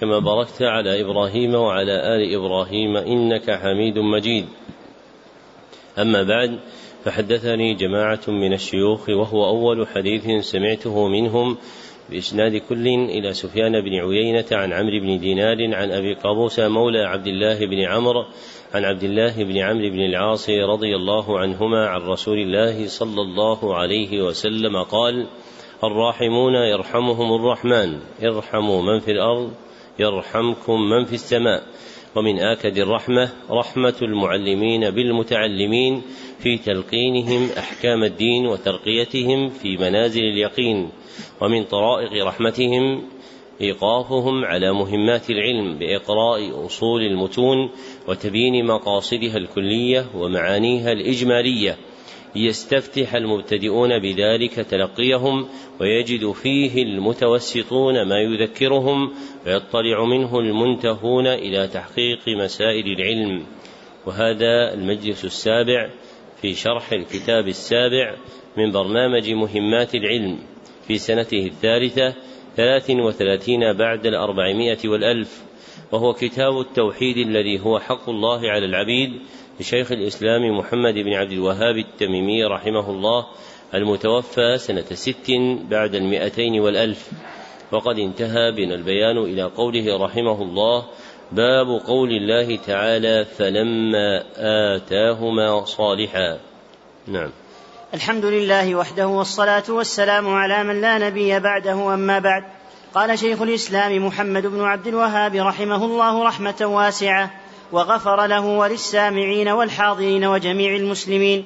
كما باركت على إبراهيم وعلى آل إبراهيم إنك حميد مجيد. أما بعد فحدثني جماعة من الشيوخ وهو أول حديث سمعته منهم بإسناد كل إلى سفيان بن عيينة عن عمرو بن دينار عن أبي قابوس مولى عبد الله بن عمرو عن عبد الله بن عمرو بن العاص رضي الله عنهما عن رسول الله صلى الله عليه وسلم قال الراحمون يرحمهم الرحمن ارحموا من في الأرض يرحمكم من في السماء. ومن آكد الرحمة رحمة المعلمين بالمتعلمين في تلقينهم أحكام الدين وترقيتهم في منازل اليقين. ومن طرائق رحمتهم إيقافهم على مهمات العلم بإقراء أصول المتون وتبيين مقاصدها الكلية ومعانيها الإجمالية. ليستفتح المبتدئون بذلك تلقيهم ويجد فيه المتوسطون ما يذكرهم ويطلع منه المنتهون إلى تحقيق مسائل العلم. وهذا المجلس السابع في شرح الكتاب السابع من برنامج مهمات العلم في سنته الثالثة ثلاث وثلاثين بعد الأربعمائة والألف وهو كتاب التوحيد الذي هو حق الله على العبيد لشيخ الإسلام محمد بن عبد الوهاب التميمي رحمه الله المتوفى سنة ست بعد المئتين والألف. وقد انتهى بنا البيان إلى قوله رحمه الله باب قول الله تعالى فلما آتاهما صالحا. نعم. الحمد لله وحده والصلاة والسلام على من لا نبي بعده أما بعد. قال شيخ الإسلام محمد بن عبد الوهاب رحمه الله رحمة واسعة وغفر له وللسامعين والحاضرين وجميع المسلمين.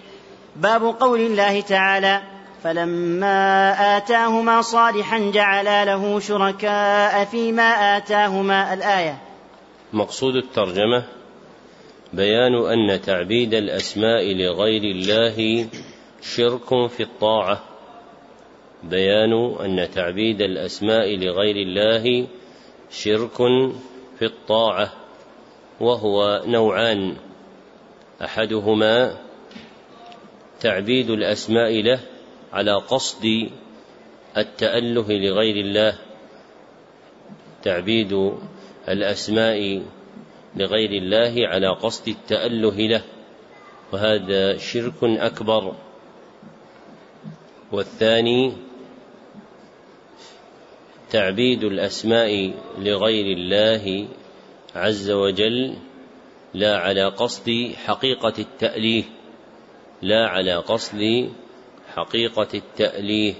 باب قول الله تعالى فلما آتاهما صالحا جعلا له شركاء فيما آتاهما الآية. مقصود الترجمة بيان أن تعبيد الأسماء لغير الله شرك في الطاعة. بيان أن تعبيد الأسماء لغير الله شرك في الطاعة. وهو نوعان. أحدهما تعبيد الأسماء له على قصد التأله لغير الله. تعبيد الأسماء لغير الله على قصد التأله له. وهذا شرك أكبر. والثاني تعبيد الأسماء لغير الله عز وجل لا على قصد حقيقة التأليه لا على قصد حقيقة التأليه.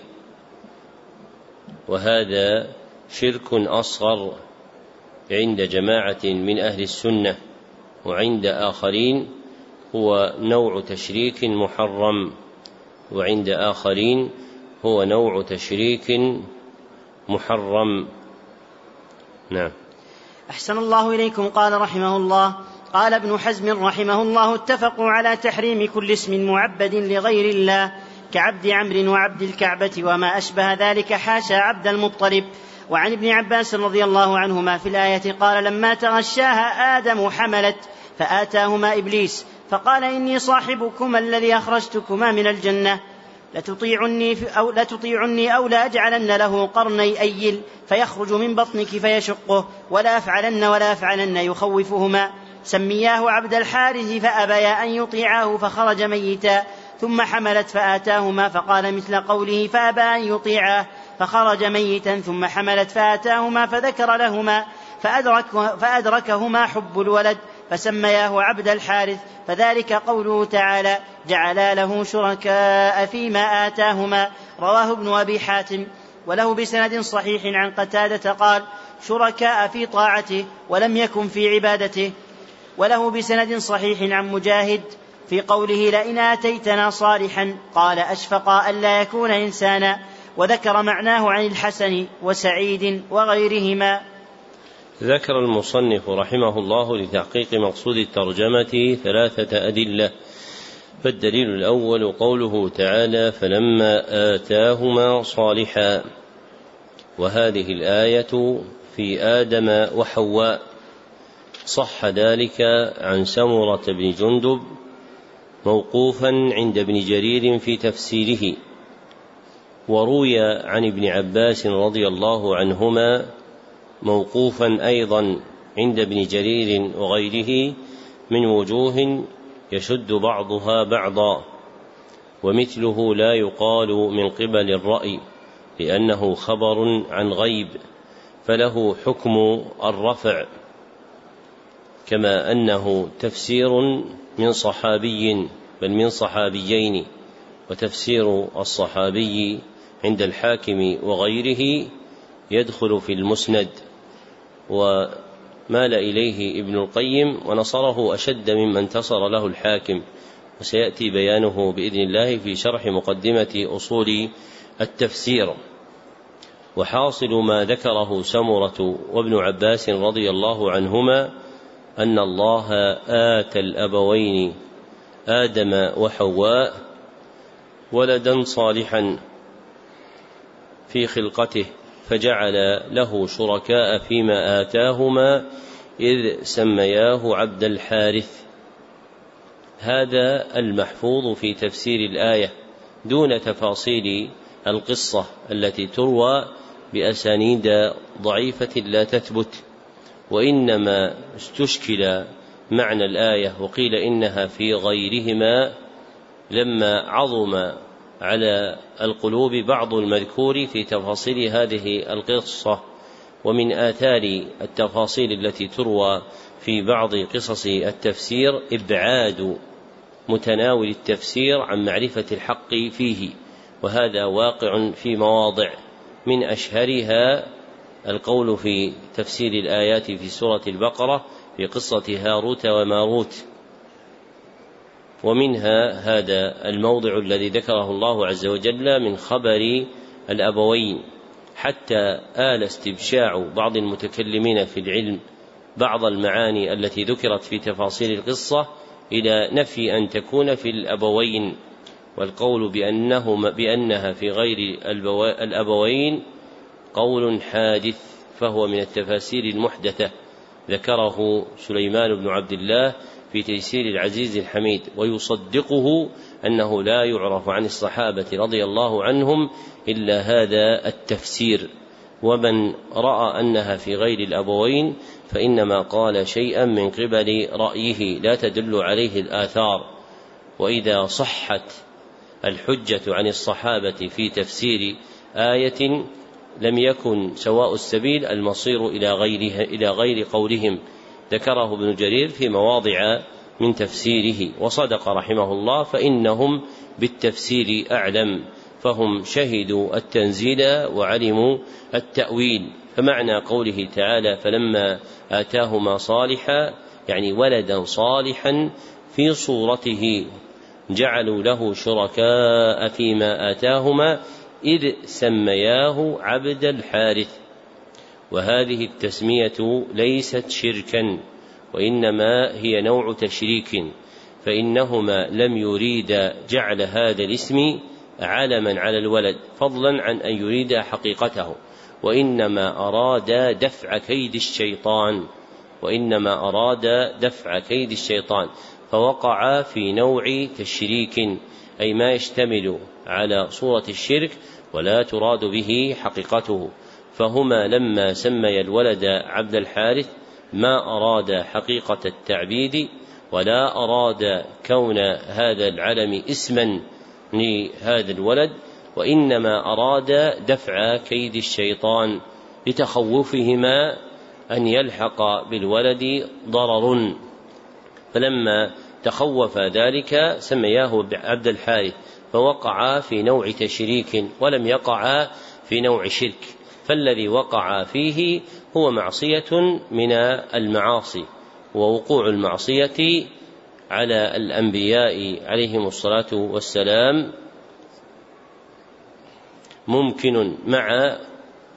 وهذا شرك أصغر عند جماعة من أهل السنة وعند آخرين هو نوع تشريك محرم وعند آخرين هو نوع تشريك محرم. نعم. أحسن الله إليكم قال رحمه الله. قال ابن حزم رحمه الله اتفقوا على تحريم كل اسم معبد لغير الله كعبد عمرو وعبد الكعبة وما أشبه ذلك حاشا عبد المطلب. وعن ابن عباس رضي الله عنهما في الآية قال لما تغشاها آدم حملت فآتاهما إبليس فقال إني صاحبكما الذي أخرجتكما من الجنة. لتطيعني أو لتطيعني أو لأجعلن له قرني أيل فيخرج من بطنك فيشقه ولا أفعلن ولا أفعلن يخوفهما. سمياه عبد الحارث فأبيا أن يطيعاه فخرج ميتا. ثم حملت فآتاهما فقال مثل قوله فأبى أن يطيعاه فخرج ميتا. ثم حملت فآتاهما فذكر لهما فأدرك فأدركهما حب الولد. فسمياه عبد الحارث فذلك قوله تعالى جعلا له شركاء فيما آتاهما. رواه ابن أبي حاتم. وله بسند صحيح عن قتادة قال شركاء في طاعته ولم يكن في عبادته. وله بسند صحيح عن مجاهد في قوله لئن آتيتنا صالحا قال أشفق ألا يكون إنسانا. وذكر معناه عن الحسن وسعيد وغيرهما. ذكر المصنف رحمه الله لتحقيق مقصود الترجمة ثلاثة أدلة. فالدليل الأول قوله تعالى فلما آتاهما صالحا وهذه الآية في آدم وحواء. صح ذلك عن سمرة بن جندب موقوفا عند ابن جرير في تفسيره. وروي عن ابن عباس رضي الله عنهما موقوفا أيضا عند ابن جرير وغيره من وجوه يشد بعضها بعضا ومثله لا يقال من قبل الرأي لأنه خبر عن غيب فله حكم الرفع كما أنه تفسير من صحابي بل من صحابيين وتفسير الصحابي عند الحاكم وغيره يدخل في المسند. ومال إليه ابن القيم ونصره أشد مما انتصر له الحاكم. وسيأتي بيانه بإذن الله في شرح مقدمة أصول التفسير. وحاصل ما ذكره سمرة وابن عباس رضي الله عنهما أن الله اتى الأبوين آدم وحواء ولدا صالحا في خلقته. فجعل له شركاء فيما آتاهما إذ سمياه عبد الحارث. هذا المحفوظ في تفسير الآية دون تفاصيل القصة التي تروى بأسانيد ضعيفة لا تثبت وإنما استشكل معنى الآية وقيل إنها في غيرهما لما عظم على القلوب بعض المذكور في تفاصيل هذه القصة ومن آثار التفاصيل التي تروى في بعض قصص التفسير إبعاد متناول التفسير عن معرفة الحق فيه وهذا واقع في مواضع من أشهرها القول في تفسير الآيات في سورة البقرة في قصة هاروت وماروت. ومنها هذا الموضع الذي ذكره الله عز وجل من خبر الأبوين حتى آل استبشاع بعض المتكلمين في العلم بعض المعاني التي ذكرت في تفاصيل القصة إلى نفي أن تكون في الأبوين والقول بأنه بأنها في غير الأبوين قول حادث فهو من التفاسير المحدثة ذكره سليمان بن عبد الله في تيسير العزيز الحميد ويصدقه أنه لا يعرف عن الصحابة رضي الله عنهم إلا هذا التفسير. ومن رأى أنها في غير الأبوين فإنما قال شيئا من قبل رأيه لا تدل عليه الآثار. وإذا صحت الحجة عن الصحابة في تفسير آية لم يكن سواء السبيل المصير إلى غيرها إلى غير قولهم. ذكره ابن جرير في مواضع من تفسيره وصدق رحمه الله فإنهم بالتفسير أعلم فهم شهدوا التنزيل وعلموا التأويل. فمعنى قوله تعالى فلما آتاهما صالحا يعني ولدا صالحا في صورته جعلوا له شركاء فيما آتاهما إذ سمياه عبد الحارث. وهذه التسمية ليست شركا وإنما هي نوع تشريك فإنهما لم يريدا جعل هذا الاسم علما على الولد فضلا عن أن يريد حقيقته. وإنما أراد دفع كيد الشيطان وإنما أراد دفع كيد الشيطان فوقع في نوع تشريك أي ما يشتمل على صورة الشرك ولا تراد به حقيقته. فهما لما سمي الولد عبد الحارث ما أراد حقيقة التعبيد ولا أراد كون هذا العلم اسما لهذا الولد وإنما أراد دفع كيد الشيطان لتخوفهما أن يلحق بالولد ضرر. فلما تخوف ذلك سمياه عبد الحارث فوقع في نوع تشريك ولم يقع في نوع شرك. فالذي وقع فيه هو معصية من المعاصي ووقوع المعصية على الأنبياء عليهم الصلاة والسلام ممكن مع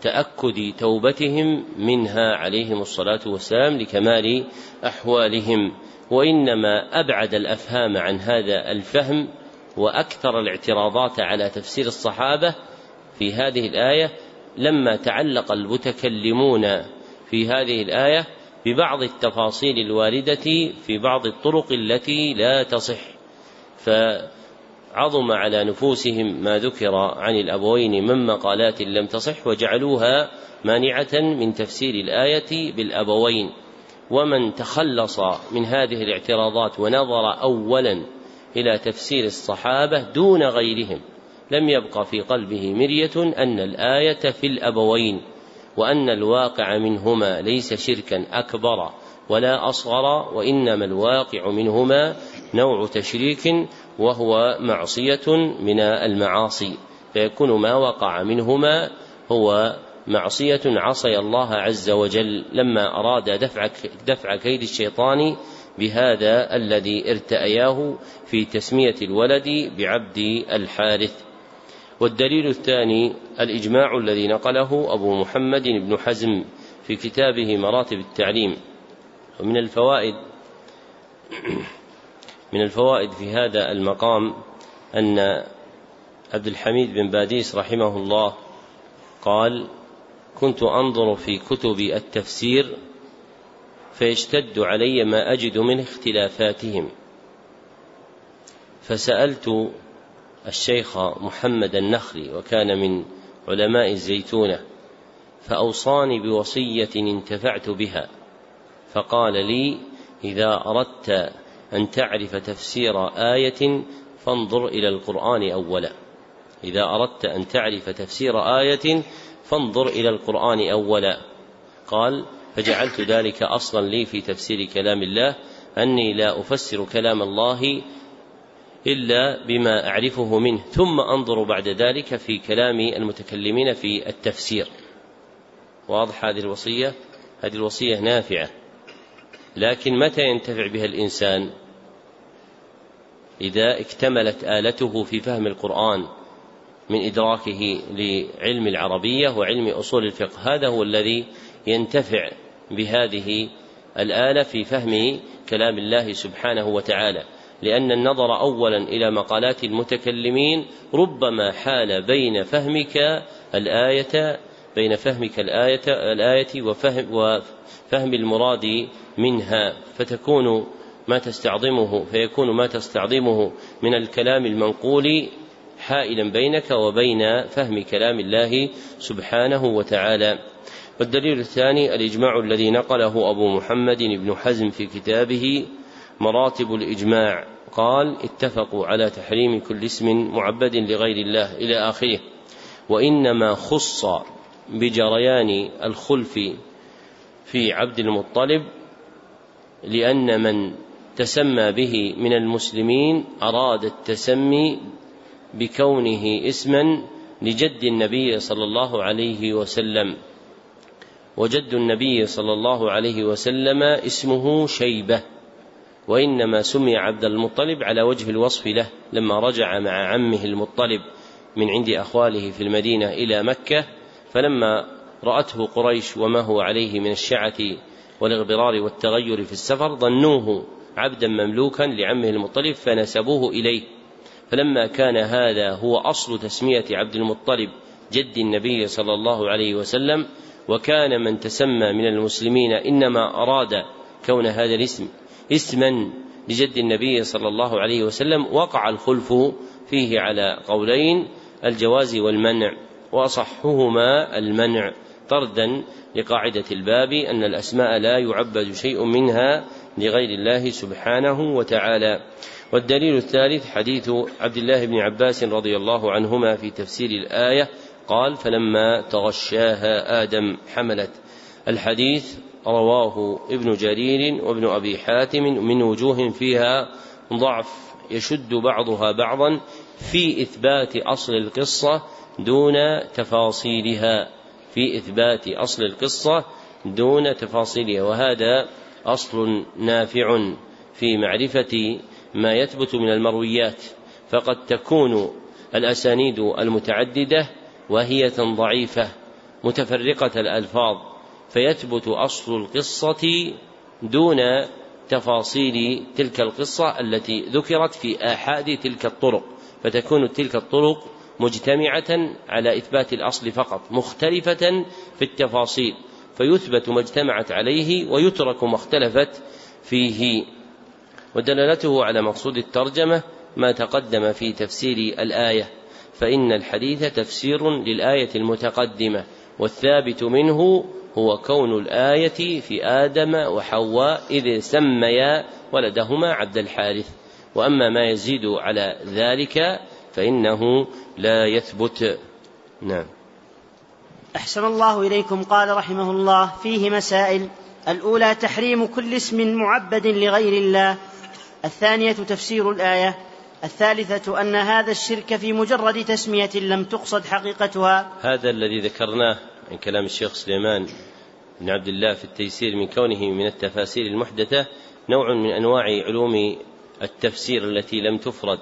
تأكد توبتهم منها عليهم الصلاة والسلام لكمال أحوالهم. وإنما أبعد الأفهام عن هذا الفهم وأكثر الاعتراضات على تفسير الصحابة في هذه الآية لما تعلق المتكلمون في هذه الآية ببعض التفاصيل الواردة في بعض الطرق التي لا تصح فعظم على نفوسهم ما ذكر عن الأبوين من مقالات لم تصح وجعلوها مانعة من تفسير الآية بالأبوين. ومن تخلص من هذه الاعتراضات ونظر أولا إلى تفسير الصحابة دون غيرهم لم يبق في قلبه مرية أن الآية في الأبوين وأن الواقع منهما ليس شركا أكبر ولا أصغر وإنما الواقع منهما نوع تشريك وهو معصية من المعاصي. فيكون ما وقع منهما هو معصية عصي الله عز وجل. لما أراد دفع دفع كيد الشيطان بهذا الذي ارتأياه في تسمية الولد بعبد الحارث. والدليل الثاني الإجماع الذي نقله أبو محمد بن حزم في كتابه مراتب التعليم. ومن الفوائد من الفوائد في هذا المقام أن عبد الحميد بن باديس رحمه الله قال كنت أنظر في كتب التفسير فيشتد علي ما أجد من اختلافاتهم. فسألت الشيخ محمد النخلي وكان من علماء الزيتونة فأوصاني بوصية انتفعت بها فقال لي إذا أردت أن تعرف تفسير آية فانظر إلى القرآن أولا. إذا أردت أن تعرف تفسير آية فانظر إلى القرآن أولا. قال فجعلت ذلك أصلا لي في تفسير كلام الله أني لا أفسر كلام الله إلا بما أعرفه منه. ثم أنظر بعد ذلك في كلام المتكلمين في التفسير. واضح هذه الوصية؟ هذه الوصية نافعة. لكن متى ينتفع بها الإنسان؟ إذا اكتملت آلته في فهم القرآن من إدراكه لعلم العربية وعلم أصول الفقه. هذا هو الذي ينتفع بهذه الآلة في فهم كلام الله سبحانه وتعالى. لأن النظر أولا إلى مقالات المتكلمين ربما حال بين فهمك الآية بين فهمك الآية الآية وفهم وفهم المراد منها فتكون ما تستعظمه فيكون ما تستعظمه من الكلام المنقول حائلا بينك وبين فهم كلام الله سبحانه وتعالى. والدليل الثاني الإجماع الذي نقله أبو محمد بن حزم في كتابه مراتب الإجماع. قال اتفقوا على تحريم كل اسم معبد لغير الله إلى آخره. وإنما خص بجريان الخلف في عبد المطلب لأن من تسمى به من المسلمين أراد التسمي بكونه اسما لجد النبي صلى الله عليه وسلم. وجد النبي صلى الله عليه وسلم اسمه شيبة. وإنما سمي عبد المطلب على وجه الوصف له لما رجع مع عمه المطلب من عند أخواله في المدينة إلى مكة فلما رأته قريش وما هو عليه من الشعة والإغبرار والتغير في السفر ظنوه عبدا مملوكا لعمه المطلب فنسبوه إليه. فلما كان هذا هو أصل تسمية عبد المطلب جد النبي صلى الله عليه وسلم وكان من تسمى من المسلمين إنما أراد كون هذا الاسم. اسما لجد النبي صلى الله عليه وسلم وقع الخلف فيه على قولين الجواز والمنع واصحهما المنع. طردا لقاعدة الباب أن الأسماء لا يعبد شيء منها لغير الله سبحانه وتعالى. والدليل الثالث حديث عبد الله بن عباس رضي الله عنهما في تفسير الآية قال فلما تغشاها آدم حملت. الحديث رواه ابن جرير وابن أبي حاتم من وجوه فيها ضعف يشد بعضها بعضا في إثبات أصل القصة دون تفاصيلها. في إثبات أصل القصة دون تفاصيلها. وهذا أصل نافع في معرفة ما يثبت من المرويات. فقد تكون الأسانيد المتعددة واهيه ضعيفة متفرقة الألفاظ. فيثبت أصل القصة دون تفاصيل تلك القصة التي ذكرت في آحاد تلك الطرق فتكون تلك الطرق مجتمعة على إثبات الأصل فقط مختلفة في التفاصيل فيثبت ما اجتمعت عليه ويترك ما اختلفت فيه. ودلالته على مقصود الترجمة ما تقدم في تفسير الآية فإن الحديث تفسير للآية المتقدمة والثابت منه هو كون الآية في آدم وحواء إذ سميا ولدهما عبد الحارث. وأما ما يزيد على ذلك فإنه لا يثبت. نعم. أحسن الله إليكم. قال رحمه الله فيه مسائل. الأولى تحريم كل اسم معبد لغير الله. الثانية تفسير الآية. الثالثة أن هذا الشرك في مجرد تسمية لم تقصد حقيقتها. هذا الذي ذكرناه من كلام الشيخ سليمان بن عبد الله في التيسير من كونه من التفاسير المحدثة نوع من أنواع علوم التفسير التي لم تفرد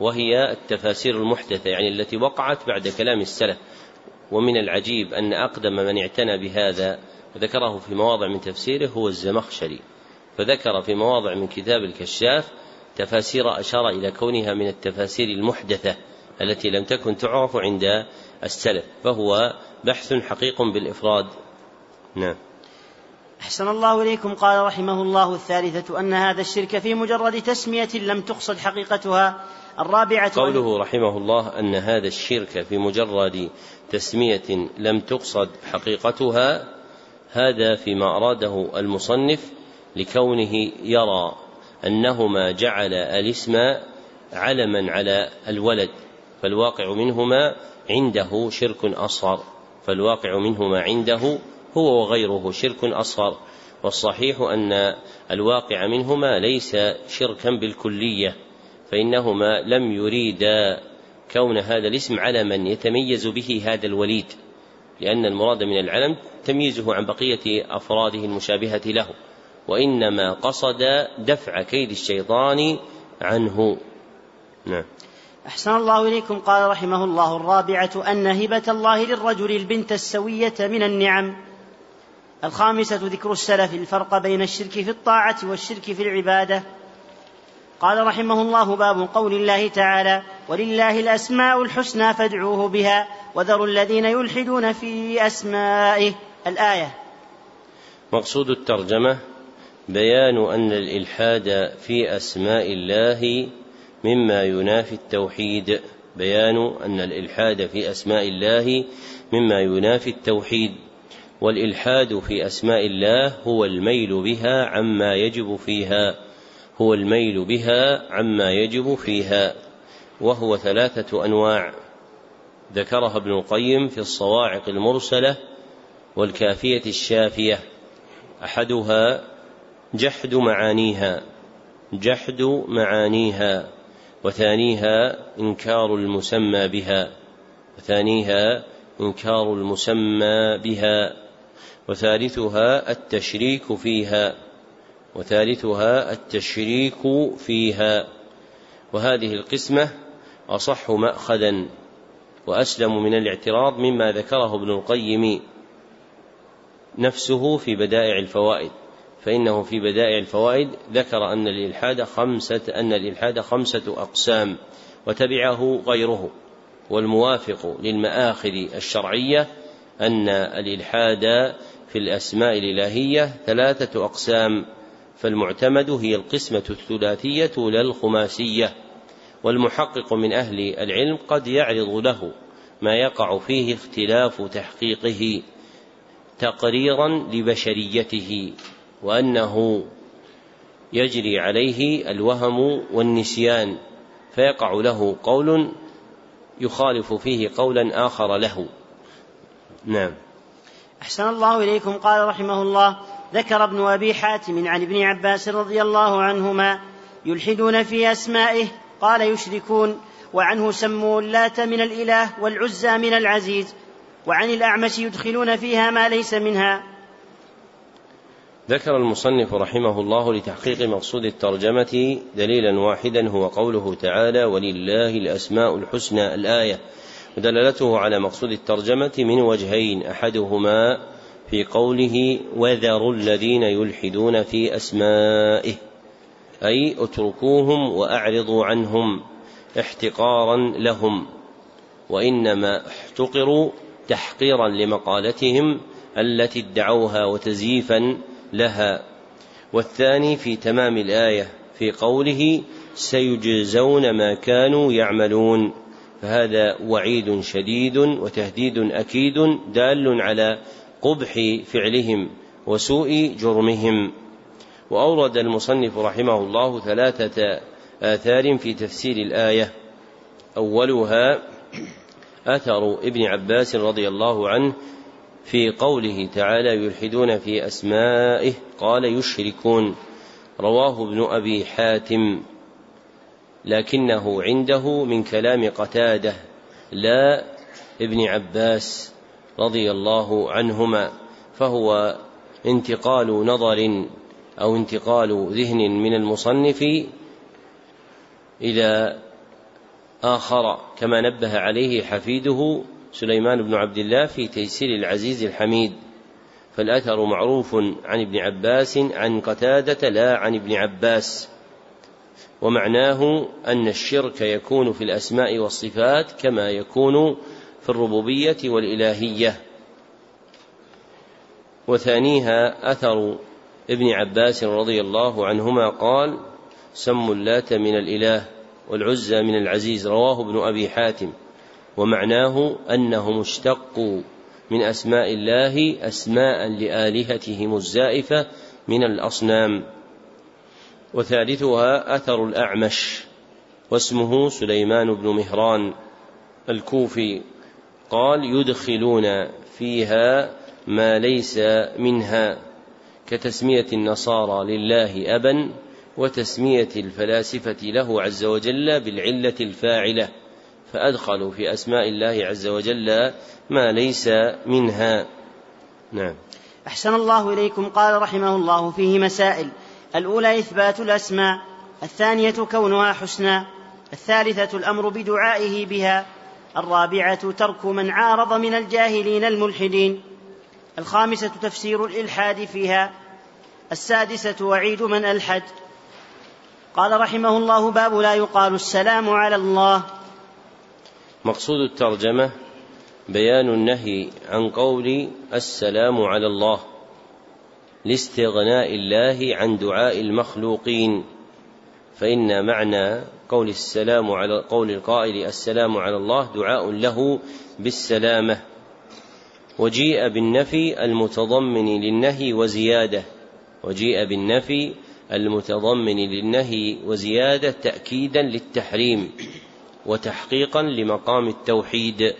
وهي التفاسير المحدثة يعني التي وقعت بعد كلام السلف. ومن العجيب أن أقدم من اعتنى بهذا وذكره في مواضع من تفسيره هو الزمخشري. فذكر في مواضع من كتاب الكشاف تفاسير أشار إلى كونها من التفاسير المحدثة التي لم تكن تعرف عند السلف فهو بحث حقيق بالإفراد. نعم. أحسن الله إليكم قال رحمه الله الثالثة أن هذا الشرك في مجرد تسمية لم تقصد حقيقتها الرابعة. قوله رحمه الله أن هذا الشرك في مجرد تسمية لم تقصد حقيقتها هذا فيما أراده المصنف لكونه يرى. أنهما جعل الاسم علما على الولد فالواقع منهما عنده شرك أصغر فالواقع منهما عنده هو وغيره شرك أصغر والصحيح أن الواقع منهما ليس شركا بالكلية فإنهما لم يريدا كون هذا الاسم علما يتميز به هذا الوليد لأن المراد من العلم تمييزه عن بقية أفراده المشابهة له. وإنما قصد دفع كيد الشيطان عنه. نعم. أحسن الله إليكم. قال رحمه الله الرابعة أن هبة الله للرجل البنت السوية من النعم. الخامسة ذكر السلف الفرق بين الشرك في الطاعة والشرك في العبادة. قال رحمه الله باب قول الله تعالى ولله الأسماء الحسنى فادعوه بها وذروا الذين يلحدون في أسمائه. الآية. مقصود الترجمة بيان أن الإلحاد في أسماء الله مما ينافي التوحيد. بيان أن الإلحاد في أسماء الله مما ينافي التوحيد. والإلحاد في أسماء الله هو الميل بها عما يجب فيها. هو الميل بها عما يجب فيها. وهو ثلاثة أنواع. ذكرها ابن القيم في الصواعق المرسلة والكافية الشافية. أحدها جحد معانيها جحد معانيها وثانيها إنكار المسمى بها وثانيها إنكار المسمى بها وثالثها التشريك فيها وثالثها التشريك فيها. وهذه القسمة أصح مأخذا وأسلم من الاعتراض مما ذكره ابن القيم نفسه في بدائع الفوائد. فإنه في بدائع الفوائد ذكر أن الإلحاد خمسة أن الإلحاد خمسة أقسام وتبعه غيره. والموافق للمآخذ الشرعية أن الإلحاد في الأسماء الإلهية ثلاثة أقسام فالمعتمد هي القسمة الثلاثية لا الخماسية. والمحقق من أهل العلم قد يعرض له ما يقع فيه اختلاف تحقيقه تقريرا لبشريته. وأنه يجري عليه الوهم والنسيان فيقع له قول يخالف فيه قولا آخر له. نعم. أحسن الله إليكم. قال رحمه الله ذكر ابن أبي حاتم عن ابن عباس رضي الله عنهما يلحدون في أسمائه قال يشركون وعنه سموا اللات من الإله والعزى من العزيز وعن الأعمش يدخلون فيها ما ليس منها. ذكر المصنف رحمه الله لتحقيق مقصود الترجمة دليلا واحدا هو قوله تعالى ولله الأسماء الحسنى الآية. ودلالته على مقصود الترجمة من وجهين أحدهما في قوله وذروا الذين يلحدون في أسمائه أي اتركوهم وأعرضوا عنهم احتقارا لهم وإنما احتقروا تحقيرا لمقالتهم التي ادعوها وتزييفا لها. والثاني في تمام الآية في قوله سيجزون ما كانوا يعملون. فهذا وعيد شديد وتهديد أكيد دال على قبح فعلهم وسوء جرمهم. وأورد المصنف رحمه الله ثلاثة آثار في تفسير الآية. أولها أثر ابن عباس رضي الله عنه في قوله تعالى يلحدون في أسمائه قال يشركون. رواه ابن أبي حاتم. لكنه عنده من كلام قتادة لا ابن عباس رضي الله عنهما فهو انتقال نظر أو انتقال ذهن من المصنف إلى آخر كما نبه عليه حفيده سليمان بن عبد الله في تيسير العزيز الحميد فالأثر معروف عن ابن عباس عن قتادة لا عن ابن عباس ومعناه أن الشرك يكون في الأسماء والصفات كما يكون في الربوبية والإلهية. وثانيها أثر ابن عباس رضي الله عنهما قال سموا اللات من الإله والعزى من العزيز. رواه ابن أبي حاتم. ومعناه أنهم اشتقوا من أسماء الله أسماء لآلهتهم الزائفة من الأصنام. وثالثها أثر الأعمش واسمه سليمان بن مهران الكوفي. قال يدخلون فيها ما ليس منها كتسمية النصارى لله أبا وتسمية الفلاسفة له عز وجل بالعلة الفاعلة. فأدخلوا في أسماء الله عز وجل ما ليس منها. نعم. أحسن الله إليكم قال رحمه الله فيه مسائل. الأولى إثبات الأسماء الثانية كونها حسنى الثالثة الأمر بدعائه بها الرابعة ترك من عارض من الجاهلين الملحدين الخامسة تفسير الإلحاد فيها السادسة وعيد من ألحد. قال رحمه الله باب لا يقال السلام على الله مقصود الترجمة بيان النهي عن قول السلام على الله لاستغناء الله عن دعاء المخلوقين فإن معنى قول السلام على قول القائل السلام على الله دعاء له بالسلامة وجيء بالنفي المتضمن للنهي وزيادة وجيء بالنفي المتضمن للنهي وزيادة تأكيدا للتحريم. وتحقيقا لمقام التوحيد.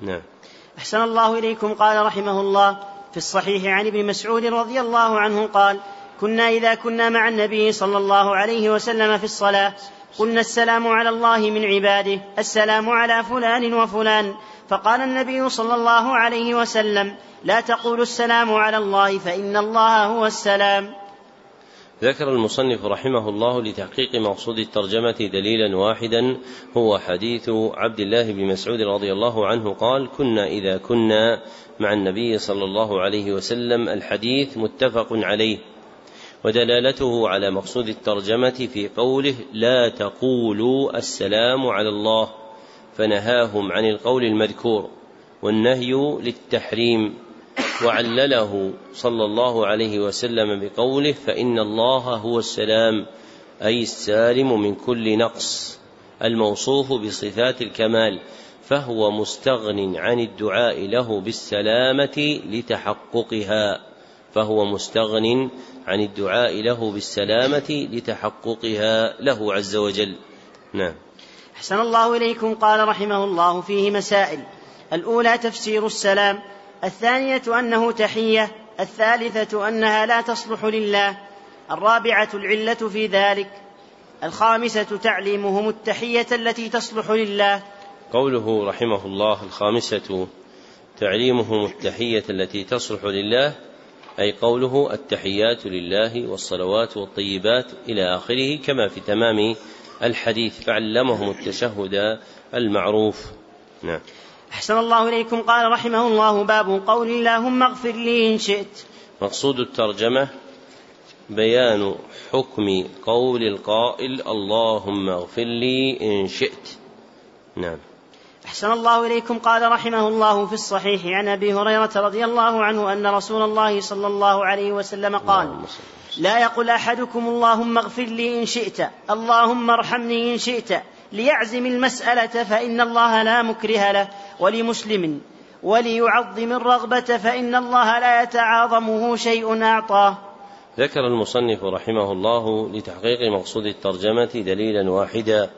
نعم. أحسن الله إليكم قال رحمه الله في الصحيح عن ابن مسعود رضي الله عنه قال كنا إذا كنا مع النبي صلى الله عليه وسلم في الصلاة قلنا السلام على الله من عباده السلام على فلان وفلان. فقال النبي صلى الله عليه وسلم لا تقولوا السلام على الله فإن الله هو السلام. ذكر المصنف رحمه الله لتحقيق مقصود الترجمة دليلا واحدا هو حديث عبد الله بن مسعود رضي الله عنه قال: كنا إذا كنا مع النبي صلى الله عليه وسلم الحديث متفق عليه ودلالته على مقصود الترجمة في قوله لا تقولوا السلام على الله فنهاهم عن القول المذكور والنهي للتحريم. وعلله صلى الله عليه وسلم بقوله فإن الله هو السلام أي السالم من كل نقص الموصوف بصفات الكمال فهو مستغن عن الدعاء له بالسلامة لتحققها فهو مستغن عن الدعاء له بالسلامة لتحققها له عز وجل. نعم. أحسن الله إليكم قال رحمه الله فيه مسائل. الأولى تفسير السلام الثانية أنه تحية الثالثة أنها لا تصلح لله الرابعة العلة في ذلك الخامسة تعليمهم التحية التي تصلح لله. قوله رحمه الله الخامسة تعليمهم التحية التي تصلح لله أي قوله التحيات لله والصلوات والطيبات إلى آخره كما في تمام الحديث فعلمهم التشهد المعروف. نعم. أحسن الله إليكم. قال رحمه الله باب قول اللهم اغفر لي إن شئت. مقصود الترجمة بيان حكم قول القائل اللهم اغفر لي إن شئت. نعم. أحسن الله إليكم. قال رحمه الله في الصحيح عن أبي هريرة رضي الله عنه أن رسول الله صلى الله عليه وسلم قال لا يقل أحدكم اللهم اغفر لي إن شئت اللهم ارحمني إن شئت ليعزم المسألة فإن الله لا مكره له. ولمسلم وليعظم الرغبة فإن الله لا يتعاظمه شيء أعطاه. ذكر المصنف رحمه الله لتحقيق مقصود الترجمة دليلا واحدا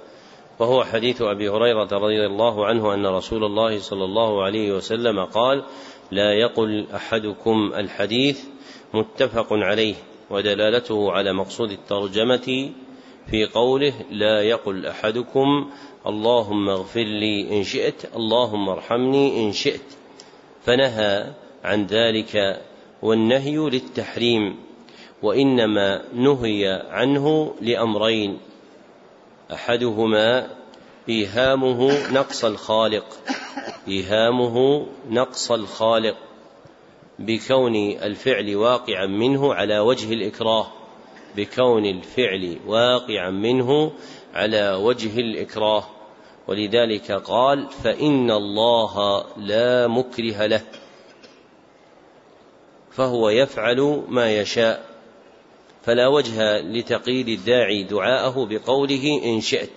وهو حديث أبي هريرة رضي الله عنه أن رسول الله صلى الله عليه وسلم قال لا يقل أحدكم الحديث متفق عليه ودلالته على مقصود الترجمة في قوله لا يقل أحدكم اللهم اغفر لي إن شئت اللهم ارحمني إن شئت. فنهى عن ذلك والنهي للتحريم وإنما نهي عنه لأمرين. أحدهما إيهامه نقص الخالق إيهامه نقص الخالق بكون الفعل واقعا منه على وجه الإكراه بكون الفعل واقعا منه على وجه الإكراه ولذلك قال فإن الله لا مكره له فهو يفعل ما يشاء. فلا وجه لتقييد الداعي دعاءه بقوله إن شئت.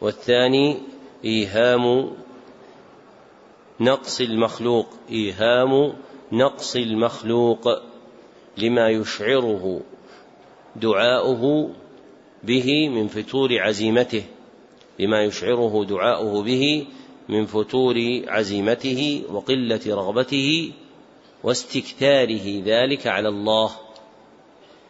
والثاني إيهام نقص المخلوق إيهام نقص المخلوق لما يشعره دعاؤه به من فتور عزيمته لما يشعره دعاؤه به من فتور عزيمته وقلة رغبته واستكثاره ذلك على الله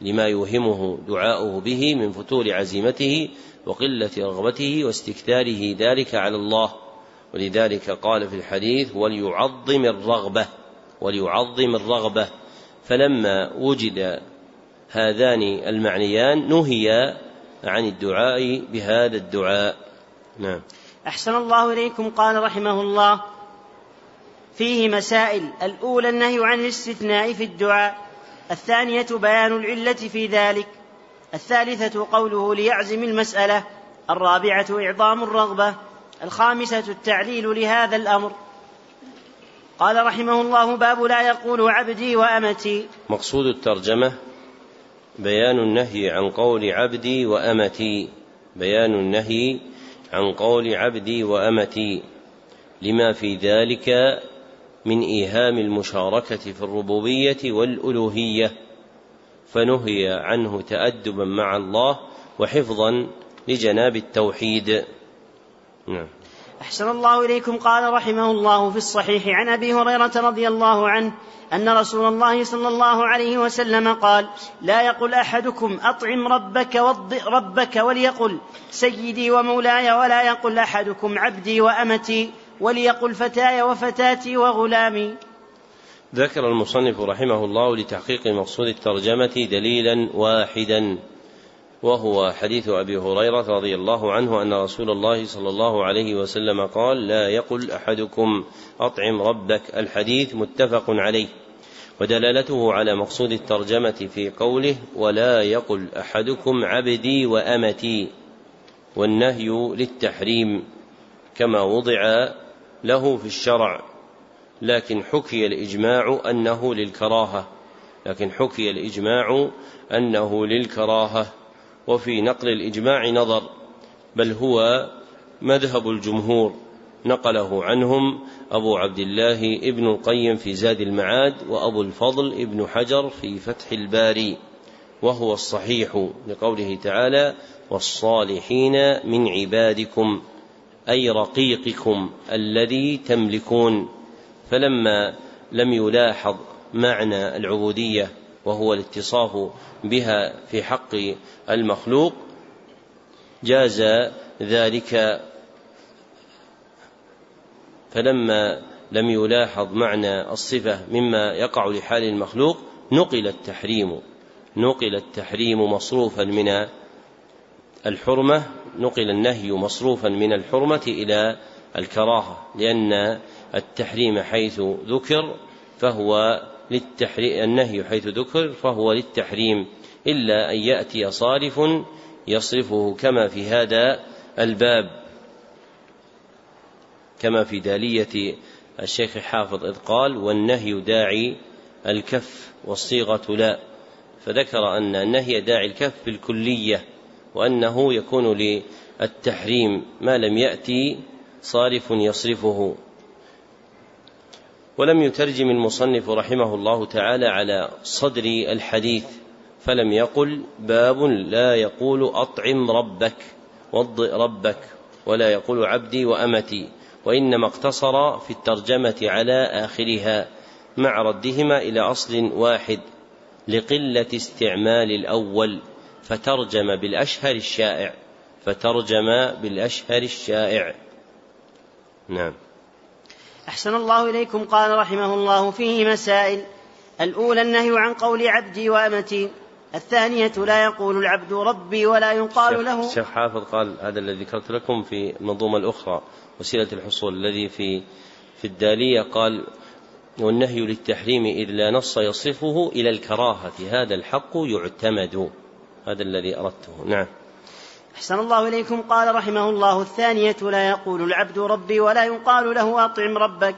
لما يوهمه دعاؤه به من فتور عزيمته وقلة رغبته واستكثاره ذلك على الله. ولذلك قال في الحديث وليعظم الرغبة وليعظم الرغبة فلما وجد هذان المعنيان نهي عن الدعاء بهذا الدعاء. نعم. أحسن الله إليكم قال رحمه الله. فيه مسائل. الأولى النهي عن الاستثناء في الدعاء. الثانية بيان العلة في ذلك. الثالثة قوله ليعزم المسألة. الرابعة إعظام الرغبة. الخامسة التعليل لهذا الأمر. قال رحمه الله باب لا يقول عبدي وأمتي. مقصود الترجمة بيان النهي عن قول عبدي وأمتي. بيان النهي عن قول عبدي وأمتي. لما في ذلك من إيهام المشاركة في الربوبية والألوهية. فنهي عنه تادبا مع الله وحفظا لجناب التوحيد. نعم. أحسن الله إليكم. قال رحمه الله في الصحيح عن أبي هريرة رضي الله عنه أن رسول الله صلى الله عليه وسلم قال لا يقل أحدكم أطعم ربك ربك وليقل سيدي ومولاي ولا يقل أحدكم عبدي وأمتي وليقل فتاي وفتاتي وغلامي. ذكر المصنف رحمه الله لتحقيق مقصود الترجمة دليلا واحدا. وهو حديث أبي هريرة رضي الله عنه أن رسول الله صلى الله عليه وسلم قال لا يقل أحدكم أطعم ربك. الحديث متفق عليه ودلالته على مقصود الترجمة في قوله ولا يقل أحدكم عبدي وأمتي والنهي للتحريم كما وضع له في الشرع لكن حكي الإجماع أنه للكراهة لكن حكي الإجماع أنه للكراهة. وفي نقل الإجماع نظر بل هو مذهب الجمهور نقله عنهم أبو عبد الله ابن القيم في زاد المعاد وأبو الفضل ابن حجر في فتح الباري وهو الصحيح لقوله تعالى والصالحين من عبادكم أي رقيقكم الذي تملكون فلما لم يلاحظ معنى العبودية وهو الاتصاف بها في حق المخلوق جاز ذلك فلما لم يلاحظ معنى الصفة مما يقع لحال المخلوق نقل التحريم. نقل التحريم مصروفا من الحرمة نقل النهي مصروفا من الحرمة إلى الكراهة لأن التحريم حيث ذكر فهو للتحريم النهي حيث ذكر فهو للتحريم. إلا أن يأتي صارف يصرفه كما في هذا الباب كما في دالية الشيخ حافظ إذ قال والنهي داعي الكف والصيغة لا فذكر أن النهي داعي الكف بالكلية وأنه يكون للتحريم ما لم يأتي صارف يصرفه. ولم يترجم المصنف رحمه الله تعالى على صدر الحديث فلم يقل باب لا يقول أطعم ربك وضئ ربك ولا يقول عبدي وأمتي وإنما اقتصر في الترجمة على آخرها مع ردهما إلى أصل واحد لقلة استعمال الأول فترجم بالأشهر الشائع فترجم بالأشهر الشائع. نعم. أحسن الله إليكم قال رحمه الله فيه مسائل. الأولى النهي عن قول عبدي وأمتي. الثانية لا يقول العبد ربي ولا يقال له. الشيخ حافظ قال هذا الذي ذكرت لكم في المنظومة الأخرى وسيلة الحصول الذي في في الدالية قال والنهي للتحريم إذ لا نص يصفه إلى الكراهة هذا الحق يعتمد. هذا الذي أردته. نعم. أحسن الله إليكم. قال رحمه الله الثانية لا يقول العبد ربي ولا يقال له أطعم ربك.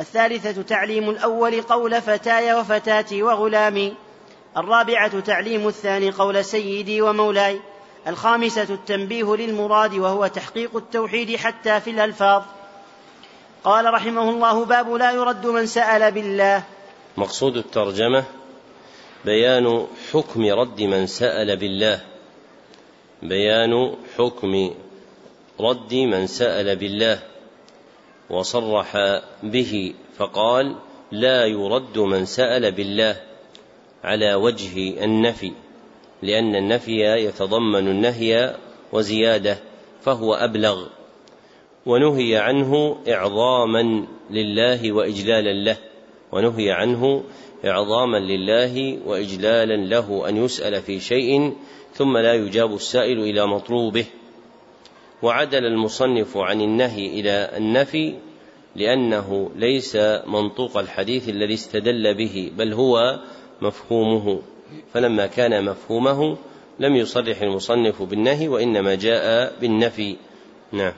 الثالثة تعليم الأول قول فتاي وفتاتي وغلامي. الرابعة تعليم الثاني قول سيدي ومولاي الخامسة التنبيه للمراد وهو تحقيق التوحيد حتى في الألفاظ. قال رحمه الله باب لا يرد من سأل بالله. مقصود الترجمة بيان حكم رد من سأل بالله. بيان حكم رد من سأل بالله. وصرح به فقال لا يرد من سأل بالله. على وجه النفي لأن النفي يتضمن النهي وزيادة فهو أبلغ ونهي عنه إعظاما لله وإجلالا له ونهي عنه إعظاما لله وإجلالا له أن يسأل في شيء ثم لا يجاب السائل إلى مطلوبه. وعدل المصنف عن النهي إلى النفي لأنه ليس منطوق الحديث الذي استدل به بل هو مفهومه فلما كان مفهومه لم يصرح المصنف بالنهي وإنما جاء بالنفي. نعم.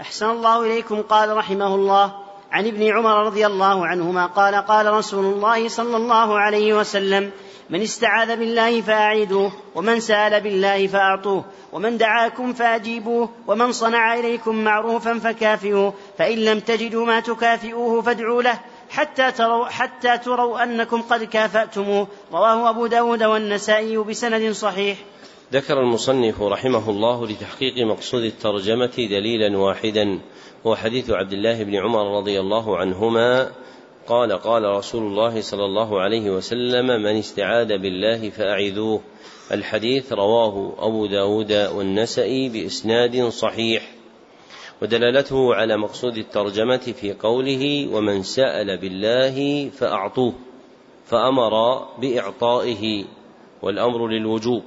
أحسن الله إليكم قال رحمه الله عن ابن عمر رضي الله عنهما قال قال رسول الله صلى الله عليه وسلم من استعاذ بالله فأعيدوه ومن سأل بالله فأعطوه ومن دعاكم فأجيبوه ومن صنع إليكم معروفا فكافئوه فإن لم تجدوا ما تكافئوه فادعوا له حتى تروا حتى تروا أنكم قد كافأتموه رواه أبو داود والنسائي بسند صحيح. ذكر المصنف رحمه الله لتحقيق مقصود الترجمة دليلا واحدا هو حديث عبد الله بن عمر رضي الله عنهما. قال قال رسول الله صلى الله عليه وسلم من استعاذ بالله فأعذوه. الحديث رواه أبو داود والنسائي بإسناد صحيح. ودلالته على مقصود الترجمة في قوله ومن سأل بالله فأعطوه فأمر بإعطائه والأمر للوجوب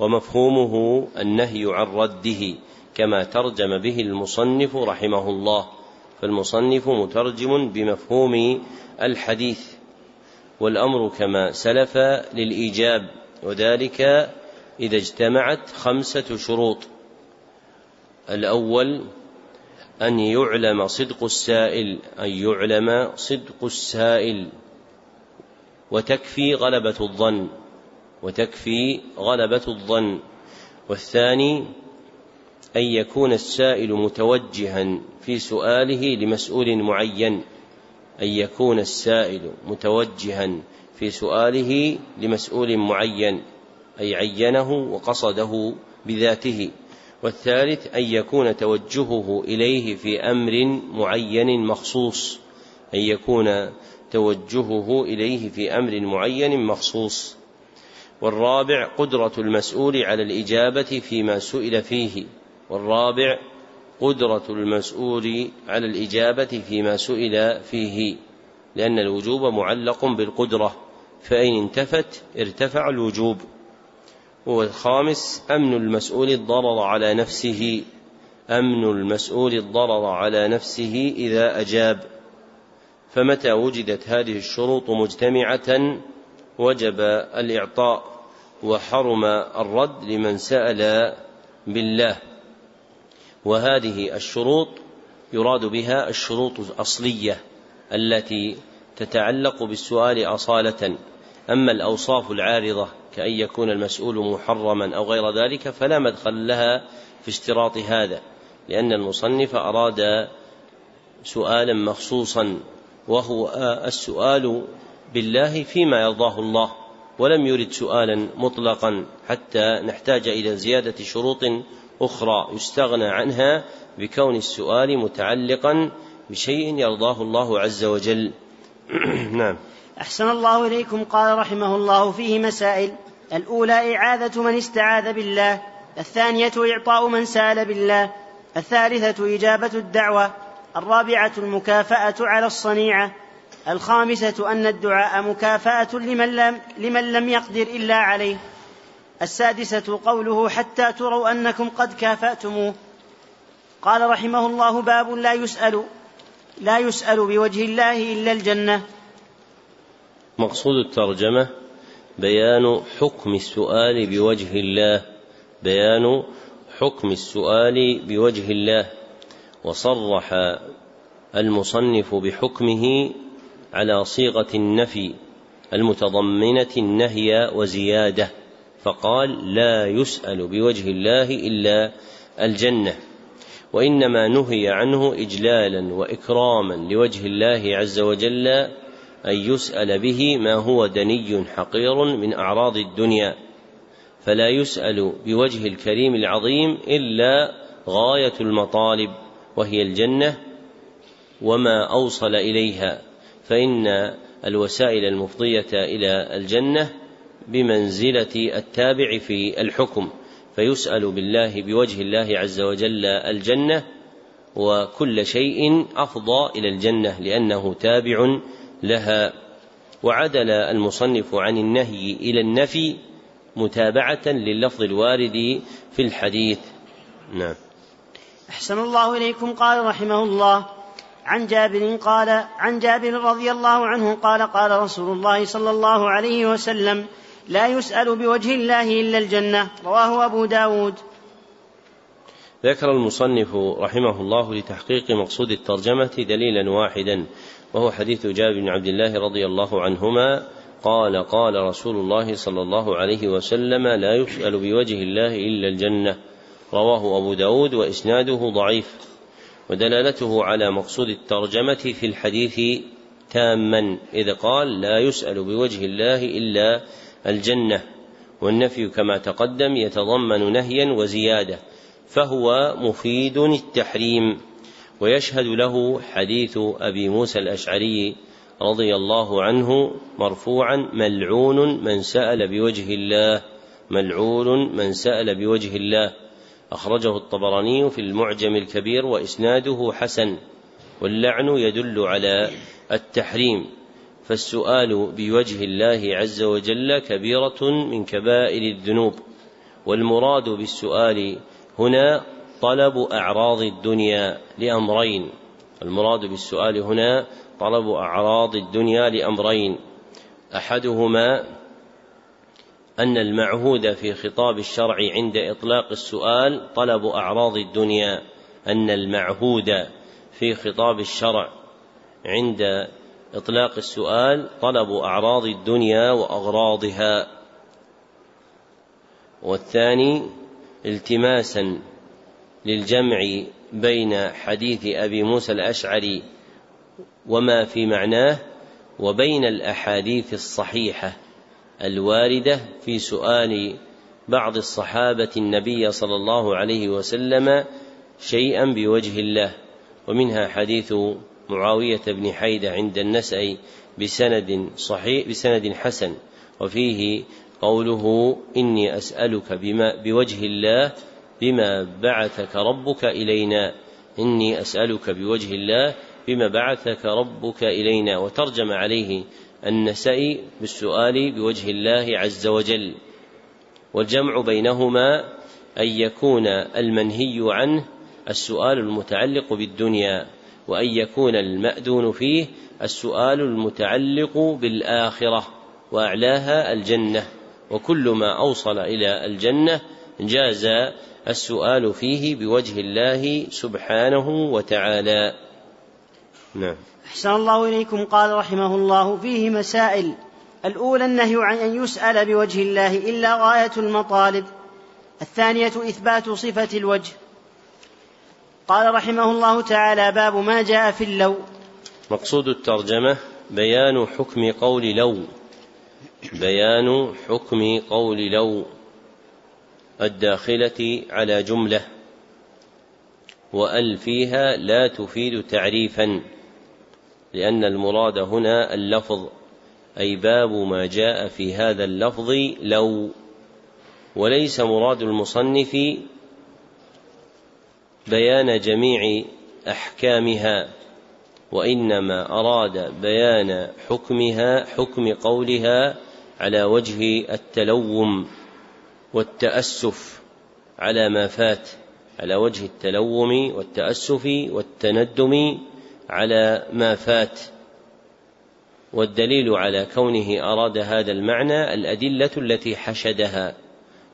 ومفهومه النهي عن رده كما ترجم به المصنف رحمه الله فالمصنف مترجم بمفهوم الحديث والأمر كما سلف للإيجاب وذلك إذا اجتمعت خمسة شروط الأول أن يعلم صدق السائل أن يعلم صدق السائل. وتكفي غلبة الظن وتكفي غلبة الظن. والثاني أن يكون السائل متوجها في سؤاله لمسؤول معين. أن يكون السائل متوجها في سؤاله لمسؤول معين أي عينه وقصده بذاته. والثالث أن يكون توجهه إليه في أمر معين مخصوص. أن يكون توجهه إليه في أمر معين مخصوص. والرابع قدرة المسؤول على الإجابة فيما سئل فيه. والرابع قدرة المسؤول على الإجابة فيما سئل فيه. لأن الوجوب معلق بالقدرة. فإن انتفت ارتفع الوجوب. والخامس أمن المسؤول الضرر على نفسه. أمن المسؤول الضرر على نفسه إذا أجاب. فمتى وجدت هذه الشروط مجتمعة؟ وجب الإعطاء وحرم الرد لمن سأل بالله. وهذه الشروط يراد بها الشروط الأصلية التي تتعلق بالسؤال أصالة. أما الأوصاف العارضة كأن يكون المسؤول محرما أو غير ذلك فلا مدخل لها في اشتراط هذا لأن المصنف أراد سؤالا مخصوصا وهو السؤال بالله فيما يرضاه الله ولم يرد سؤالا مطلقا حتى نحتاج إلى زيادة شروط أخرى يستغنى عنها بكون السؤال متعلقا بشيء يرضاه الله عز وجل. نعم. أحسن الله إليكم قال رحمه الله فيه مسائل. الأولى إعاذة من استعاذ بالله. الثانية إعطاء من سأل بالله. الثالثة إجابة الدعوة. الرابعة المكافأة على الصنيعة. الخامسة أن الدعاء مكافأة لمن لم, لمن لم يقدر إلا عليه. السادسة قوله حتى تروا أنكم قد كافأتموه. قال رحمه الله باب لا يسأل لا يسأل بوجه الله إلا الجنة. مقصود الترجمة بيان حكم السؤال بوجه الله بيان حكم السؤال بوجه الله. وصرح المصنف بحكمه على صيغة النفي المتضمنة النهي وزيادة فقال لا يسأل بوجه الله إلا الجنة. وإنما نهي عنه اجلالا وإكراما لوجه الله عز وجل أن يسأل به ما هو دني حقير من أعراض الدنيا فلا يسأل بوجه الكريم العظيم إلا غاية المطالب وهي الجنة وما أوصل إليها فإن الوسائل المفضية إلى الجنة بمنزلة التابع في الحكم فيسأل بالله بوجه الله عز وجل الجنة وكل شيء أفضى إلى الجنة لأنه تابع لها وعدل المصنف عن النهي إلى النفي متابعة لللفظ الوارد في الحديث. نعم. أحسن الله إليكم قال رحمه الله. عن جابر قال عن جابر رضي الله عنه قال قال رسول الله صلى الله عليه وسلم لا يسأل بوجه الله إلا الجنة. رواه أبو داود. ذكر المصنف رحمه الله لتحقيق مقصود الترجمة دليلا واحدا. وهو حديث جابر بن عبد الله رضي الله عنهما قال قال رسول الله صلى الله عليه وسلم لا يسأل بوجه الله إلا الجنة. رواه أبو داود وإسناده ضعيف ودلالته على مقصود الترجمة في الحديث تاما إذ قال لا يسأل بوجه الله إلا الجنة والنفي كما تقدم يتضمن نهيا وزيادة فهو مفيد التحريم. ويشهد له حديث أبي موسى الأشعري رضي الله عنه مرفوعا ملعون من سأل بوجه الله ملعون من سأل بوجه الله. أخرجه الطبراني في المعجم الكبير وإسناده حسن واللعن يدل على التحريم. فالسؤال بوجه الله عز وجل كبيرة من كبائر الذنوب والمراد بالسؤال هنا طلب أعراض الدنيا لأمرين. المراد بالسؤال هنا طلب أعراض الدنيا لأمرين. أحدهما أن المعهود في خطاب الشرع عند إطلاق السؤال طلب أعراض الدنيا. أن المعهود في خطاب الشرع عند إطلاق السؤال طلب أعراض الدنيا وأغراضها. والثاني التماسا للجمع بين حديث أبي موسى الأشعري وما في معناه وبين الأحاديث الصحيحة الواردة في سؤال بعض الصحابة النبي صلى الله عليه وسلم شيئا بوجه الله ومنها حديث معاوية بن حيدة عند النسأ بسند صحيح بسند حسن وفيه قوله إني أسألك بما بوجه الله بما بعثك ربك إلينا. إني أسألك بوجه الله بما بعثك ربك إلينا. وترجم عليه النسائي بالسؤال بوجه الله عز وجل. والجمع بينهما أن يكون المنهي عنه السؤال المتعلق بالدنيا وأن يكون المأذون فيه السؤال المتعلق بالآخرة وأعلاها الجنة. وكل ما أوصل إلى الجنة جاز السؤال فيه بوجه الله سبحانه وتعالى. نعم. أحسن الله إليكم. قال رحمه الله فيه مسائل. الأولى النهي عن أن يسأل بوجه الله إلا غاية المطالب. الثانية إثبات صفة الوجه. قال رحمه الله تعالى باب ما جاء في اللو. مقصود الترجمة بيان حكم قول لو. بيان حكم قول لو. الداخلة على جملة وأل فيها لا تفيد تعريفا لأن المراد هنا اللفظ أي باب ما جاء في هذا اللفظ لو وليس مراد المصنف بيان جميع أحكامها وإنما أراد بيان حكمها حكم قولها على وجه التلوم. والتأسف على ما فات على وجه التلوم والتأسف والتندم على ما فات والدليل على كونه أراد هذا المعنى الأدلة التي حشدها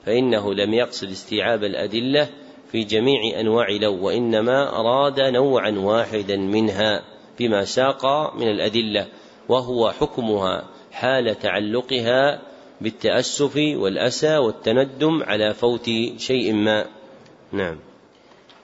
فإنه لم يقصد استيعاب الأدلة في جميع أنواع لو وإنما أراد نوعا واحدا منها بما ساق من الأدلة وهو حكمها حال تعلقها بالتأسف والأسى والتندم على فوت شيء ما. نعم.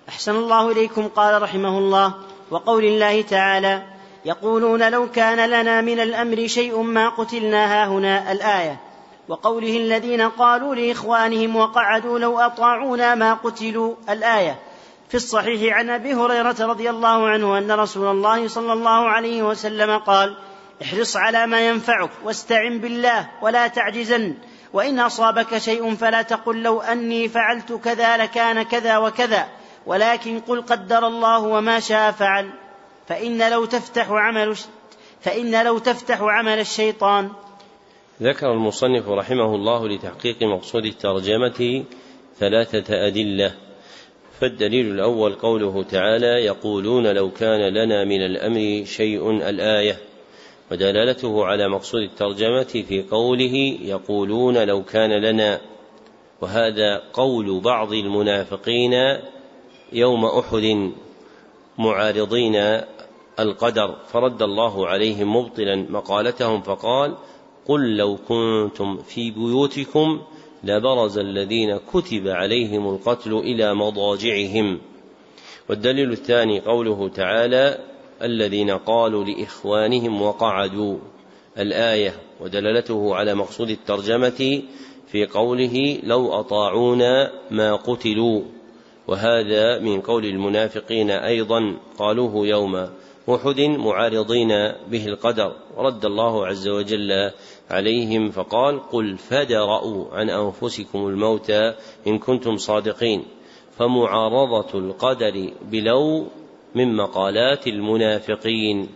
أحسن الله إليكم قال رحمه الله. وقول الله تعالى يقولون لو كان لنا من الأمر شيء ما قتلنا هنا الآية. وقوله الذين قالوا لإخوانهم وقعدوا لو أطاعونا ما قتلوا الآية. في الصحيح عن أبي هريرة رضي الله عنه أن رسول الله صلى الله عليه وسلم قال احرص على ما ينفعك واستعن بالله ولا تعجزن. وإن أصابك شيء فلا تقل لو أني فعلت كذا لكان كذا وكذا. ولكن قل قدر الله وما شاء فعل. فإن لو تفتح عمل فإن لو تفتح عمل الشيطان. ذكر المصنف رحمه الله لتحقيق مقصود الترجمة ثلاثة أدلة. فالدليل الأول قوله تعالى يقولون لو كان لنا من الأمر شيء الآية. ودلالته على مقصود الترجمة في قوله يقولون لو كان لنا وهذا قول بعض المنافقين يوم أحد معارضين القدر فرد الله عليهم مبطلا مقالتهم فقال قل لو كنتم في بيوتكم لبرز الذين كتب عليهم القتل إلى مضاجعهم. والدليل الثاني قوله تعالى الذين قالوا لإخوانهم وقعدوا. الآية ودلالته على مقصود الترجمة في قوله لو أطاعونا ما قتلوا. وهذا من قول المنافقين أيضا قالوه يوم أحد معارضين به القدر. ورد الله عز وجل عليهم فقال قل فدرأوا عن أنفسكم الموت إن كنتم صادقين. فمعارضة القدر بلو من مقالات المنافقين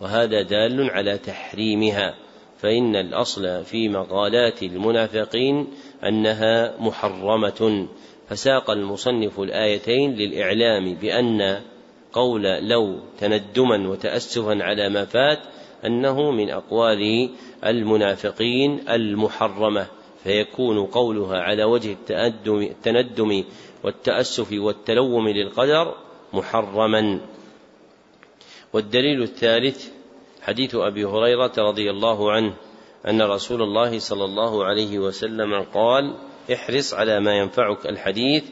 وهذا دال على تحريمها فإن الأصل في مقالات المنافقين أنها محرمة. فساق المصنف الآيتين للإعلام بأن قول لو تندما وتأسفا على ما فات أنه من أقوال المنافقين المحرمة فيكون قولها على وجه التندم والتأسف والتلوم للقدر محرما. والدليل الثالث حديث أبي هريرة رضي الله عنه أن رسول الله صلى الله عليه وسلم قال احرص على ما ينفعك الحديث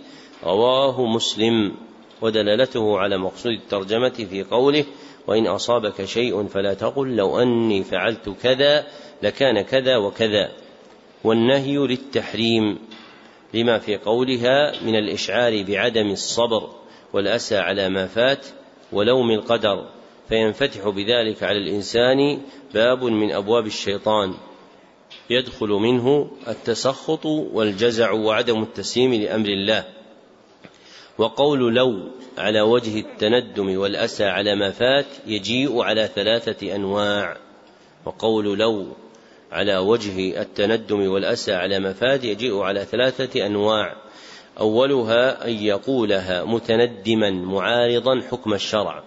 رواه مسلم ودلالته على مقصود الترجمة في قوله وإن أصابك شيء فلا تقل لو أني فعلت كذا لكان كذا وكذا. والنهي للتحريم لما في قولها من الإشعار بعدم الصبر. والأسى على ما فات ولوم القدر فينفتح بذلك على الإنسان باب من أبواب الشيطان يدخل منه التسخط والجزع وعدم التسليم لأمر الله. وقول لو على وجه التندم والأسى على ما فات يجيء على ثلاثة أنواع. وقول لو على وجه التندم والأسى على ما فات يجيء على ثلاثة أنواع. أولها أن يقولها متندما معارضا حكم الشرع.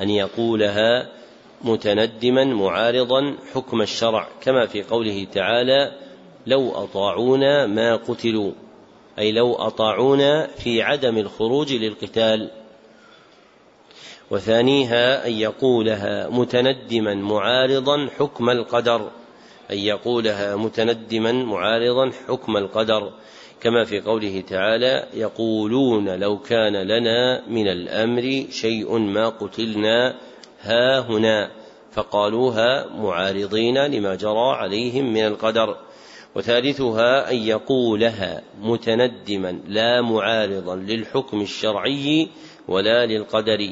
أن يقولها متندما معارضا حكم الشرع. كما في قوله تعالى لو أطاعونا ما قتلوا. أي لو أطاعونا في عدم الخروج للقتال. وثانيها أن يقولها متندما معارضا حكم القدر. أن يقولها متندما معارضا حكم القدر. كما في قوله تعالى يقولون لو كان لنا من الأمر شيء ما قتلنا ها هنا فقالوها معارضين لما جرى عليهم من القدر. وثالثها أن يقولها متندما لا معارضا للحكم الشرعي ولا للقدر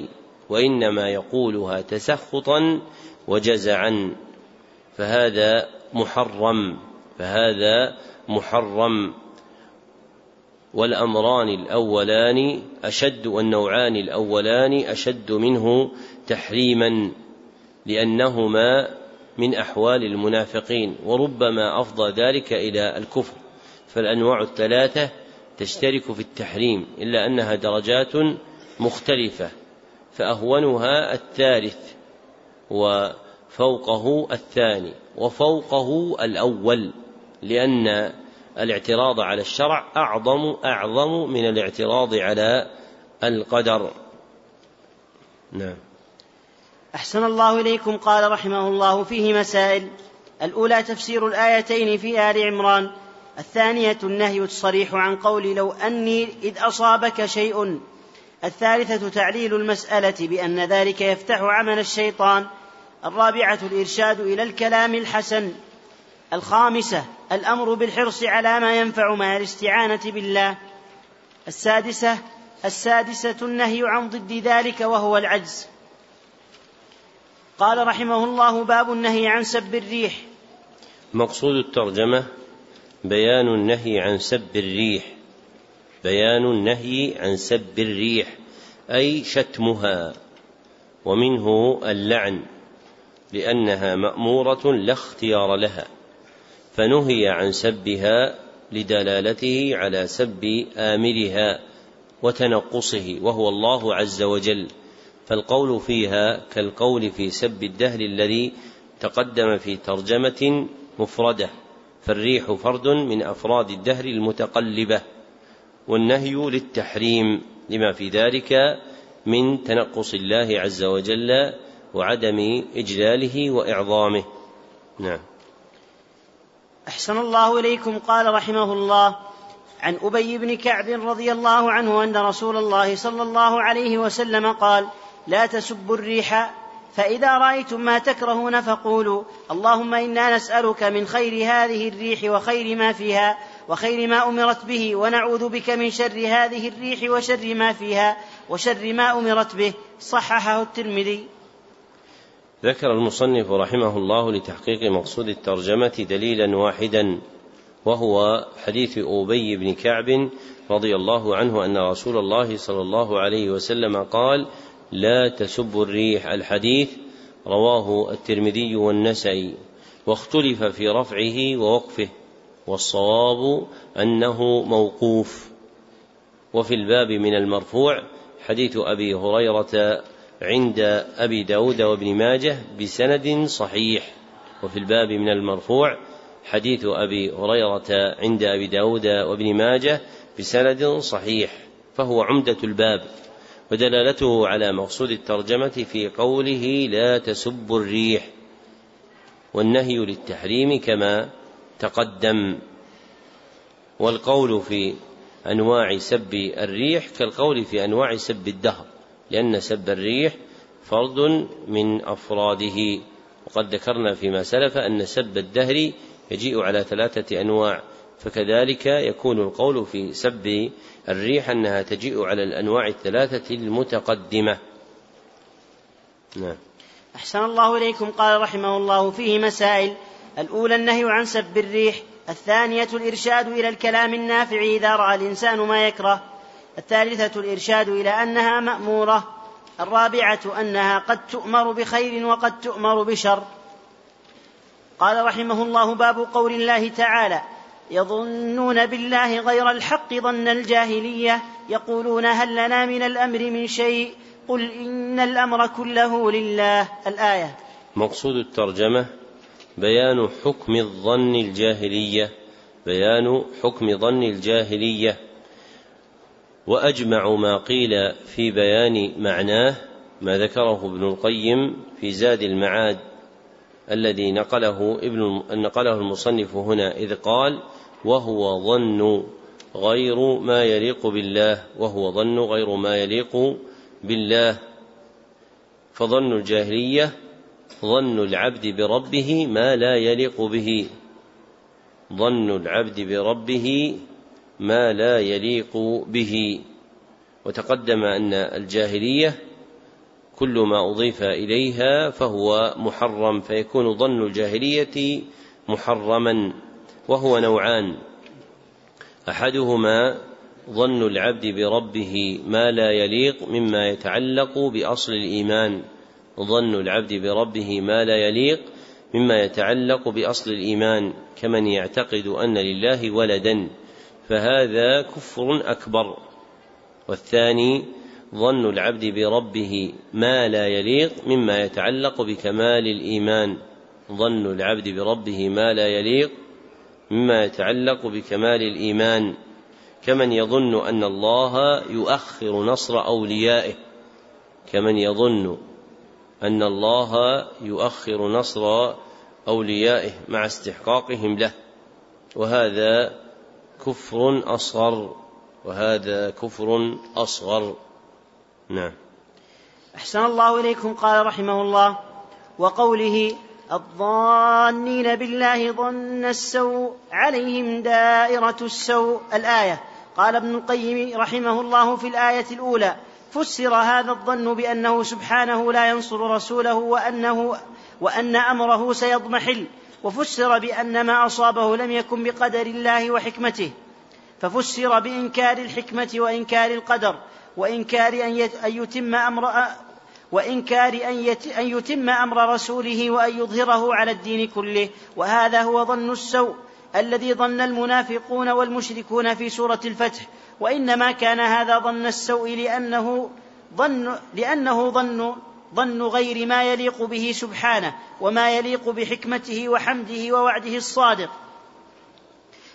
وإنما يقولها تسخطا وجزعا. فهذا محرم فهذا محرم. والأمران الأولان أشد والنوعان الأولان أشد منه تحريما لأنهما من أحوال المنافقين وربما أفضى ذلك إلى الكفر. فالأنواع الثلاثة تشترك في التحريم إلا أنها درجات مختلفة فأهونها الثالث وفوقه الثاني وفوقه الأول لأن الاعتراض على الشرع أعظم أعظم من الاعتراض على القدر. نعم. أحسن الله إليكم قال رحمه الله فيه مسائل. الأولى تفسير الآيتين في آل عمران. الثانية النهي الصريح عن قول لو أني إذ أصابك شيء. الثالثة تعليل المسألة بأن ذلك يفتح عمل الشيطان. الرابعة الإرشاد إلى الكلام الحسن. الخامسة الأمر بالحرص على ما ينفع مع الاستعانة بالله. السادسة السادسة النهي عن ضد ذلك وهو العجز. قال رحمه الله باب النهي عن سب الريح. مقصود الترجمة بيان النهي عن سب الريح. بيان النهي عن سب الريح أي شتمها. ومنه اللعن لأنها مأمورة لا اختيار لها. فنهي عن سبها لدلالته على سب آمرها وتنقصه وهو الله عز وجل. فالقول فيها كالقول في سب الدهر الذي تقدم في ترجمة مفردة فالريح فرد من أفراد الدهر المتقلبة والنهي للتحريم لما في ذلك من تنقص الله عز وجل وعدم إجلاله وإعظامه. نعم. أحسن الله إليكم. قال رحمه الله عن أبي بن كعب رضي الله عنه أن رسول الله صلى الله عليه وسلم قال لا تسبوا الريح فإذا رأيتم ما تكرهون فقولوا اللهم إنا نسألك من خير هذه الريح وخير ما فيها وخير ما أمرت به ونعوذ بك من شر هذه الريح وشر ما فيها وشر ما أمرت به. صححه الترمذي. ذكر المصنف رحمه الله لتحقيق مقصود الترجمة دليلا واحدا وهو حديث أبي بن كعب رضي الله عنه أن رسول الله صلى الله عليه وسلم قال لا تسبوا الريح. الحديث رواه الترمذي والنسائي واختلف في رفعه ووقفه والصواب أنه موقوف. وفي الباب من المرفوع حديث أبي هريرة عند أبي داود وابن ماجه بسند صحيح. وفي الباب من المرفوع حديث أبي هريرة عند أبي داود وابن ماجه بسند صحيح فهو عمدة الباب ودلالته على مقصود الترجمة في قوله لا تسبوا الريح والنهي للتحريم كما تقدم. والقول في أنواع سب الريح كالقول في أنواع سب الدهر. لأن سب الريح فرد من أفراده. وقد ذكرنا فيما سلف أن سب الدهر يجيء على ثلاثة أنواع فكذلك يكون القول في سب الريح أنها تجيء على الأنواع الثلاثة المتقدمة. نعم. أحسن الله إليكم قال رحمه الله فيه مسائل. الأولى النهي عن سب الريح الثانية الإرشاد إلى الكلام النافع إذا رأى الإنسان ما يكره. الثالثة الإرشاد إلى أنها مأمورة الرابعة أنها قد تؤمر بخير وقد تؤمر بشر. قال رحمه الله باب قول الله تعالى يظنون بالله غير الحق ظن الجاهلية يقولون هل لنا من الأمر من شيء؟ قل إن الأمر كله لله. الآية مقصود الترجمة بيان حكم الظن الجاهلية بيان حكم ظن الجاهلية. وأجمع ما قيل في بيان معناه ما ذكره ابن القيم في زاد المعاد الذي نقله ابن نقله المصنف هنا إذ قال وهو ظن غير ما يليق بالله وهو ظن غير ما يليق بالله. فظن الجاهلية ظن العبد بربه ما لا يليق به. ظن العبد بربه ما لا يليق به. وتقدم أن الجاهلية كل ما أضيف إليها فهو محرم فيكون ظن الجاهلية محرما وهو نوعان. أحدهما ظن العبد بربه ما لا يليق مما يتعلق بأصل الإيمان. ظن العبد بربه ما لا يليق مما يتعلق بأصل الإيمان كمن يعتقد أن لله ولدا. فهذا كفر أكبر. والثاني ظن العبد بربه ما لا يليق مما يتعلق بكمال الإيمان. ظن العبد بربه ما لا يليق مما يتعلق بكمال الإيمان. كمن يظن أن الله يؤخر نصر أوليائه. كمن يظن أن الله يؤخر نصر أوليائه مع استحقاقهم له. وهذا كفر أصغر وهذا كفر أصغر. نعم. أحسن الله إليكم قال رحمه الله. وقوله الظانين بالله ظن السوء عليهم دائرة السوء. الآية. قال ابن القيم رحمه الله في الآية الأولى فسر هذا الظن بأنه سبحانه لا ينصر رسوله وأنه وأن أمره سيضمحل. وفسر بأن ما أصابه لم يكن بقدر الله وحكمته. ففسر بإنكار الحكمة وإنكار القدر وإنكار أن يتم أمر وإنكار أن يتم أمر رسوله وأن يظهره على الدين كله. وهذا هو ظن السوء الذي ظن المنافقون والمشركون في سورة الفتح. وإنما كان هذا ظن السوء لأنه ظن لأنه ظن ظن غير ما يليق به سبحانه وما يليق بحكمته وحمده ووعده الصادق.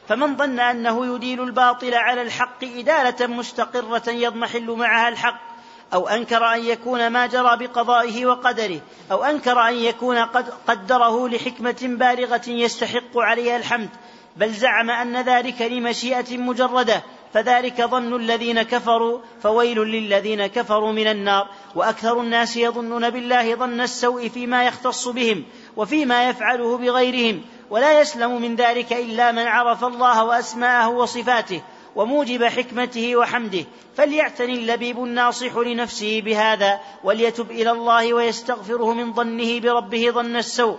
فمن ظن أنه يديل الباطل على الحق إدالة مستقرة يضمحل معها الحق أو أنكر أن يكون ما جرى بقضائه وقدره أو أنكر أن يكون قد قدره لحكمة بالغة يستحق عليها الحمد بل زعم أن ذلك لمشيئة مجردة فذلك ظن الذين كفروا فويل للذين كفروا من النار. وأكثر الناس يظنون بالله ظن السوء فيما يختص بهم وفيما يفعله بغيرهم. ولا يسلم من ذلك إلا من عرف الله وأسماءه وصفاته وموجب حكمته وحمده. فليعتني اللبيب الناصح لنفسه بهذا وليتب إلى الله ويستغفره من ظنه بربه ظن السوء.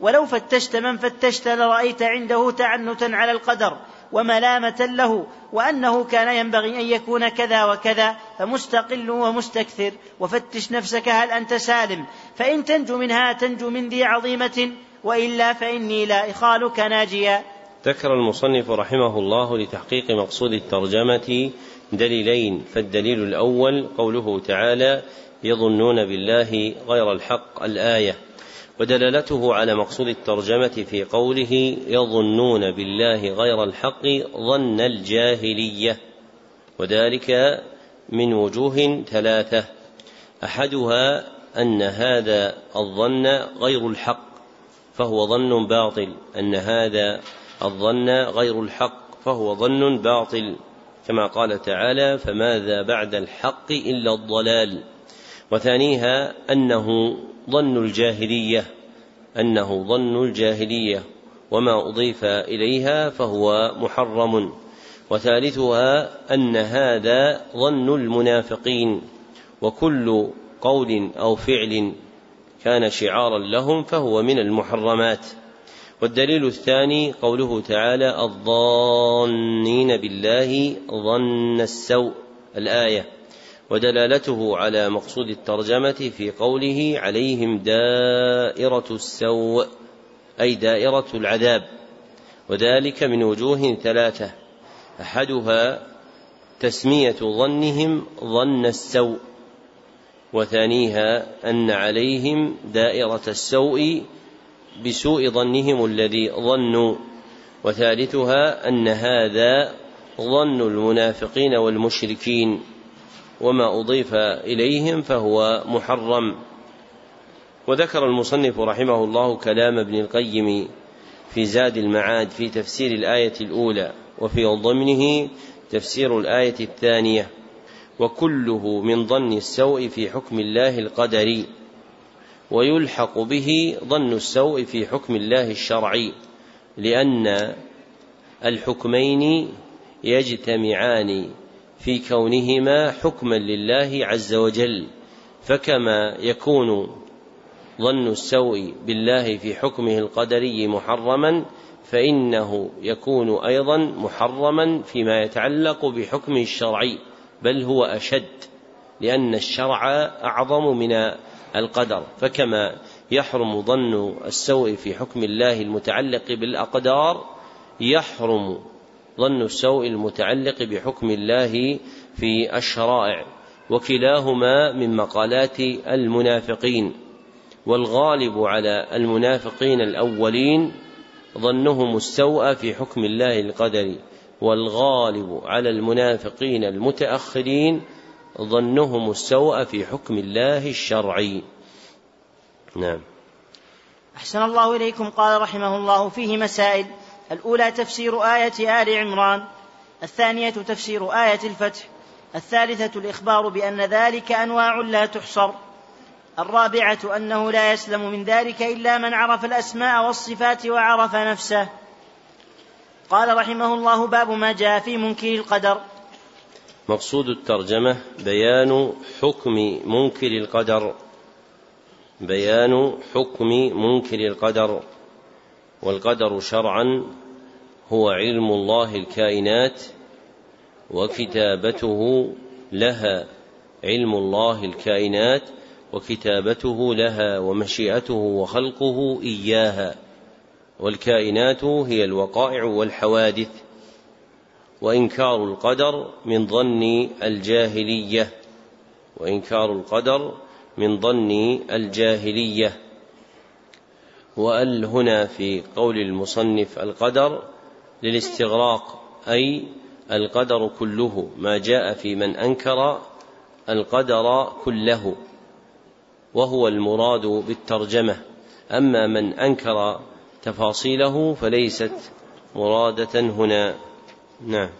ولو فتشت من فتشت لرأيت عنده تعنتا على القدر. وملامة له وأنه كان ينبغي أن يكون كذا وكذا فمستقل ومستكثر. وفتش نفسك هل أنت سالم؟ فإن تنجو منها تنجو من ذي عظيمة وإلا فإني لا إخالك ناجيا. ذكر المصنف رحمه الله لتحقيق مقصود الترجمة دليلين. فالدليل الأول قوله تعالى يظنون بالله غير الحق الآية. ودلالته على مقصود الترجمة في قوله يظنون بالله غير الحق ظن الجاهلية وذلك من وجوه ثلاثة. أحدها أن هذا الظن غير الحق فهو ظن باطل. أن هذا الظن غير الحق فهو ظن باطل. كما قال تعالى فماذا بعد الحق إلا الضلال وثانيها أنه ظن الجاهلية أنه ظن الجاهلية وما أضيف إليها فهو محرم. وثالثها أن هذا ظن المنافقين وكل قول أو فعل كان شعارا لهم فهو من المحرمات. والدليل الثاني قوله تعالى الظانين بالله ظن السوء الآية. ودلالته على مقصود الترجمة في قوله عليهم دائرة السوء أي دائرة العذاب. وذلك من وجوه ثلاثة. أحدها تسمية ظنهم ظن السوء وثانيها أن عليهم دائرة السوء بسوء ظنهم الذي ظنوا وثالثها أن هذا ظن المنافقين والمشركين. وما أضيف إليهم فهو محرم. وذكر المصنف رحمه الله كلام ابن القيم في زاد المعاد في تفسير الآية الأولى وفي ضمنه تفسير الآية الثانية وكله من ظن السوء في حكم الله القدري ويلحق به ظن السوء في حكم الله الشرعي لأن الحكمين يجتمعان في كونهما حكما لله عز وجل فكما يكون ظن السوء بالله في حكمه القدري محرما فإنه يكون أيضا محرما فيما يتعلق بحكمه الشرعي بل هو أشد لأن الشرع أعظم من القدر فكما يحرم ظن السوء في حكم الله المتعلق بالأقدار يحرم ظن السوء المتعلق بحكم الله في الشرائع وكلاهما من مقالات المنافقين. والغالب على المنافقين الأولين ظنهم السوء في حكم الله القدري والغالب على المنافقين المتأخرين ظنهم السوء في حكم الله الشرعي. نعم. أحسن الله إليكم قال رحمه الله فيه مسائل الأولى تفسير آية آل عمران الثانية تفسير آية الفتح الثالثة الإخبار بأن ذلك أنواع لا تحصر الرابعة أنه لا يسلم من ذلك إلا من عرف الأسماء والصفات وعرف نفسه. قال رحمه الله باب ما جاء في منكر القدر. مقصود الترجمة بيان حكم منكر القدر. بيان حكم منكر القدر. والقدر شرعا هو علم الله الكائنات وكتابته لها علم الله الكائنات وكتابته لها ومشيئته وخلقه إياها. والكائنات هي الوقائع والحوادث وإنكار القدر من ظن الجاهلية. وإنكار القدر من ظن الجاهلية. وأل هنا في قول المصنف القدر للاستغراق أي القدر كله ما جاء في من أنكر القدر كله وهو المراد بالترجمة. أما من أنكر تفاصيله فليست مرادة هنا. نعم.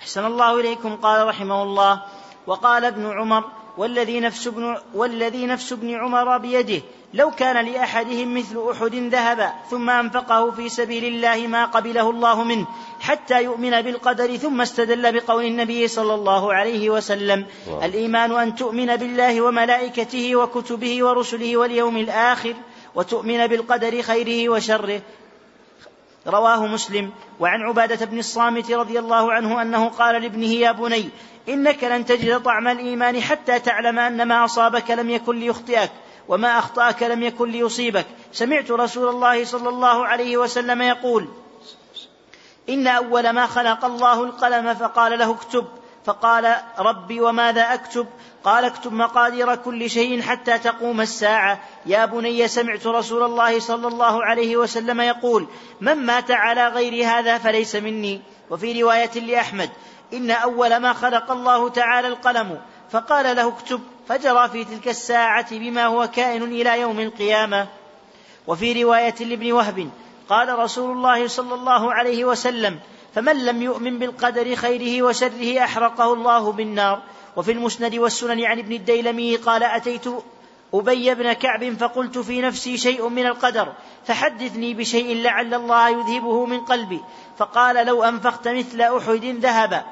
أحسن الله إليكم قال رحمه الله. وقال ابن عمر والذي نفس ابن والذي نفس ابن عمر بيده لو كان لأحدهم مثل أحد ذهبا ثم أنفقه في سبيل الله ما قبله الله منه حتى يؤمن بالقدر ثم استدل بقول النبي صلى الله عليه وسلم واو. الإيمان أن تؤمن بالله وملائكته وكتبه ورسله واليوم الآخر وتؤمن بالقدر خيره وشره رواه مسلم. وعن عبادة بن الصامت رضي الله عنه أنه قال لابنه يا بني إنك لن تجد طعم الإيمان حتى تعلم أن ما أصابك لم يكن ليخطئك وما أخطأك لم يكن ليصيبك. سمعت رسول الله صلى الله عليه وسلم يقول إن أول ما خلق الله القلم فقال له اكتب فقال ربي وماذا أكتب؟ قال اكتب مقادير كل شيء حتى تقوم الساعة. يا بني سمعت رسول الله صلى الله عليه وسلم يقول من مات على غير هذا فليس مني. وفي رواية لأحمد إن أول ما خلق الله تعالى القلم فقال له اكتب فجرى في تلك الساعة بما هو كائن إلى يوم القيامة. وفي رواية لابن وهب قال رسول الله صلى الله عليه وسلم فمن لم يؤمن بالقدر خيره وشره أحرقه الله بالنار. وفي المسند والسنن عن ابن الديلمي قال أتيت أبي بن كعب فقلت في نفسي شيء من القدر فحدثني بشيء لعل الله يذهبه من قلبي. فقال لو أنفقت مثل أحد ذهبا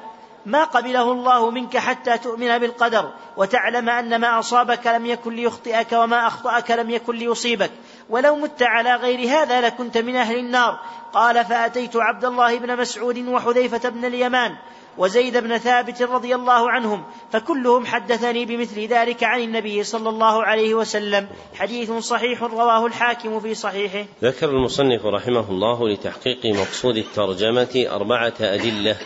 ما قبله الله منك حتى تؤمن بالقدر وتعلم أن ما أصابك لم يكن ليخطئك وما أخطأك لم يكن ليصيبك. ولو مت على غير هذا لكنت من أهل النار. قال فأتيت عبد الله بن مسعود وحذيفة بن اليمان وزيد بن ثابت رضي الله عنهم فكلهم حدثني بمثل ذلك عن النبي صلى الله عليه وسلم. حديث صحيح رواه الحاكم في صحيحه. ذكر المصنف رحمه الله لتحقيق مقصود الترجمة أربعة أدلة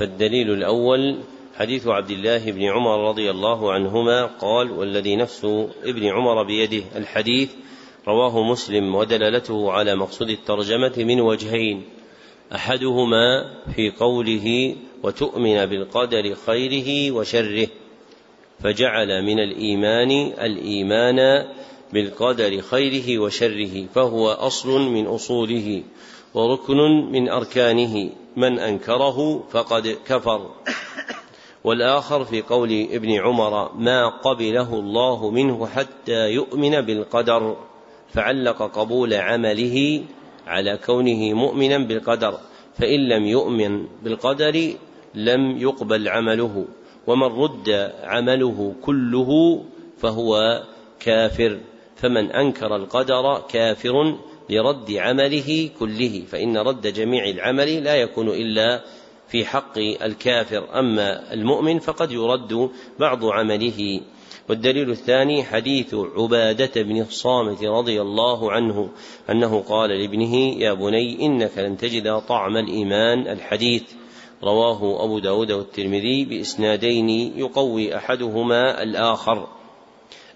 فالدليل الأول حديث عبد الله بن عمر رضي الله عنهما قال والذي نفس ابن عمر بيده. الحديث رواه مسلم ودلالته على مقصود الترجمة من وجهين أحدهما في قوله وتؤمن بالقدر خيره وشره فجعل من الإيمان الإيمان بالقدر خيره وشره فهو أصل من أصوله وركن من أركانه من أنكره فقد كفر. والآخر في قول ابن عمر ما قبله الله منه حتى يؤمن بالقدر فعلق قبول عمله على كونه مؤمنا بالقدر فإن لم يؤمن بالقدر لم يقبل عمله ومن رد عمله كله فهو كافر فمن أنكر القدر كافر لرد عمله كله فإن رد جميع العمل لا يكون إلا في حق الكافر أما المؤمن فقد يرد بعض عمله والدليل الثاني حديث عبادة بن الصامت رضي الله عنه أنه قال لابنه يا بني إنك لن تجد طعم الإيمان. الحديث رواه أبو داود والترمذي بإسنادين يقوي أحدهما الآخر.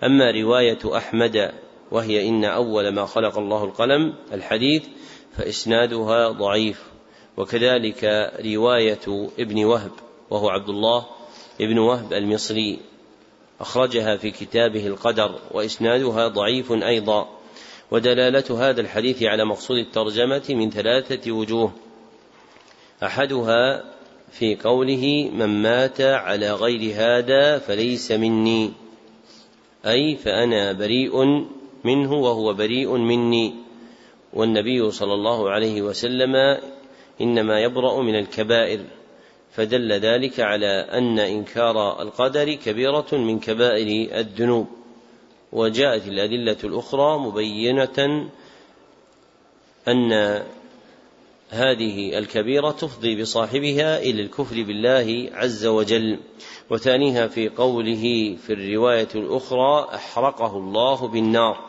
أما رواية أحمد وهي إن أول ما خلق الله القلم الحديث فإسنادها ضعيف. وكذلك رواية ابن وهب وهو عبد الله ابن وهب المصري. أخرجها في كتابه القدر وإسنادها ضعيف أيضا ودلالة هذا الحديث على مقصود الترجمة من ثلاثة وجوه. أحدها في قوله من مات على غير هذا فليس مني أي فأنا بريء منه وهو بريء مني والنبي صلى الله عليه وسلم إنما يبرأ من الكبائر. فدل ذلك على أن إنكار القدر كبيرة من كبائر الذنوب وجاءت الأدلة الأخرى مبينة أن هذه الكبيرة تفضي بصاحبها إلى الكفر بالله عز وجل. وثانيها في قوله في الرواية الأخرى أحرقه الله بالنار.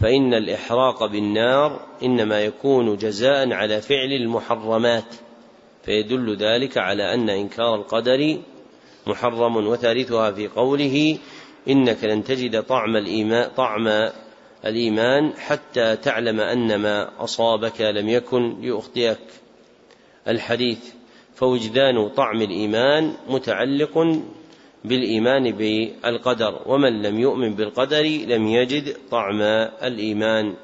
فإن الإحراق بالنار إنما يكون جزاء على فعل المحرمات. فيدل ذلك على أن إنكار القدر محرم وثالثها في قوله إنك لن تجد طعم الإيمان طعم الإيمان حتى تعلم أن ما أصابك لم يكن ليخطئك. الحديث فوجدان طعم الإيمان متعلق بالإيمان بالقدر ومن لم يؤمن بالقدر لم يجد طعم الإيمان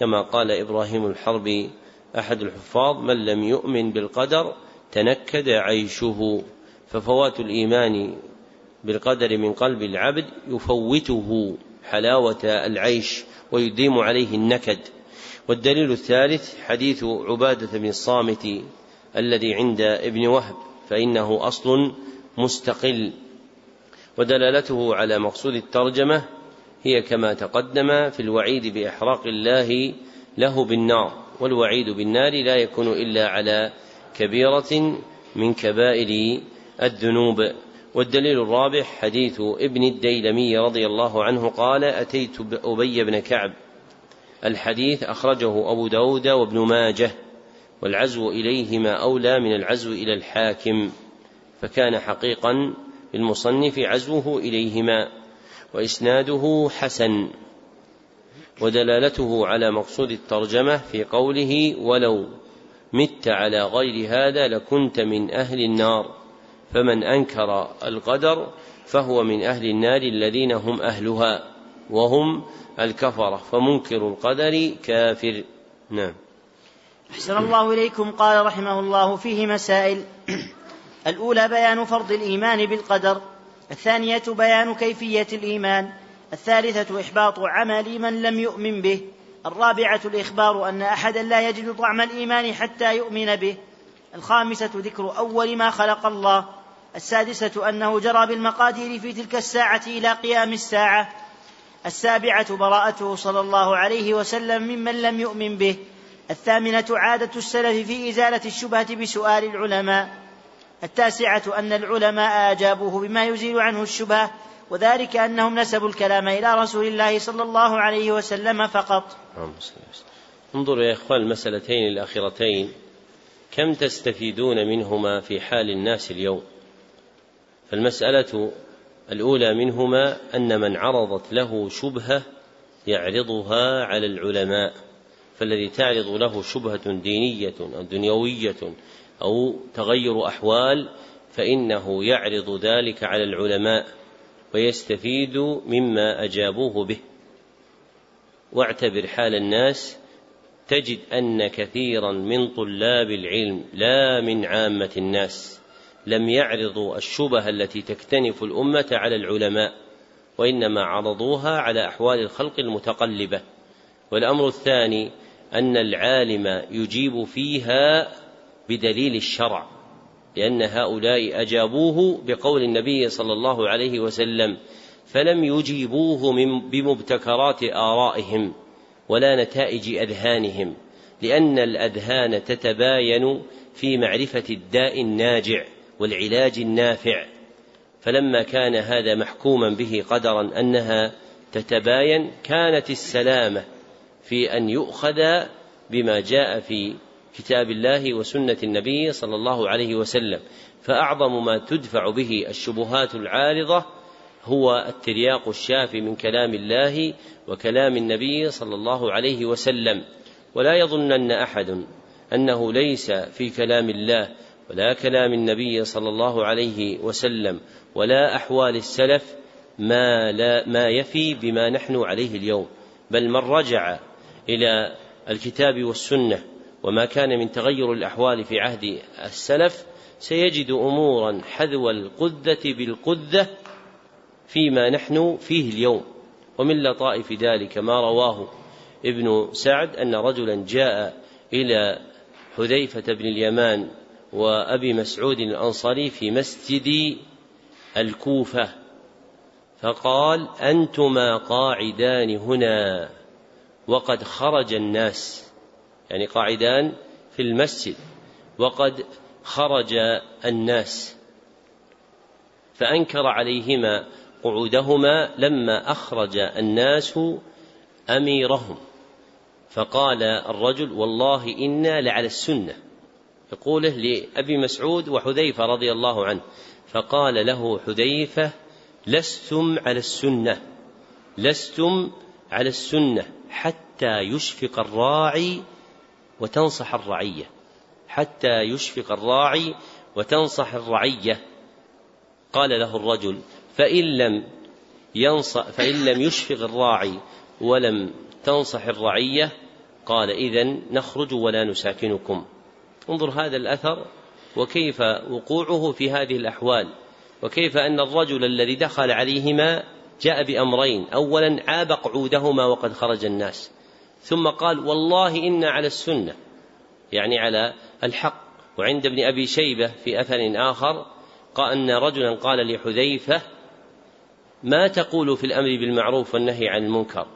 كما قال إبراهيم الحربي أحد الحفاظ من لم يؤمن بالقدر تنكد عيشه. ففوات الإيمان بالقدر من قلب العبد يفوته حلاوة العيش ويديم عليه النكد. والدليل الثالث حديث عبادة بن الصامت الذي عند ابن وهب فإنه أصل مستقل. ودلالته على مقصود الترجمة هي كما تقدم في الوعيد بإحراق الله له بالنار. والوعيد بالنار لا يكون إلا على كبيرة من كبائر الذنوب. والدليل الرابع حديث ابن الديلمي رضي الله عنه قال أتيت أبي بن كعب. الحديث أخرجه أبو داود وابن ماجه والعزو إليهما أولى من العزو إلى الحاكم. فكان حقيقا للمصنف عزوه إليهما وإسناده حسن. ودلالته على مقصود الترجمة في قوله ولو مت على غير هذا لكنت من أهل النار فمن أنكر القدر فهو من أهل النار الذين هم أهلها وهم الكفرة فمنكر القدر كافر. نعم. أحسن الله إليكم. قال رحمه الله فيه مسائل. الأولى بيان فرض الإيمان بالقدر الثانية بيان كيفية الإيمان الثالثة إحباط عمل من لم يؤمن به. الرابعة الإخبار أن أحدا لا يجد طعم الإيمان حتى يؤمن به. الخامسة ذكر أول ما خلق الله. السادسة أنه جرى بالمقادير في تلك الساعة إلى قيام الساعة. السابعة براءته صلى الله عليه وسلم ممن لم يؤمن به. الثامنة عادة السلف في إزالة الشبهة بسؤال العلماء. التاسعة أن العلماء أجابوه بما يزيل عنه الشبهة وذلك أنهم نسبوا الكلام إلى رسول الله صلى الله عليه وسلم فقط. انظروا يا إخوان المسألتين الأخيرتين كم تستفيدون منهما في حال الناس اليوم؟ فالمسألة الأولى منهما أن من عرضت له شبهة يعرضها على العلماء فالذي تعرض له شبهة دينية أو دنيوية أو تغير أحوال فإنه يعرض ذلك على العلماء. ويستفيد مما أجابوه به. واعتبر حال الناس تجد أن كثيرا من طلاب العلم لا من عامة الناس لم يعرضوا الشبه التي تكتنف الأمة على العلماء وإنما عرضوها على أحوال الخلق المتقلبة. والأمر الثاني أن العالم يجيب فيها بدليل الشرع. لأن هؤلاء أجابوه بقول النبي صلى الله عليه وسلم فلم يجيبوه من بمبتكرات آرائهم ولا نتائج أذهانهم لأن الأذهان تتباين في معرفة الداء الناجع والعلاج النافع. فلما كان هذا محكوما به قدرا أنها تتباين كانت السلامة في أن يؤخذ بما جاء في كتاب الله وسنة النبي صلى الله عليه وسلم. فأعظم ما تدفع به الشبهات العارضة هو الترياق الشافي من كلام الله وكلام النبي صلى الله عليه وسلم. ولا يظنن أحد أنه ليس في كلام الله ولا كلام النبي صلى الله عليه وسلم ولا أحوال السلف ما لا ما يفي بما نحن عليه اليوم. بل من رجع إلى الكتاب والسنة وما كان من تغير الأحوال في عهد السلف سيجد أمورا حذو القذة بالقذة فيما نحن فيه اليوم. ومن لطائف ذلك ما رواه ابن سعد أن رجلا جاء إلى حذيفة بن اليمان وأبي مسعود الأنصاري في مسجد الكوفة فقال أنتما قاعدان هنا وقد خرج الناس. يعني قاعدان في المسجد وقد خرج الناس فأنكر عليهما قعودهما لما أخرج الناس أميرهم. فقال الرجل والله إنا لعلى السنة. يقوله لأبي مسعود وحذيفة رضي الله عنه. فقال له حذيفة لستم على السنة لستم على السنة حتى يشفق الراعي وتنصح الرعية حتى يشفق الراعي وتنصح الرعية. قال له الرجل فإن لم ينصح فإن لم يشفق الراعي ولم تنصح الرعية قال إذا نخرج ولا نساكنكم. انظر هذا الأثر وكيف وقوعه في هذه الأحوال وكيف أن الرجل الذي دخل عليهما جاء بأمرين أولا عاب قعودهما وقد خرج الناس. ثم قال والله إنا على السنة يعني على الحق. وعند ابن أبي شيبة في أثر آخر قال أن رجلا قال لحذيفة ما تقول في الأمر بالمعروف والنهي عن المنكر؟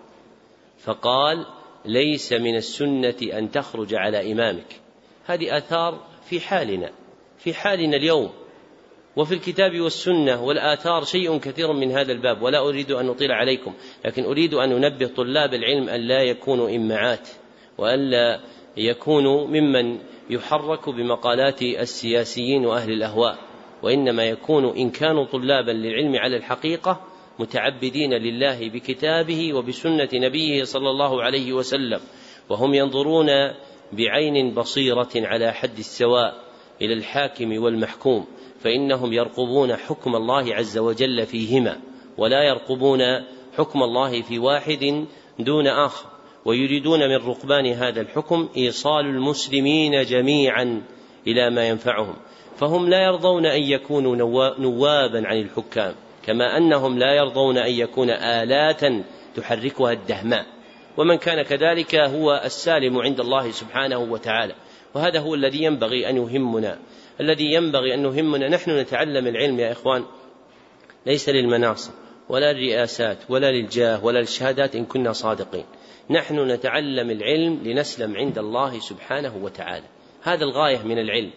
فقال ليس من السنة أن تخرج على إمامك. هذه آثار في حالنا في حالنا اليوم. وفي الكتاب والسنة والآثار شيء كثير من هذا الباب ولا أريد أن أطيل عليكم لكن أريد أن أنبه طلاب العلم أن لا يكونوا إمعات وأن لا يكونوا ممن يحرك بمقالات السياسيين وأهل الأهواء وإنما يكون إن كانوا طلابا للعلم على الحقيقة متعبدين لله بكتابه وبسنة نبيه صلى الله عليه وسلم وهم ينظرون بعين بصيرة على حد السواء إلى الحاكم والمحكوم. فإنهم يرقبون حكم الله عز وجل فيهما ولا يرقبون حكم الله في واحد دون آخر ويريدون من رقبان هذا الحكم إيصال المسلمين جميعا إلى ما ينفعهم فهم لا يرضون أن يكونوا نوابا عن الحكام كما أنهم لا يرضون أن يكون آلات تحركها الدهماء ومن كان كذلك هو السالم عند الله سبحانه وتعالى وهذا هو الذي ينبغي أن يهمنا. الذي ينبغي أن نهمنا نحن نتعلم العلم يا إخوان. ليس للمناصب ولا للرئاسات ولا للجاه ولا للشهادات إن كنا صادقين. نحن نتعلم العلم لنسلم عند الله سبحانه وتعالى. هذا الغاية من العلم.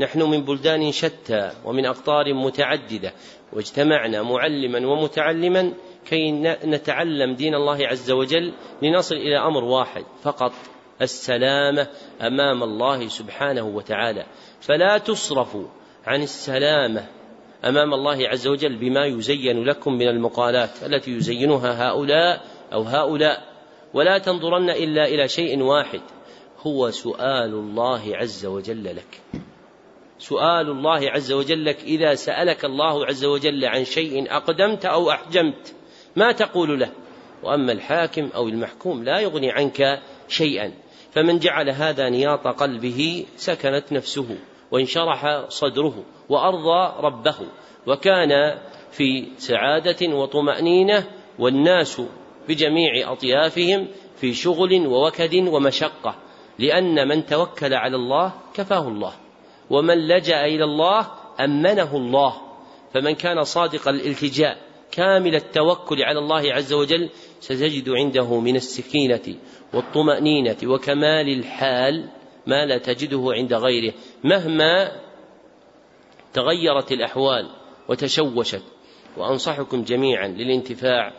نحن من بلدان شتى ومن أقطار متعددة. واجتمعنا معلما ومتعلما كي نتعلم دين الله عز وجل لنصل إلى أمر واحد فقط السلامة أمام الله سبحانه وتعالى. فلا تصرفوا عن السلامة أمام الله عز وجل بما يزين لكم من المقالات التي يزينها هؤلاء أو هؤلاء. ولا تنظرن إلا إلى شيء واحد هو سؤال الله عز وجل لك. سؤال الله عز وجل لك إذا سألك الله عز وجل عن شيء أقدمت أو أحجمت ما تقول له؟ وأما الحاكم أو المحكوم لا يغني عنك شيئا. فمن جعل هذا نياط قلبه سكنت نفسه وانشرح صدره وأرضى ربه وكان في سعادة وطمأنينة والناس بجميع أطيافهم في شغل ووكد ومشقة لأن من توكل على الله كفاه الله ومن لجأ إلى الله أمنه الله فمن كان صادق الالتجاء كامل التوكل على الله عز وجل ستجد عنده من السكينة والطمأنينة وكمال الحال ما لا تجده عند غيره مهما تغيرت الأحوال وتشوشت. وأنصحكم جميعا للانتفاع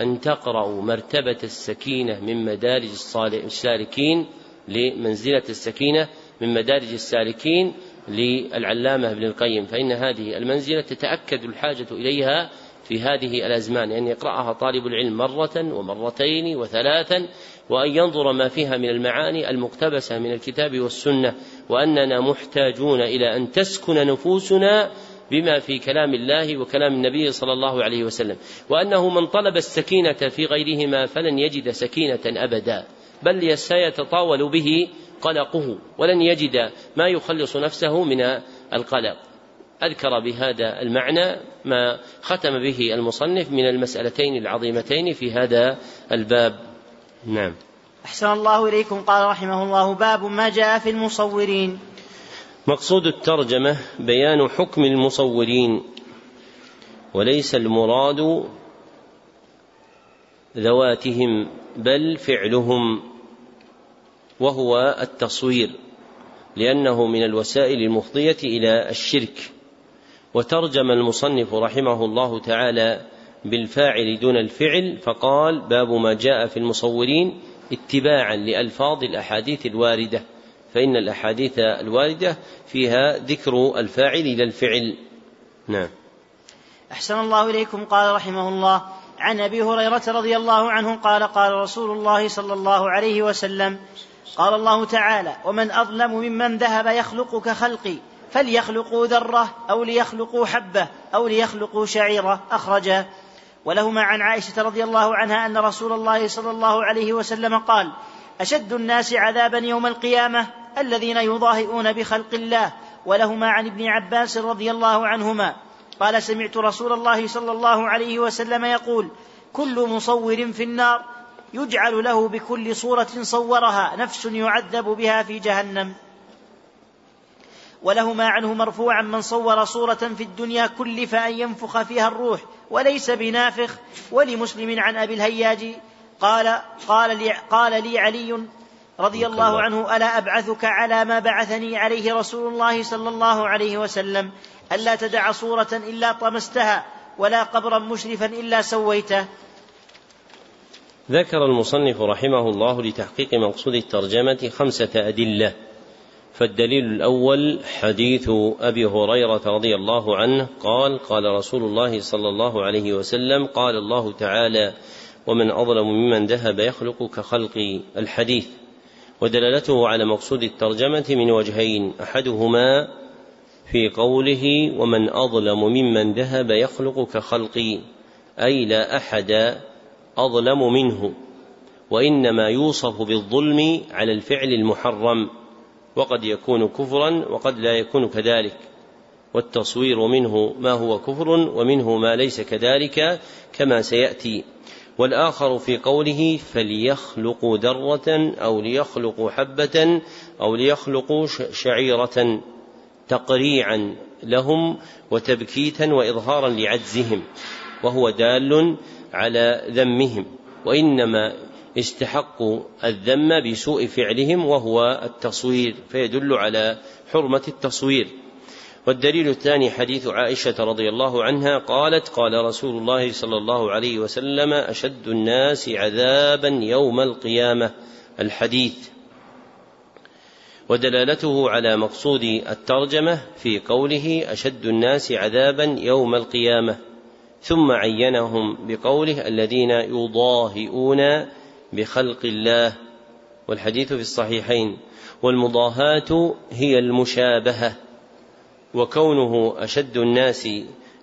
أن تقرأوا مرتبة السكينة من مدارج السالكين لمنزلة السكينة من مدارج السالكين للعلامة ابن القيم فإن هذه المنزلة تتأكد الحاجة إليها في هذه الأزمان أن يقرأها طالب العلم مرة ومرتين وثلاثا وأن ينظر ما فيها من المعاني المقتبسة من الكتاب والسنة وأننا محتاجون إلى أن تسكن نفوسنا بما في كلام الله وكلام النبي صلى الله عليه وسلم. وأنه من طلب السكينة في غيرهما فلن يجد سكينة أبدا بل سيتطاول به قلقه ولن يجد ما يخلص نفسه من القلق. أذكر بهذا المعنى ما ختم به المصنف من المسألتين العظيمتين في هذا الباب. نعم. أحسن الله إليكم قال رحمه الله باب ما جاء في المصورين. مقصود الترجمة بيان حكم المصورين وليس المراد ذواتهم بل فعلهم وهو التصوير لأنه من الوسائل المفضية إلى الشرك. وترجم المصنف رحمه الله تعالى بالفاعل دون الفعل فقال باب ما جاء في المصورين اتباعا لألفاظ الأحاديث الواردة فإن الأحاديث الواردة فيها ذكر الفاعل إلى الفعل. نعم. أحسن الله إليكم قال رحمه الله. عن أبي هريرة رضي الله عنه قال قال رسول الله صلى الله عليه وسلم قال الله تعالى ومن أظلم ممن ذهب يخلق كخلقي فليخلقوا ذرة أو ليخلقوا حبة أو ليخلقوا شعيرة. أخرجه ولهما عن عائشة رضي الله عنها أن رسول الله صلى الله عليه وسلم قال أشد الناس عذابا يوم القيامة الذين يضاهئون بخلق الله. ولهما عن ابن عباس رضي الله عنهما قال سمعت رسول الله صلى الله عليه وسلم يقول كل مصور في النار يجعل له بكل صورة صورها نفس يعذب بها في جهنم. ولهما عنه مرفوعا من صور صورة في الدنيا كلف أن ينفخ فيها الروح وليس بنافخ ولمسلم عن أبي الهياج قال قال لي, قال لي علي رضي الله. عنه ألا أبعثك على ما بعثني عليه رسول الله صلى الله عليه وسلم؟ ألا تدع صورة إلا طمستها ولا قبرا مشرفا إلا سويته. ذكر المصنف رحمه الله لتحقيق مقصود الترجمة خمسة أدلة. فالدليل الأول حديث أبي هريرة رضي الله عنه قال قال رسول الله صلى الله عليه وسلم قال الله تعالى ومن أظلم ممن ذهب يخلق كخلق الحديث ودلالته على مقصود الترجمة من وجهين أحدهما في قوله ومن أظلم ممن ذهب يخلق كخلقي أي لا أحد أظلم منه وإنما يوصف بالظلم على الفعل المحرم. وقد يكون كفرا وقد لا يكون كذلك. والتصوير منه ما هو كفر ومنه ما ليس كذلك كما سيأتي. والآخر في قوله فليخلقوا ذرة أو ليخلقوا حبة أو ليخلقوا شعيرة تقريعا لهم وتبكيتا وإظهارا لعجزهم وهو دال على ذمهم. وإنما استحقوا الذم بسوء فعلهم وهو التصوير فيدل على حرمة التصوير. والدليل الثاني حديث عائشة رضي الله عنها قالت قال رسول الله صلى الله عليه وسلم أشد الناس عذابا يوم القيامة. الحديث. ودلالته على مقصود الترجمة في قوله أشد الناس عذابا يوم القيامة. ثم عينهم بقوله الذين يضاهئون بخلق الله والحديث في الصحيحين والمضاهاة هي المشابهة وكونه أشد الناس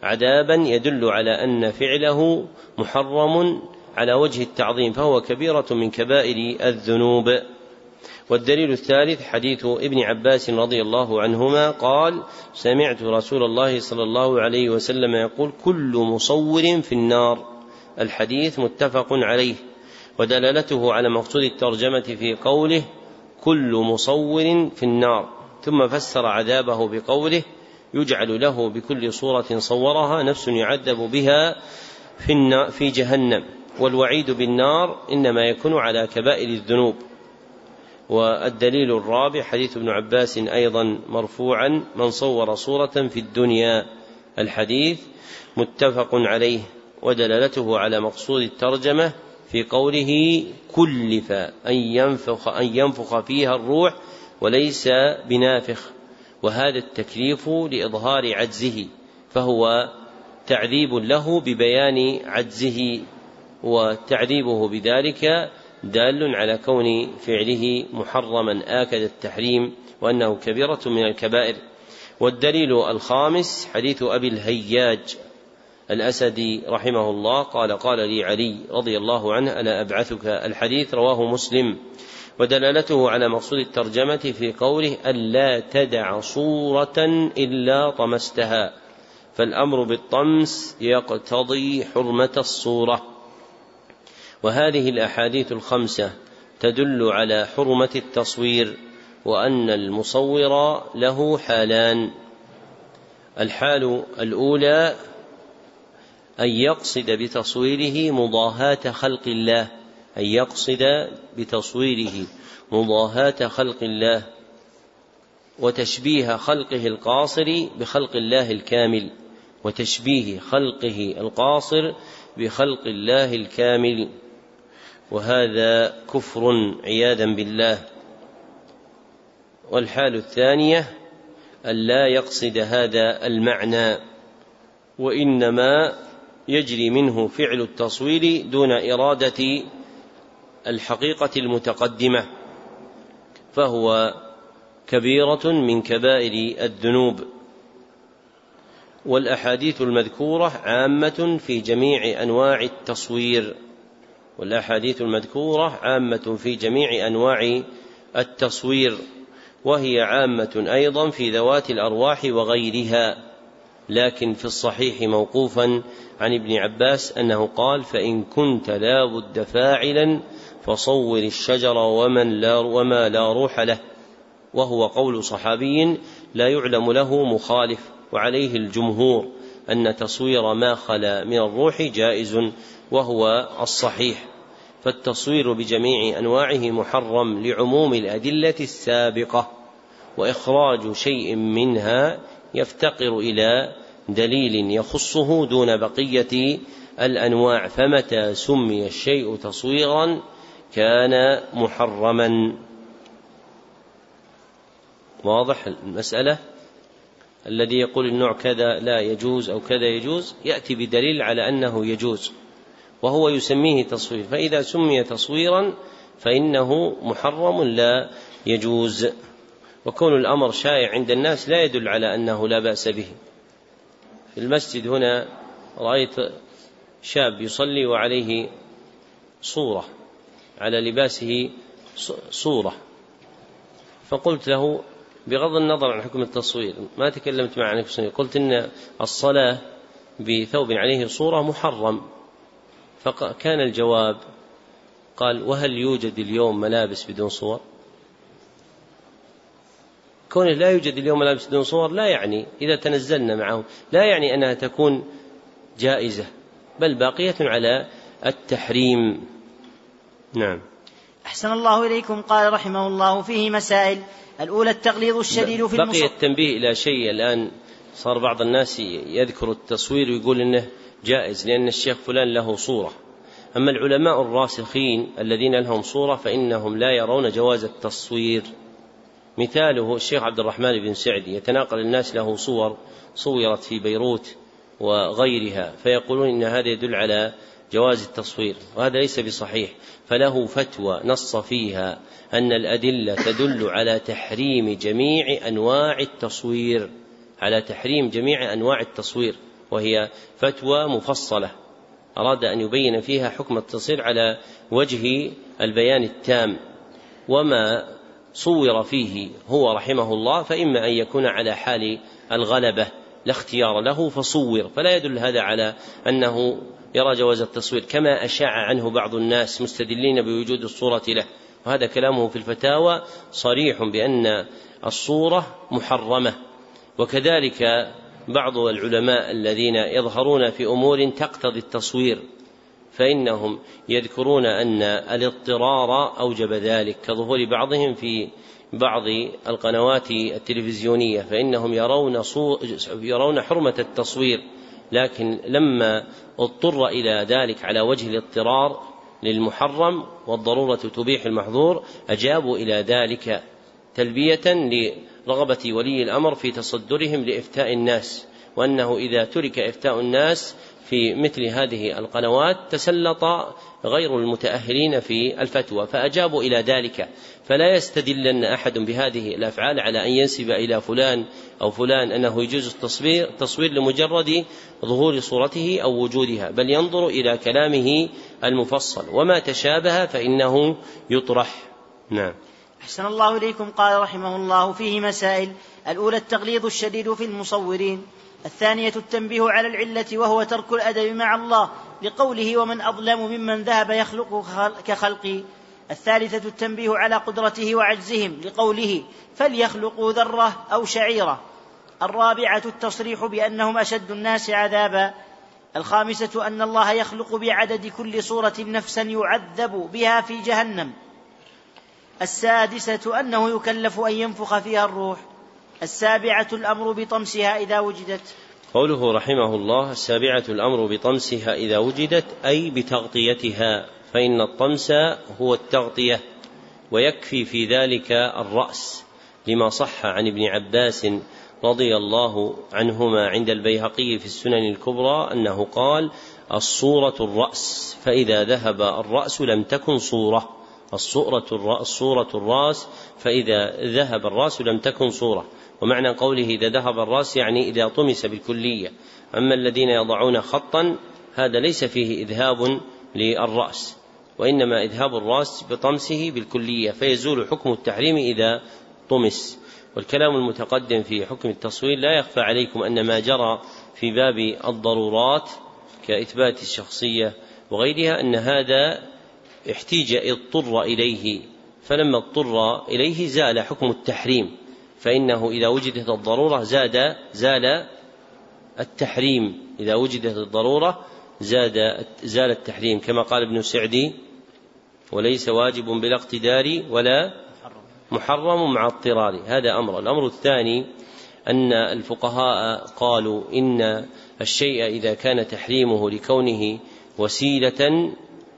عذابا يدل على أن فعله محرم على وجه التعظيم فهو كبيرة من كبائر الذنوب. والدليل الثالث حديث ابن عباس رضي الله عنهما قال سمعت رسول الله صلى الله عليه وسلم يقول كل مصور في النار. الحديث متفق عليه. ودلالته على مقصود الترجمة في قوله كل مصور في النار ثم فسر عذابه بقوله يجعل له بكل صورة صورها نفس يعذب بها في, في جهنم. والوعيد بالنار إنما يكون على كبائر الذنوب. والدليل الرابع حديث ابن عباس أيضا مرفوعا من صور صورة في الدنيا. الحديث متفق عليه ودلالته على مقصود الترجمة في قوله كلف أن ينفخ أن ينفخ فيها الروح وليس بنافخ. وهذا التكليف لإظهار عجزه فهو تعذيب له ببيان عجزه وتعذيبه بذلك دال على كون فعله محرما. آكد التحريم وأنه كبيرة من الكبائر. والدليل الخامس حديث أبي الهياج الأسدي رحمه الله قال قال لي علي رضي الله عنه أنا أبعثك الحديث رواه مسلم. ودلالته على مقصود الترجمة في قوله ألا تدع صورة إلا طمستها. فالأمر بالطمس يقتضي حرمة الصورة. وهذه الأحاديث الخمسة تدل على حرمة التصوير وأن المصور له حالان. الحال الأولى أن يقصد بتصويره مضاهاة خلق الله. أن يقصد بتصويره مضاهاة خلق الله وتشبيه خلقه القاصر بخلق الله الكامل وتشبيه خلقه القاصر بخلق الله الكامل. وهذا كفر عياذا بالله. والحال الثانية أن لا يقصد هذا المعنى وإنما يجري منه فعل التصوير دون إرادة الحقيقة المتقدمة فهو كبيرة من كبائر الذنوب. والأحاديث المذكورة عامة في جميع أنواع التصوير. والأحاديث المذكورة عامة في جميع أنواع التصوير وهي عامة أيضا في ذوات الأرواح وغيرها. لكن في الصحيح موقوفا عن ابن عباس أنه قال فإن كنت لا بد فاعلا فصور الشجر ومن لا وما لا روح له. وهو قول صحابي لا يعلم له مخالف وعليه الجمهور أن تصوير ما خلا من الروح جائز وهو الصحيح. فالتصوير بجميع أنواعه محرم لعموم الأدلة السابقة وإخراج شيء منها يفتقر إلى دليل يخصه دون بقية الأنواع فمتى سمي الشيء تصويرا كان محرما. واضح المسألة؟ الذي يقول النوع كذا لا يجوز أو كذا يجوز يأتي بدليل على أنه يجوز وهو يسميه تصوير. فإذا سمي تصويرا فإنه محرم لا يجوز. وكون الأمر شائع عند الناس لا يدل على أنه لا بأس به. في المسجد هنا رأيت شاب يصلي وعليه صورة على لباسه صورة. فقلت له بغض النظر عن حكم التصوير ما تكلمت معه عن قلت إن الصلاة بثوب عليه صورة محرم. فكان الجواب قال وهل يوجد اليوم ملابس بدون صور؟ كونه لا يوجد اليوم ملابس بدون صور لا يعني إذا تنزلنا معه لا يعني أنها تكون جائزة بل باقية على التحريم. نعم. أحسن الله إليكم قال رحمه الله فيه مسائل. الأولى التغليظ الشديد في بقي التنبيه إلى شيء الآن صار بعض الناس يذكر التصوير ويقول إنه جائز لأن الشيخ فلان له صورة. أما العلماء الراسخين الذين لهم صورة فإنهم لا يرون جواز التصوير. مثاله الشيخ عبد الرحمن بن سعدي يتناقل الناس له صور صورت في بيروت وغيرها فيقولون إن هذا يدل على جواز التصوير وهذا ليس بصحيح فله فتوى نص فيها أن الأدلة تدل على تحريم جميع أنواع التصوير على تحريم جميع أنواع التصوير وهي فتوى مفصلة أراد أن يبين فيها حكم التصوير على وجه البيان التام وما صور فيه هو رحمه الله فإما أن يكون على حال الغلبة لا اختيار له فصور. فلا يدل هذا على أنه يرى جواز التصوير كما أشاع عنه بعض الناس مستدلين بوجود الصورة له. وهذا كلامه في الفتاوى صريح بأن الصورة محرمة. وكذلك بعض العلماء الذين يظهرون في أمور تقتضي التصوير فإنهم يذكرون أن الاضطرار أوجب ذلك كظهور بعضهم في بعض القنوات التلفزيونية فإنهم يرون يرون حرمة التصوير لكن لما اضطر إلى ذلك على وجه الاضطرار للمحرم والضرورة تبيح المحظور أجابوا إلى ذلك تلبية لرغبة ولي الأمر في تصدرهم لإفتاء الناس وأنه إذا ترك إفتاء الناس في مثل هذه القنوات تسلط غير المتأهلين في الفتوى فأجابوا إلى ذلك. فلا يستدلن أحد بهذه الأفعال على أن ينسب إلى فلان أو فلان أنه يجوز التصوير تصوير لمجرد ظهور صورته أو وجودها بل ينظر إلى كلامه المفصل. وما تشابه فإنه يطرح. نعم. أحسن الله إليكم قال رحمه الله فيه مسائل. الأولى التغليظ الشديد في المصورين. الثانية التنبيه على العلة وهو ترك الأدب مع الله لقوله ومن أظلم ممن ذهب يخلق كخلقي. الثالثة التنبيه على قدرته وعجزهم لقوله فليخلقوا ذرة أو شعيرة. الرابعة التصريح بأنهم أشد الناس عذابا. الخامسة أن الله يخلق بعدد كل صورة نفسا يعذب بها في جهنم. السادسة أنه يكلف أن ينفخ فيها الروح. السابعة الأمر بطمسها إذا وجدت. قوله رحمه الله السابعة الأمر بطمسها إذا وجدت أي بتغطيتها فإن الطمس هو التغطية ويكفي في ذلك الرأس لما صح عن ابن عباس رضي الله عنهما عند البيهقي في السنن الكبرى أنه قال الصورة الرأس فإذا ذهب الرأس لم تكن صورة. الصورة الصورة الرأس فإذا ذهب الرأس لم تكن صورة. ومعنى قوله إذا ذهب الرأس يعني إذا طمس بالكلية. أما الذين يضعون خطا هذا ليس فيه إذهاب للرأس وإنما إذهاب الرأس بطمسه بالكلية فيزول حكم التحريم إذا طمس. والكلام المتقدم في حكم التصوير لا يخفى عليكم أن ما جرى في باب الضرورات كإثبات الشخصية وغيرها أن هذا احتيج اضطر إليه فلما اضطر إليه زال حكم التحريم. فإنه إذا وجدت الضرورة زاد زال التحريم. إذا وجدت الضرورة زاد زال التحريم كما قال ابن سعدي وليس واجب بلا اقتدار ولا محرم مع اضطرار. هذا أمر. الأمر الثاني أن الفقهاء قالوا إن الشيء إذا كان تحريمه لكونه وسيلة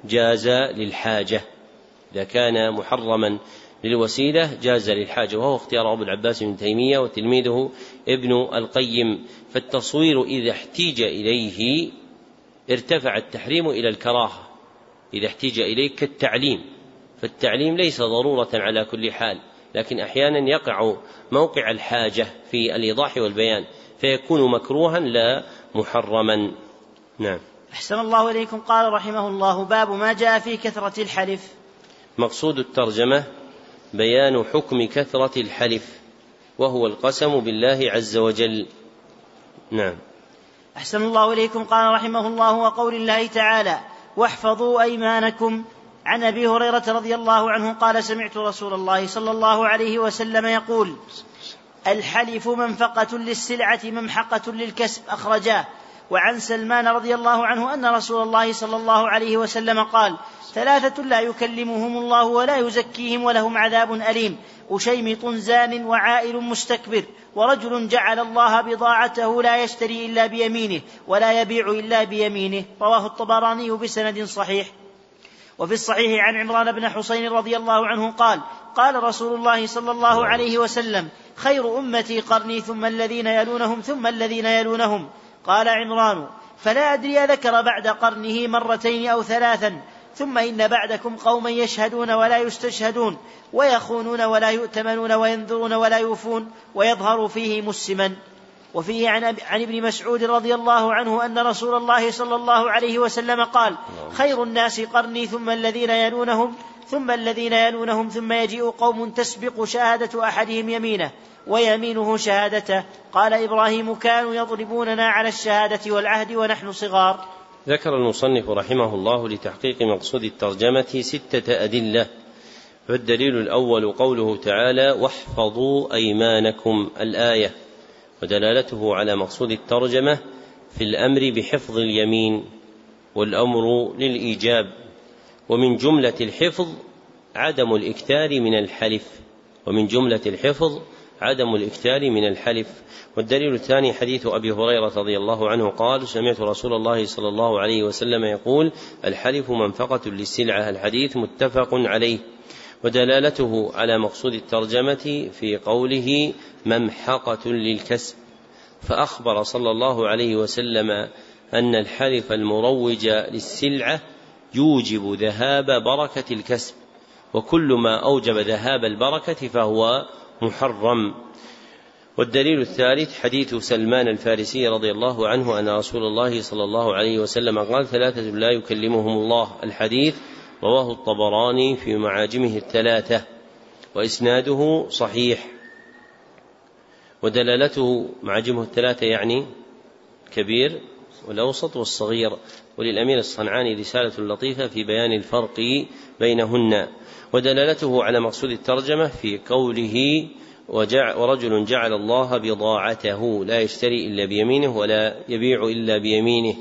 جاز للحاجة. إذا كان محرما للوسيلة جاز للحاجة وهو اختيار أبو العباس بن تيمية وتلميذه ابن القيم. فالتصوير إذا احتيج إليه ارتفع التحريم إلى الكراهة. إذا احتيج إليه كالتعليم فالتعليم ليس ضرورة على كل حال لكن أحيانا يقع موقع الحاجة في الإيضاح والبيان فيكون مكروها لا محرما. نعم. أحسن الله إليكم. قال رحمه الله باب ما جاء في كثرة الحلف. مقصود الترجمة بيان حكم كثرة الحلف وهو القسم بالله عز وجل. نعم. أحسن الله إليكم. قال رحمه الله وقول الله تعالى واحفظوا أيمانكم. عن أبي هريرة رضي الله عنه قال سمعت رسول الله صلى الله عليه وسلم يقول الحلف منفقة للسلعة ممحقة للكسب أخرجاه وعن سلمان رضي الله عنه أن رسول الله صلى الله عليه وسلم قال ثلاثة لا يكلمهم الله ولا يزكيهم ولهم عذاب أليم أشيمط زان وعائل مستكبر ورجل جعل الله بضاعته لا يشتري إلا بيمينه ولا يبيع إلا بيمينه رواه الطبراني بسند صحيح. وفي الصحيح عن عمران بن حسين رضي الله عنه قال قال رسول الله صلى الله عليه وسلم خير أمتي قرني ثم الذين يلونهم ثم الذين يلونهم. قال عمران فلا أدري أذكر بعد قرنه مرتين أو ثلاثا ثم إن بعدكم قوما يشهدون ولا يستشهدون ويخونون ولا يؤتمنون وينذرون ولا يوفون ويظهر فيه مسلما. وفيه عن, عن ابن مسعود رضي الله عنه أن رسول الله صلى الله عليه وسلم قال خير الناس قرني ثم الذين يلونهم ثم الذين يلونهم ثم يجيء قوم تسبق شهادة أحدهم يمينه. ويمينه شهادته. قال إبراهيم كانوا يضربوننا على الشهادة والعهد ونحن صغار. ذكر المصنف رحمه الله لتحقيق مقصود الترجمة ستة أدلة. فالدليل الأول قوله تعالى واحفظوا أيمانكم. الآية. ودلالته على مقصود الترجمة في الأمر بحفظ اليمين والأمر للإيجاب. ومن جملة الحفظ عدم الإكثار من الحلف. ومن جملة الحفظ عدم الإكثار من الحلف. والدليل الثاني حديث أبي هريرة رضي الله عنه قال سمعت رسول الله صلى الله عليه وسلم يقول الحلف منفقة للسلعة الحديث متفق عليه. ودلالته على مقصود الترجمة في قوله ممحقة للكسب. فأخبر صلى الله عليه وسلم أن الحلف المروج للسلعة يوجب ذهاب بركة الكسب. وكل ما أوجب ذهاب البركة فهو محرم. والدليل الثالث حديث سلمان الفارسي رضي الله عنه أن رسول الله صلى الله عليه وسلم قال ثلاثة لا يكلمهم الله. الحديث رواه الطبراني في معاجمه الثلاثة وإسناده صحيح. ودلالته معاجمه الثلاثة يعني كبير. والأوسط والصغير. وللأمير الصنعاني رسالة لطيفة في بيان الفرق بينهن. ودلالته على مقصود الترجمة في قوله وجع ورجل جعل الله بضاعته. لا يشتري إلا بيمينه ولا يبيع إلا بيمينه.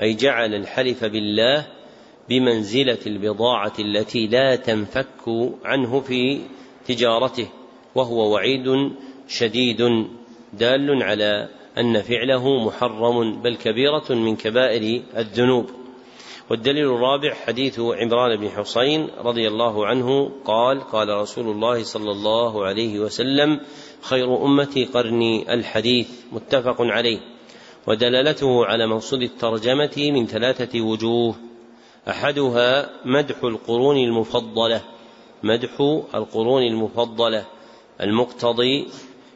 أي جعل الحلف بالله بمنزلة البضاعة التي لا تنفك عنه في تجارته. وهو وعيد شديد دال على أن فعله محرم بل كبيرة من كبائر الذنوب. والدليل الرابع حديث عمران بن حسين رضي الله عنه قال قال رسول الله صلى الله عليه وسلم خير أمتي قرني الحديث متفق عليه. ودلالته على مقصود الترجمة من ثلاثة وجوه. أحدها مدح القرون المفضلة مدح القرون المفضلة المقتضي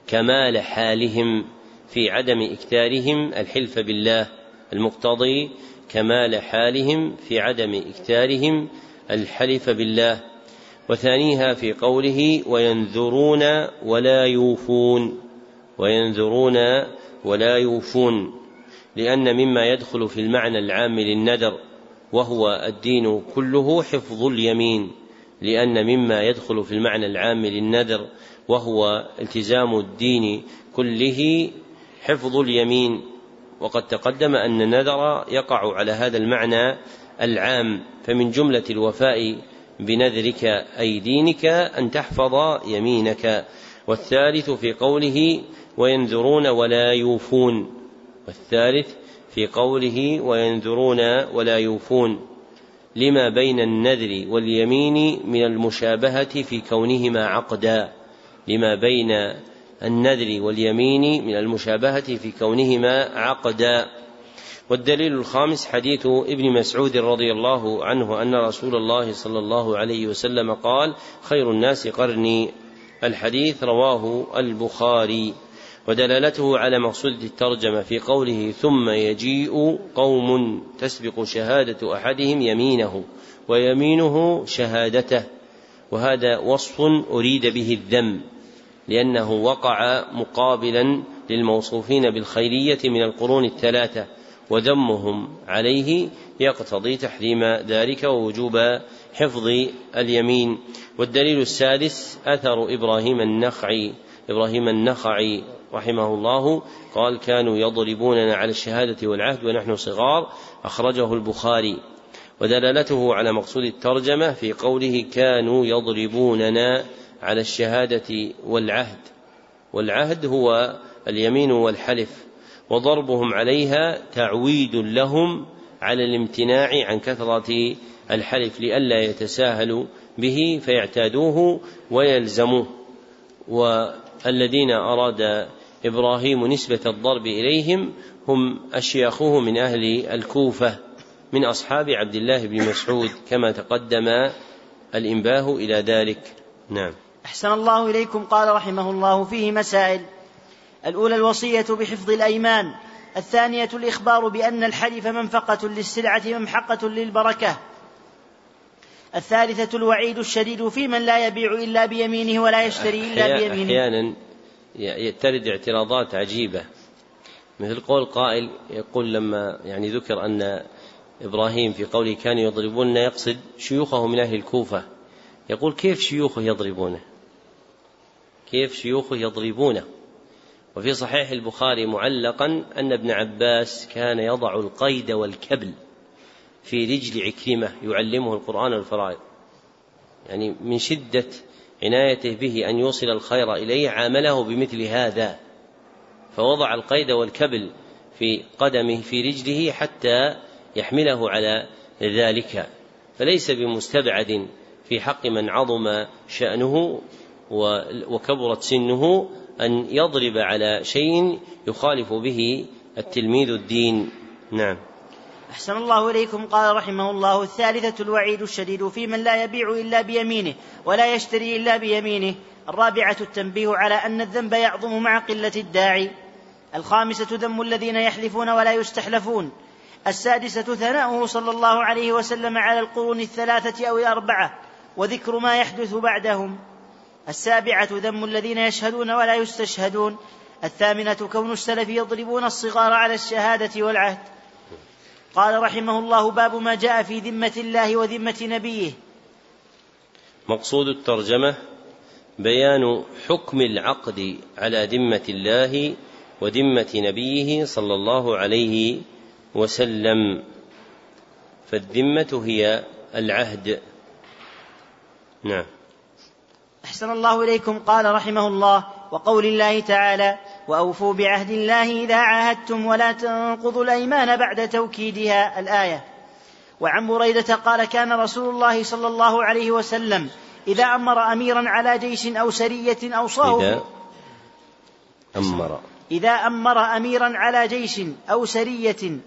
كمال حالهم. في عدم إكثارهم الحلف بالله المقتضي كمال حالهم في عدم إكثارهم الحلف بالله. وثانيها في قوله وينذرون ولا يوفون وينذرون ولا يوفون لأن مما يدخل في المعنى العام للنذر وهو الدين كله حفظ اليمين لأن مما يدخل في المعنى العام للنذر وهو التزام الدين كله حفظ اليمين. وقد تقدم أن النذر يقع على هذا المعنى العام فمن جملة الوفاء بنذرك أي دينك أن تحفظ يمينك. والثالث في قوله وينذرون ولا يوفون. والثالث في قوله وينذرون ولا يوفون. لما بين النذر واليمين من المشابهة في كونهما عقدا. لما بين النذر واليمين من المشابهة في كونهما عقدا. والدليل الخامس حديث ابن مسعود رضي الله عنه أن رسول الله صلى الله عليه وسلم قال خير الناس قرني. الحديث رواه البخاري. ودلالته على مقصود الترجمة في قوله ثم يجيء قوم تسبق شهادة أحدهم يمينه ويمينه شهادته. وهذا وصف أريد به الذم. لأنه وقع مقابلا للموصوفين بالخيرية من القرون الثلاثة وذمهم عليه يقتضي تحريم ذلك ووجوب حفظ اليمين. والدليل السادس أثر إبراهيم النخعي. إبراهيم النخعي رحمه الله قال كانوا يضربوننا على الشهادة والعهد ونحن صغار أخرجه البخاري. ودلالته على مقصود الترجمة في قوله كانوا يضربوننا على الشهادة والعهد. والعهد هو اليمين والحلف وضربهم عليها تعويد لهم على الامتناع عن كثرة الحلف لئلا يتساهلوا به فيعتادوه ويلزموه. والذين أراد إبراهيم نسبة الضرب إليهم هم أشياخه من أهل الكوفة من أصحاب عبد الله بن مسعود كما تقدم الإنباه إلى ذلك. نعم. أحسن الله إليكم قال رحمه الله فيه مسائل. الأولى الوصية بحفظ الأيمان. الثانية الإخبار بأن الحلف منفقة للسلعة ممحقة للبركة. الثالثة الوعيد الشديد في من لا يبيع إلا بيمينه ولا يشتري إلا بيمينه. أحيانا ترد اعتراضات عجيبة. مثل قول قائل يقول لما يعني ذكر أن إبراهيم في قوله كانوا يضربون يقصد شيوخه من أهل الكوفة. يقول كيف شيوخه يضربونه؟ كيف شيوخه يضربونه. وفي صحيح البخاري معلقا أن ابن عباس كان يضع القيد والكبل في رجل عكرمة يعلمه القرآن والفرائض. يعني من شدة عنايته به أن يوصل الخير إليه عامله بمثل هذا. فوضع القيد والكبل في قدمه في رجله حتى يحمله على ذلك. فليس بمستبعد في حق من عظم شأنه وكبرت سنه أن يضرب على شيء يخالف به التلميذ الدين. نعم. أحسن الله إليكم. قال رحمه الله الثالثة الوعيد الشديد في من لا يبيع إلا بيمينه ولا يشتري إلا بيمينه. الرابعة التنبيه على أن الذنب يعظم مع قلة الداعي. الخامسة ذم الذين يحلفون ولا يستحلفون. السادسة ثناؤه صلى الله عليه وسلم على القرون الثلاثة أو الأربعة وذكر ما يحدث بعدهم. السابعة ذم الذين يشهدون ولا يستشهدون. الثامنة كون السلف يضربون الصغار على الشهادة والعهد. قال رحمه الله باب ما جاء في ذمة الله وذمة نبيه. مقصود الترجمة بيان حكم العقد على ذمة الله وذمة نبيه صلى الله عليه وسلم. فالذمة هي العهد. نعم. أحسن الله إليكم قال رحمه الله وقول الله تعالى وأوفوا بعهد الله إذا عاهدتم ولا تنقضوا الأيمان بعد توكيدها الآية. وعن بريدة قال كان رسول الله صلى الله عليه وسلم إذا أمر أميرا على جيش أو سرية أوصاه إذا أمر. إذا أمر أميرا على جيش أو سرية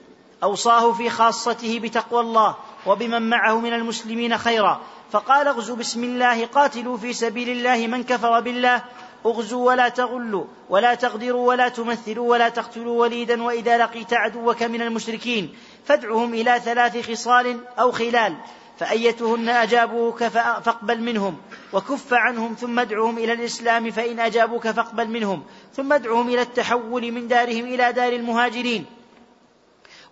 أوصاه في خاصته بتقوى الله وبمن معه من المسلمين خيرا. فقال اغزوا بسم الله قاتلوا في سبيل الله من كفر بالله. اغزوا ولا تغلوا ولا تغدروا ولا تمثلوا ولا تقتلوا وليدا وإذا لقيت عدوك من المشركين. فادعهم إلى ثلاث خصال أو خلال. فأيتهن أجابوك فاقبل منهم. وكف عنهم ثم ادعهم إلى الإسلام فإن أجابوك فاقبل منهم. ثم ادعهم إلى التحول من دارهم إلى دار المهاجرين.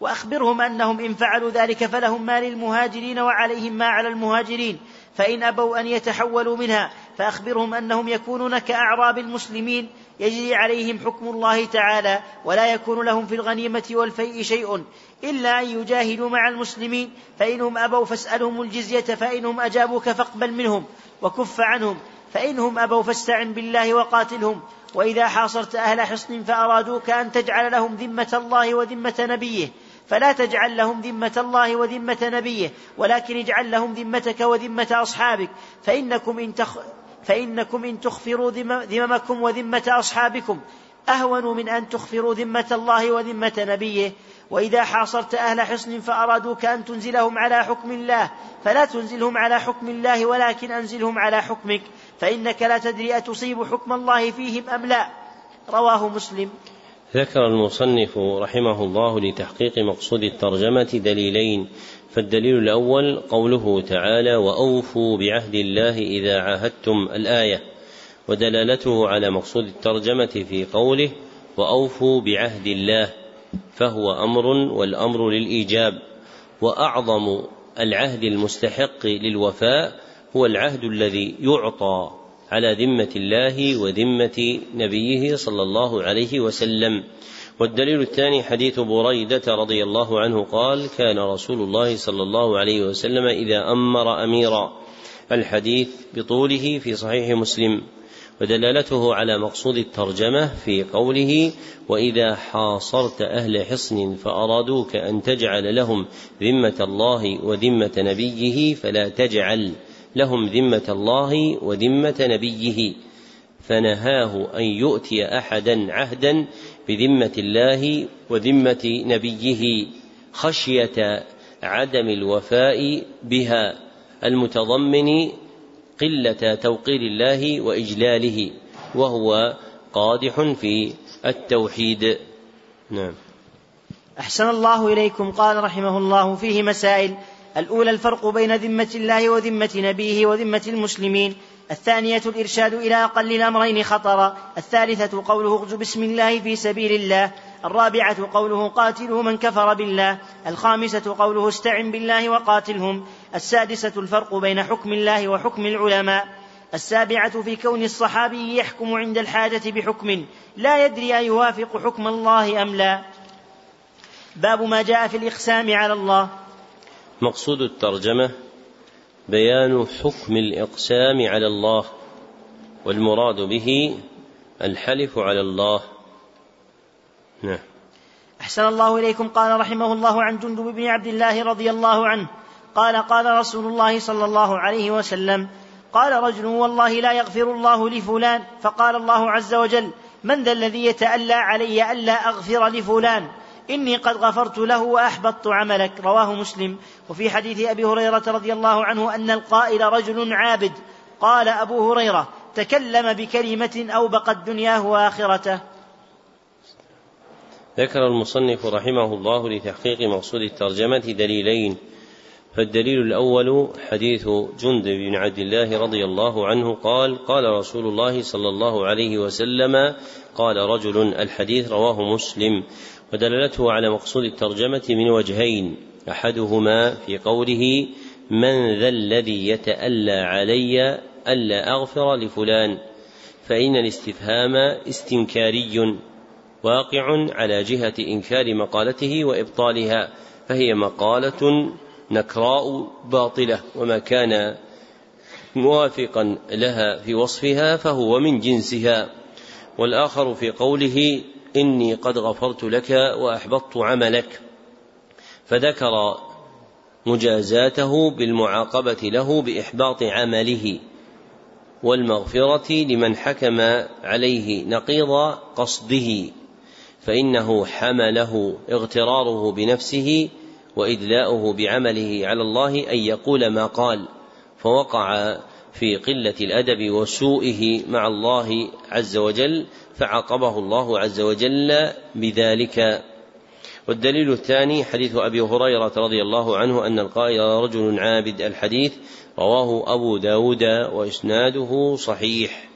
وأخبرهم أنهم إن فعلوا ذلك فلهم ما للمهاجرين وعليهم ما على المهاجرين فإن أبوا أن يتحولوا منها فأخبرهم أنهم يكونون كأعراب المسلمين يجري عليهم حكم الله تعالى ولا يكون لهم في الغنيمة والفيء شيء إلا أن يجاهدوا مع المسلمين فإنهم أبوا فاسألهم الجزية فإنهم أجابوك فاقبل منهم وكف عنهم فإنهم أبوا فاستعن بالله وقاتلهم وإذا حاصرت أهل حصن فأرادوك أن تجعل لهم ذمة الله وذمة نبيه فلا تجعل لهم ذمة الله وذمة نبيه ولكن اجعل لهم ذمتك وذمة أصحابك. فإنكم إن, تخ فإنكم إن تخفروا ذممكم وذمة أصحابكم. أهون من أن تخفروا ذمة الله وذمة نبيه. وإذا حاصرت أهل حصن فأرادوك أن تنزلهم على حكم الله. فلا تنزلهم على حكم الله ولكن أنزلهم على حكمك. فإنك لا تدري أتصيب حكم الله فيهم أم لا. رواه مسلم. ذكر المصنف رحمه الله لتحقيق مقصود الترجمة دليلين فالدليل الأول قوله تعالى وأوفوا بعهد الله إذا عاهدتم الآية ودلالته على مقصود الترجمة في قوله وأوفوا بعهد الله فهو أمر والأمر للإيجاب. وأعظم العهد المستحق للوفاء هو العهد الذي يعطى. على ذمة الله وذمة نبيه صلى الله عليه وسلم. والدليل الثاني حديث بريدة رضي الله عنه قال كان رسول الله صلى الله عليه وسلم إذا أمر أميرا. الحديث بطوله في صحيح مسلم. ودلالته على مقصود الترجمة في قوله وإذا حاصرت أهل حصن فأرادوك أن تجعل لهم ذمة الله وذمة نبيه فلا تجعل. لهم ذمة الله وذمة نبيه فنهاه أن يؤتي أحدا عهدا بذمة الله وذمة نبيه خشية عدم الوفاء بها المتضمن قلة توقير الله وإجلاله وهو قادح في التوحيد. نعم. أحسن الله إليكم. قال رحمه الله فيه مسائل الأولى الفرق بين ذمة الله وذمة نبيه وذمة المسلمين. الثانية الإرشاد إلى أقل الأمرين خطرا الثالثة قوله اغز بسم الله في سبيل الله. الرابعة قوله قاتلوا من كفر بالله. الخامسة قوله استعن بالله وقاتلهم. السادسة الفرق بين حكم الله وحكم العلماء. السابعة في كون الصحابي يحكم عند الحاجة بحكم. لا يدري أيوافق حكم الله أم لا. باب ما جاء في الإقسام على الله. مقصود الترجمة بيان حكم الإقسام على الله والمراد به الحلف على الله. نعم. أحسن الله إليكم. قال رحمه الله عن جندب بن عبد الله رضي الله عنه قال قال رسول الله صلى الله عليه وسلم قال رجل والله لا يغفر الله لفلان. فقال الله عز وجل من ذا الذي يتألى علي ألا أغفر لفلان؟ إني قد غفرت له وأحبطت عملك. رواه مسلم. وفي حديث أبي هريرة رضي الله عنه أن القائل رجل عابد. قال أبو هريرة تكلم بكلمة أوبقت دنياه وآخرته. ذكر المصنف رحمه الله لتحقيق مقصود الترجمة دليلين. فالدليل الأول حديث جند بن عبد الله رضي الله عنه قال قال رسول الله صلى الله عليه وسلم قال رجل الحديث رواه مسلم. ودلالته على مقصود الترجمة من وجهين أحدهما في قوله من ذا الذي يتألى علي ألا أغفر لفلان؟ فإن الاستفهام استنكاري واقع على جهة إنكار مقالته وإبطالها فهي مقالة نكراء باطلة وما كان موافقا لها في وصفها فهو من جنسها. والآخر في قوله إني قد غفرت لك وأحبطت عملك. فذكر مجازاته بالمعاقبة له بإحباط عمله والمغفرة لمن حكم عليه نقيض قصده فإنه حمله اغتراره بنفسه وإدلاؤه بعمله على الله أن يقول ما قال فوقع في قلة الأدب وسوءه مع الله عز وجل فعاقبه الله عز وجل بذلك. والدليل الثاني حديث أبي هريرة رضي الله عنه أن القائل رجل عابد الحديث رواه أبو داود وإسناده صحيح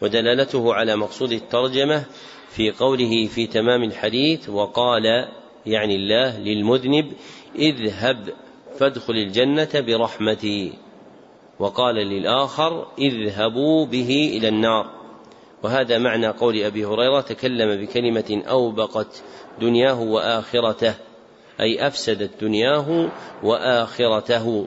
ودلالته على مقصود الترجمة في قوله في تمام الحديث وقال يعني الله للمذنب اذهب فادخل الجنة برحمتي وقال للآخر اذهبوا به إلى النار. وهذا معنى قول أبي هريرة تكلم بكلمة أوبقت دنياه وآخرته أي أفسدت دنياه وآخرته.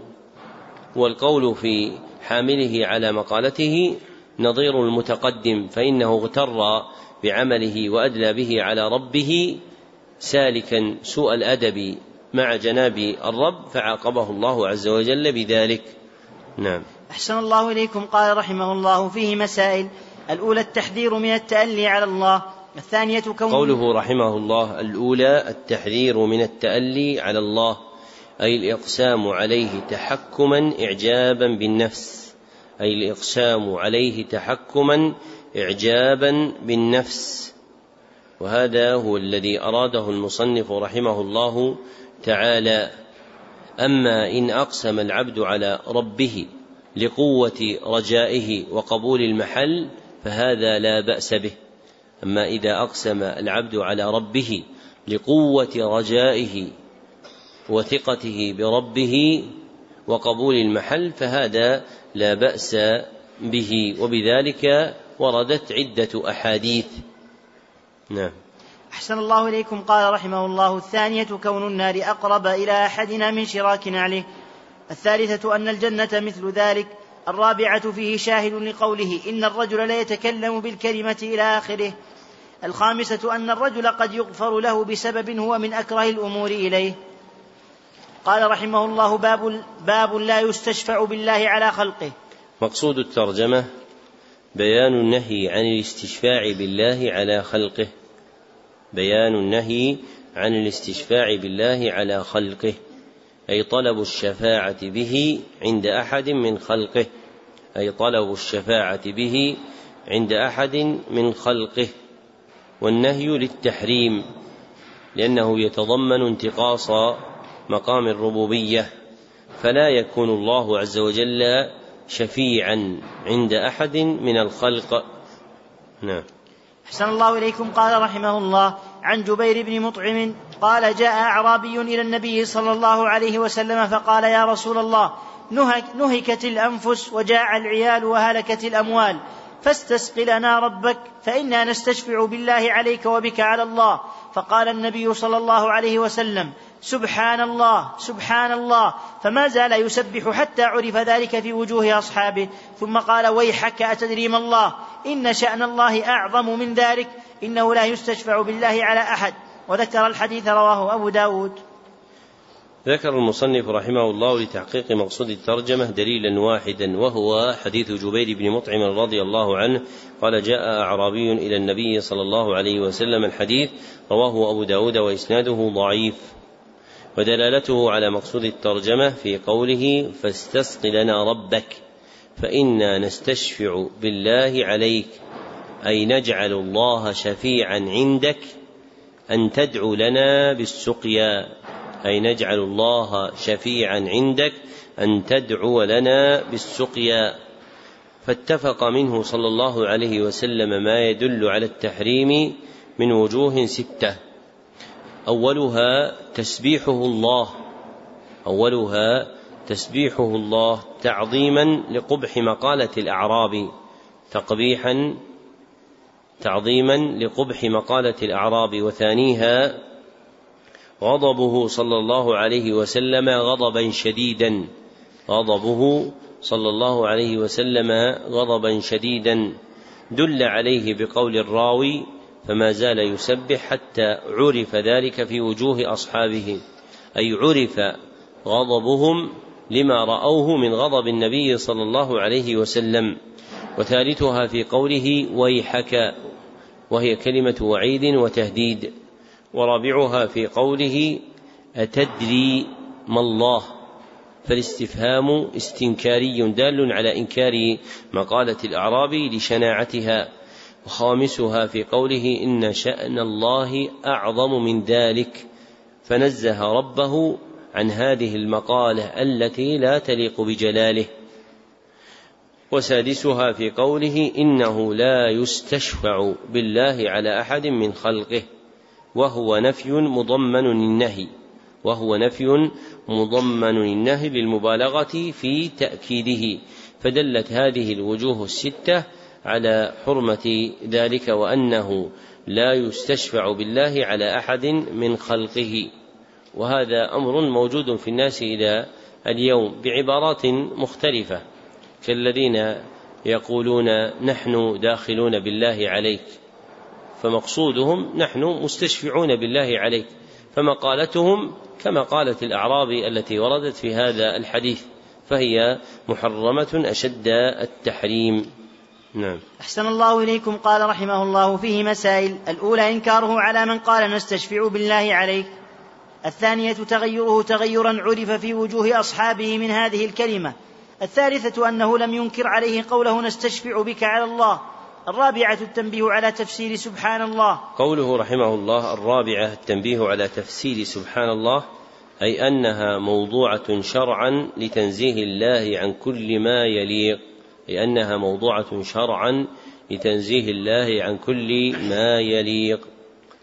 والقول في حامله على مقالته نظير المتقدم فإنه اغتر بعمله وأدلى به على ربه سالكا سوء الأدب مع جناب الرب فعاقبه الله عز وجل بذلك. نعم. أحسن الله إليكم قال رحمه الله فيه مسائل الأولى التحذير من التألي على الله الثانية كون قوله رحمه الله الأولى التحذير من التألي على الله أي الإقسام عليه تحكما إعجابا بالنفس أي الإقسام عليه تحكما إعجابا بالنفس. وهذا هو الذي أراده المصنف رحمه الله تعالى. أما إن أقسم العبد على ربه لقوة رجائه وقبول المحل فهذا لا بأس به. أما إذا أقسم العبد على ربه لقوة رجائه وثقته بربه وقبول المحل فهذا لا بأس به. وبذلك وردت عدة أحاديث. نعم. أحسن الله إليكم. قال رحمه الله الثانية كون النار أقرب إلى أحدنا من شراك نعله. الثالثة أن الجنة مثل ذلك. الرابعة فيه شاهد لقوله إن الرجل ليتكلم بالكلمة إلى آخره. الخامسة أن الرجل قد يغفر له بسبب هو من أكره الأمور إليه. قال رحمه الله باب, باب لا يستشفع بالله على خلقه. مقصود الترجمة بيان النهي عن الاستشفاع بالله على خلقه. بيان النهي عن الاستشفاع بالله على خلقه. أي طلب الشفاعة به عند أحد من خلقه. أي طلب الشفاعة به عند أحد من خلقه. والنهي للتحريم لأنه يتضمن انتقاص مقام الربوبية. فلا يكون الله عز وجل شفيعا عند أحد من الخلق. نعم. أحسن الله إليكم. قال رحمه الله عن جبير بن مطعم قال جاء أعرابي إلى النبي صلى الله عليه وسلم فقال يا رسول الله نهك نهكت الأنفس وجاع العيال وهلكت الأموال فاستسق لنا ربك فإنا نستشفع بالله عليك وبك على الله. فقال النبي صلى الله عليه وسلم سبحان الله سبحان الله. فما زال يسبح حتى عرف ذلك في وجوه أصحابه. ثم قال ويحك أتدري ما الله؟ إن شأن الله أعظم من ذلك إنه لا يستشفع بالله على أحد. وذكر الحديث رواه أبو داود. ذكر المصنف رحمه الله لتحقيق مقصود الترجمة دليلا واحدا وهو حديث جبير بن مطعم رضي الله عنه. قال جاء أعرابي إلى النبي صلى الله عليه وسلم الحديث رواه أبو داود وإسناده ضعيف. ودلالته على مقصود الترجمة في قوله فاستسق لنا ربك فإنا نستشفع بالله عليك أي نجعل الله شفيعا عندك أن تدعو لنا بالسقيا أي نجعل الله شفيعا عندك أن تدعو لنا بالسقيا. فاتفق منه صلى الله عليه وسلم ما يدل على التحريم من وجوه ستة. أولها تسبيحه الله أولها تسبيحه الله تعظيما لقبح مقالة الاعراب تقبيحا تعظيما لقبح مقالة الأعراب وثانيها غضبه صلى الله عليه وسلم غضبا شديدا. غضبه صلى الله عليه وسلم غضبا شديدا. دل عليه بقول الراوي فما زال يسبح حتى عرف ذلك في وجوه أصحابه. أي عرف غضبهم لما رأوه من غضب النبي صلى الله عليه وسلم. وثالثها في قوله ويحك وهي كلمة وعيد وتهديد. ورابعها في قوله أتدري ما الله. فالاستفهام استنكاري دال على إنكار مقالة الأعراب لشناعتها. وخامسها في قوله إن شأن الله أعظم من ذلك. فنزه ربه عن هذه المقالة التي لا تليق بجلاله. وسادسها في قوله إنه لا يستشفع بالله على أحد من خلقه وهو نفي مضمن النهي وهو نفي مضمن النهي للمبالغة في تأكيده فدلت هذه الوجوه الستة على حرمة ذلك وأنه لا يستشفع بالله على أحد من خلقه. وهذا أمر موجود في الناس إلى اليوم بعبارات مختلفة. كالذين يقولون نحن داخلون بالله عليك فمقصودهم نحن مستشفعون بالله عليك فمقالتهم كما قالت الأعرابي التي وردت في هذا الحديث فهي محرمة أشد التحريم. نعم. أحسن الله إليكم قال رحمه الله فيه مسائل الأولى إنكاره على من قال نستشفع بالله عليك الثانية تغيره تغيرا عرف في وجوه أصحابه من هذه الكلمة الثالثة أنه لم ينكر عليه قوله نستشفع بك على الله. الرابعة التنبيه على تفسير سبحان الله. قوله رحمه الله الرابعة التنبيه على تفسير سبحان الله أي أنها موضوعة شرعا لتنزيه الله عن كل ما يليق. لأنها موضوعة شرعا لتنزيه الله عن كل ما يليق.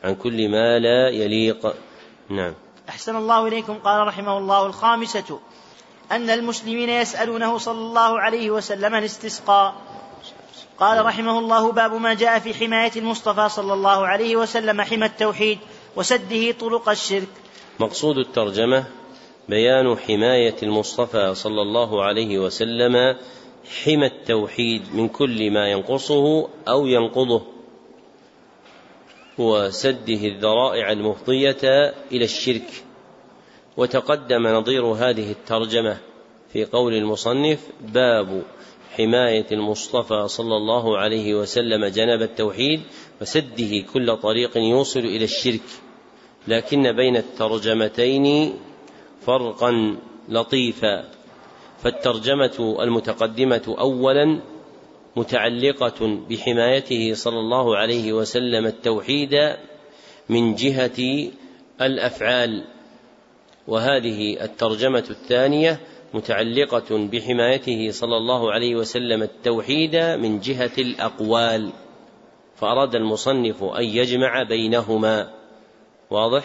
عن كل ما لا يليق. نعم. أحسن الله إليكم. قال رحمه الله الخامسة أن المسلمين يسألونه صلى الله عليه وسلم الاستسقاء. قال رحمه الله باب ما جاء في حماية المصطفى صلى الله عليه وسلم حمى التوحيد وسده طرق الشرك. مقصود الترجمة بيان حماية المصطفى صلى الله عليه وسلم حمى التوحيد من كل ما ينقصه أو ينقضه وسده الذرائع المفضية إلى الشرك. وتقدم نظير هذه الترجمة في قول المصنف باب حماية المصطفى صلى الله عليه وسلم جنب التوحيد وسده كل طريق يوصل إلى الشرك لكن بين الترجمتين فرقا لطيفا. فالترجمة المتقدمة أولا متعلقة بحمايته صلى الله عليه وسلم التوحيد من جهة الأفعال. وهذه الترجمة الثانية متعلقة بحمايته صلى الله عليه وسلم التوحيد من جهة الأقوال. فأراد المصنف أن يجمع بينهما. واضح؟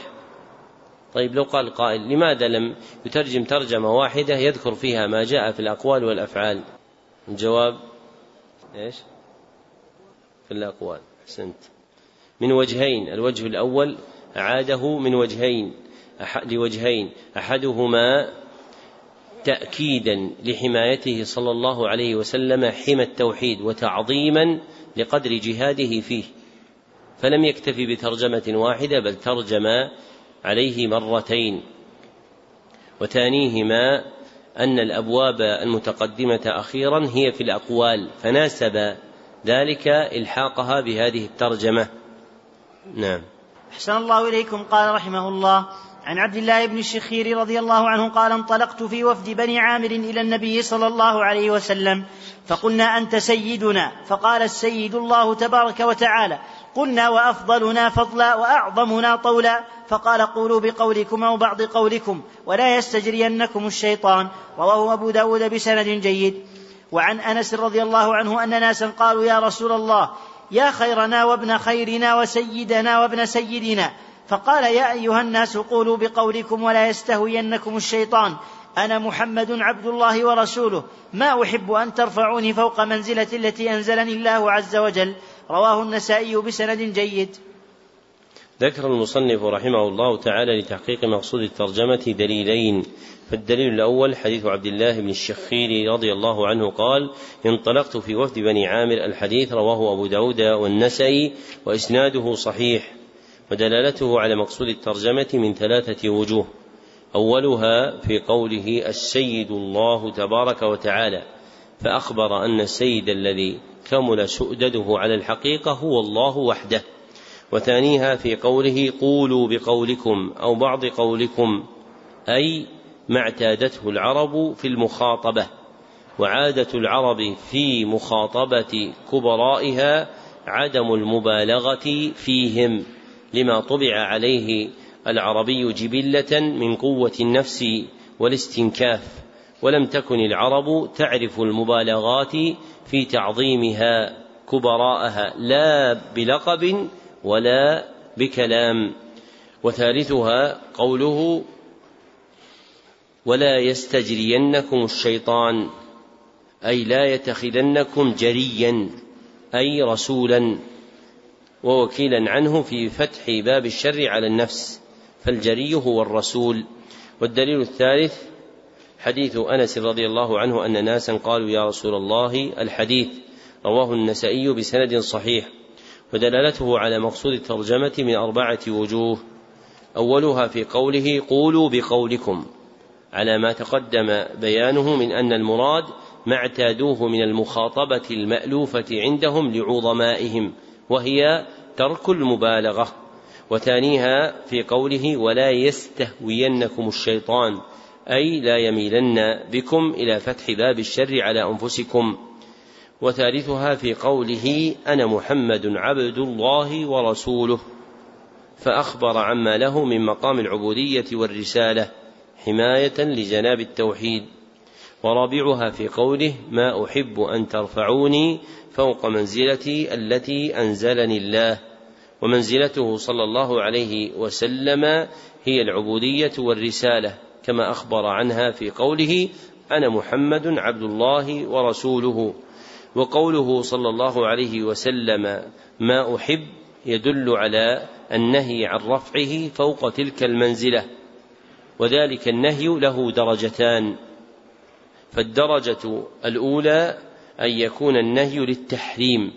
طيب لو قال قائل لماذا لم يترجم ترجمة واحدة يذكر فيها ما جاء في الأقوال والأفعال؟ الجواب إيش؟ في الأقوال. أحسنت. من وجهين. الوجه الأول أعاده من وجهين. لوجهين. أحدهما تأكيدا لحمايته صلى الله عليه وسلم حمى التوحيد وتعظيما لقدر جهاده فيه. فلم يكتفي بترجمة واحدة بل ترجم عليه مرتين. وثانيهما أن الأبواب المتقدمة أخيرا هي في الأقوال فناسب ذلك إلحاقها بهذه الترجمة. نعم. أحسن الله إليكم. قال رحمه الله عن عبد الله بن الشخير رضي الله عنه قال انطلقت في وفد بني عامر إلى النبي صلى الله عليه وسلم فقلنا أنت سيدنا فقال السيد الله تبارك وتعالى قلنا وأفضلنا فضلا وأعظمنا طولا فقال قولوا بقولكم أو بعض قولكم ولا يستجرينكم الشيطان رواه أبو داود بسند جيد. وعن أنس رضي الله عنه أن ناسا قالوا يا رسول الله يا خيرنا وابن خيرنا وسيدنا وابن سيدنا فقال يا أيها الناس قولوا بقولكم ولا يستهوينكم الشيطان. أنا محمد عبد الله ورسوله. ما أحب أن ترفعوني فوق منزلة التي أنزلني الله عز وجل. رواه النسائي بسند جيد. ذكر المصنف رحمه الله تعالى لتحقيق مقصود الترجمة دليلين. فالدليل الأول حديث عبد الله بن الشخير رضي الله عنه قال انطلقت في وفد بني عامر الحديث رواه أبو داود والنسائي وإسناده صحيح. ودلالته على مقصود الترجمة من ثلاثة وجوه. أولها في قوله السيد الله تبارك وتعالى فأخبر أن السيد الذي كمل سؤدده على الحقيقة هو الله وحده. وثانيها في قوله قولوا بقولكم أو بعض قولكم أي ما اعتادته العرب في المخاطبة وعادة العرب في مخاطبة كبرائها عدم المبالغة فيهم. لما طبع عليه العربي جبلة من قوة النفس والاستنكاف ولم تكن العرب تعرف المبالغات في تعظيمها كبراءها لا بلقب ولا بكلام. وثالثها قوله ولا يستجرينكم الشيطان أي لا يتخذنكم جريا أي رسولا. ووكيلا عنه في فتح باب الشر على النفس فالجري هو الرسول. والدليل الثالث حديث أنس رضي الله عنه أن ناسا قالوا يا رسول الله الحديث رواه النسائي بسند صحيح ودلالته على مقصود الترجمة من أربعة وجوه. أولها في قوله قولوا بقولكم على ما تقدم بيانه من أن المراد ما اعتادوه من المخاطبة المألوفة عندهم لعظمائهم وهي ترك المبالغة. وثانيها في قوله ولا يستهوينكم الشيطان أي لا يميلن بكم إلى فتح باب الشر على أنفسكم. وثالثها في قوله أنا محمد عبد الله ورسوله. فأخبر عما له من مقام العبودية والرسالة حماية لجناب التوحيد. ورابعها في قوله ما أحب أن ترفعوني فوق منزلتي التي أنزلني الله ومنزلته صلى الله عليه وسلم هي العبودية والرسالة كما أخبر عنها في قوله أنا محمد عبد الله ورسوله. وقوله صلى الله عليه وسلم ما أحب يدل على النهي عن رفعه فوق تلك المنزلة. وذلك النهي له درجتان فالدرجة الأولى أن يكون النهي للتحريم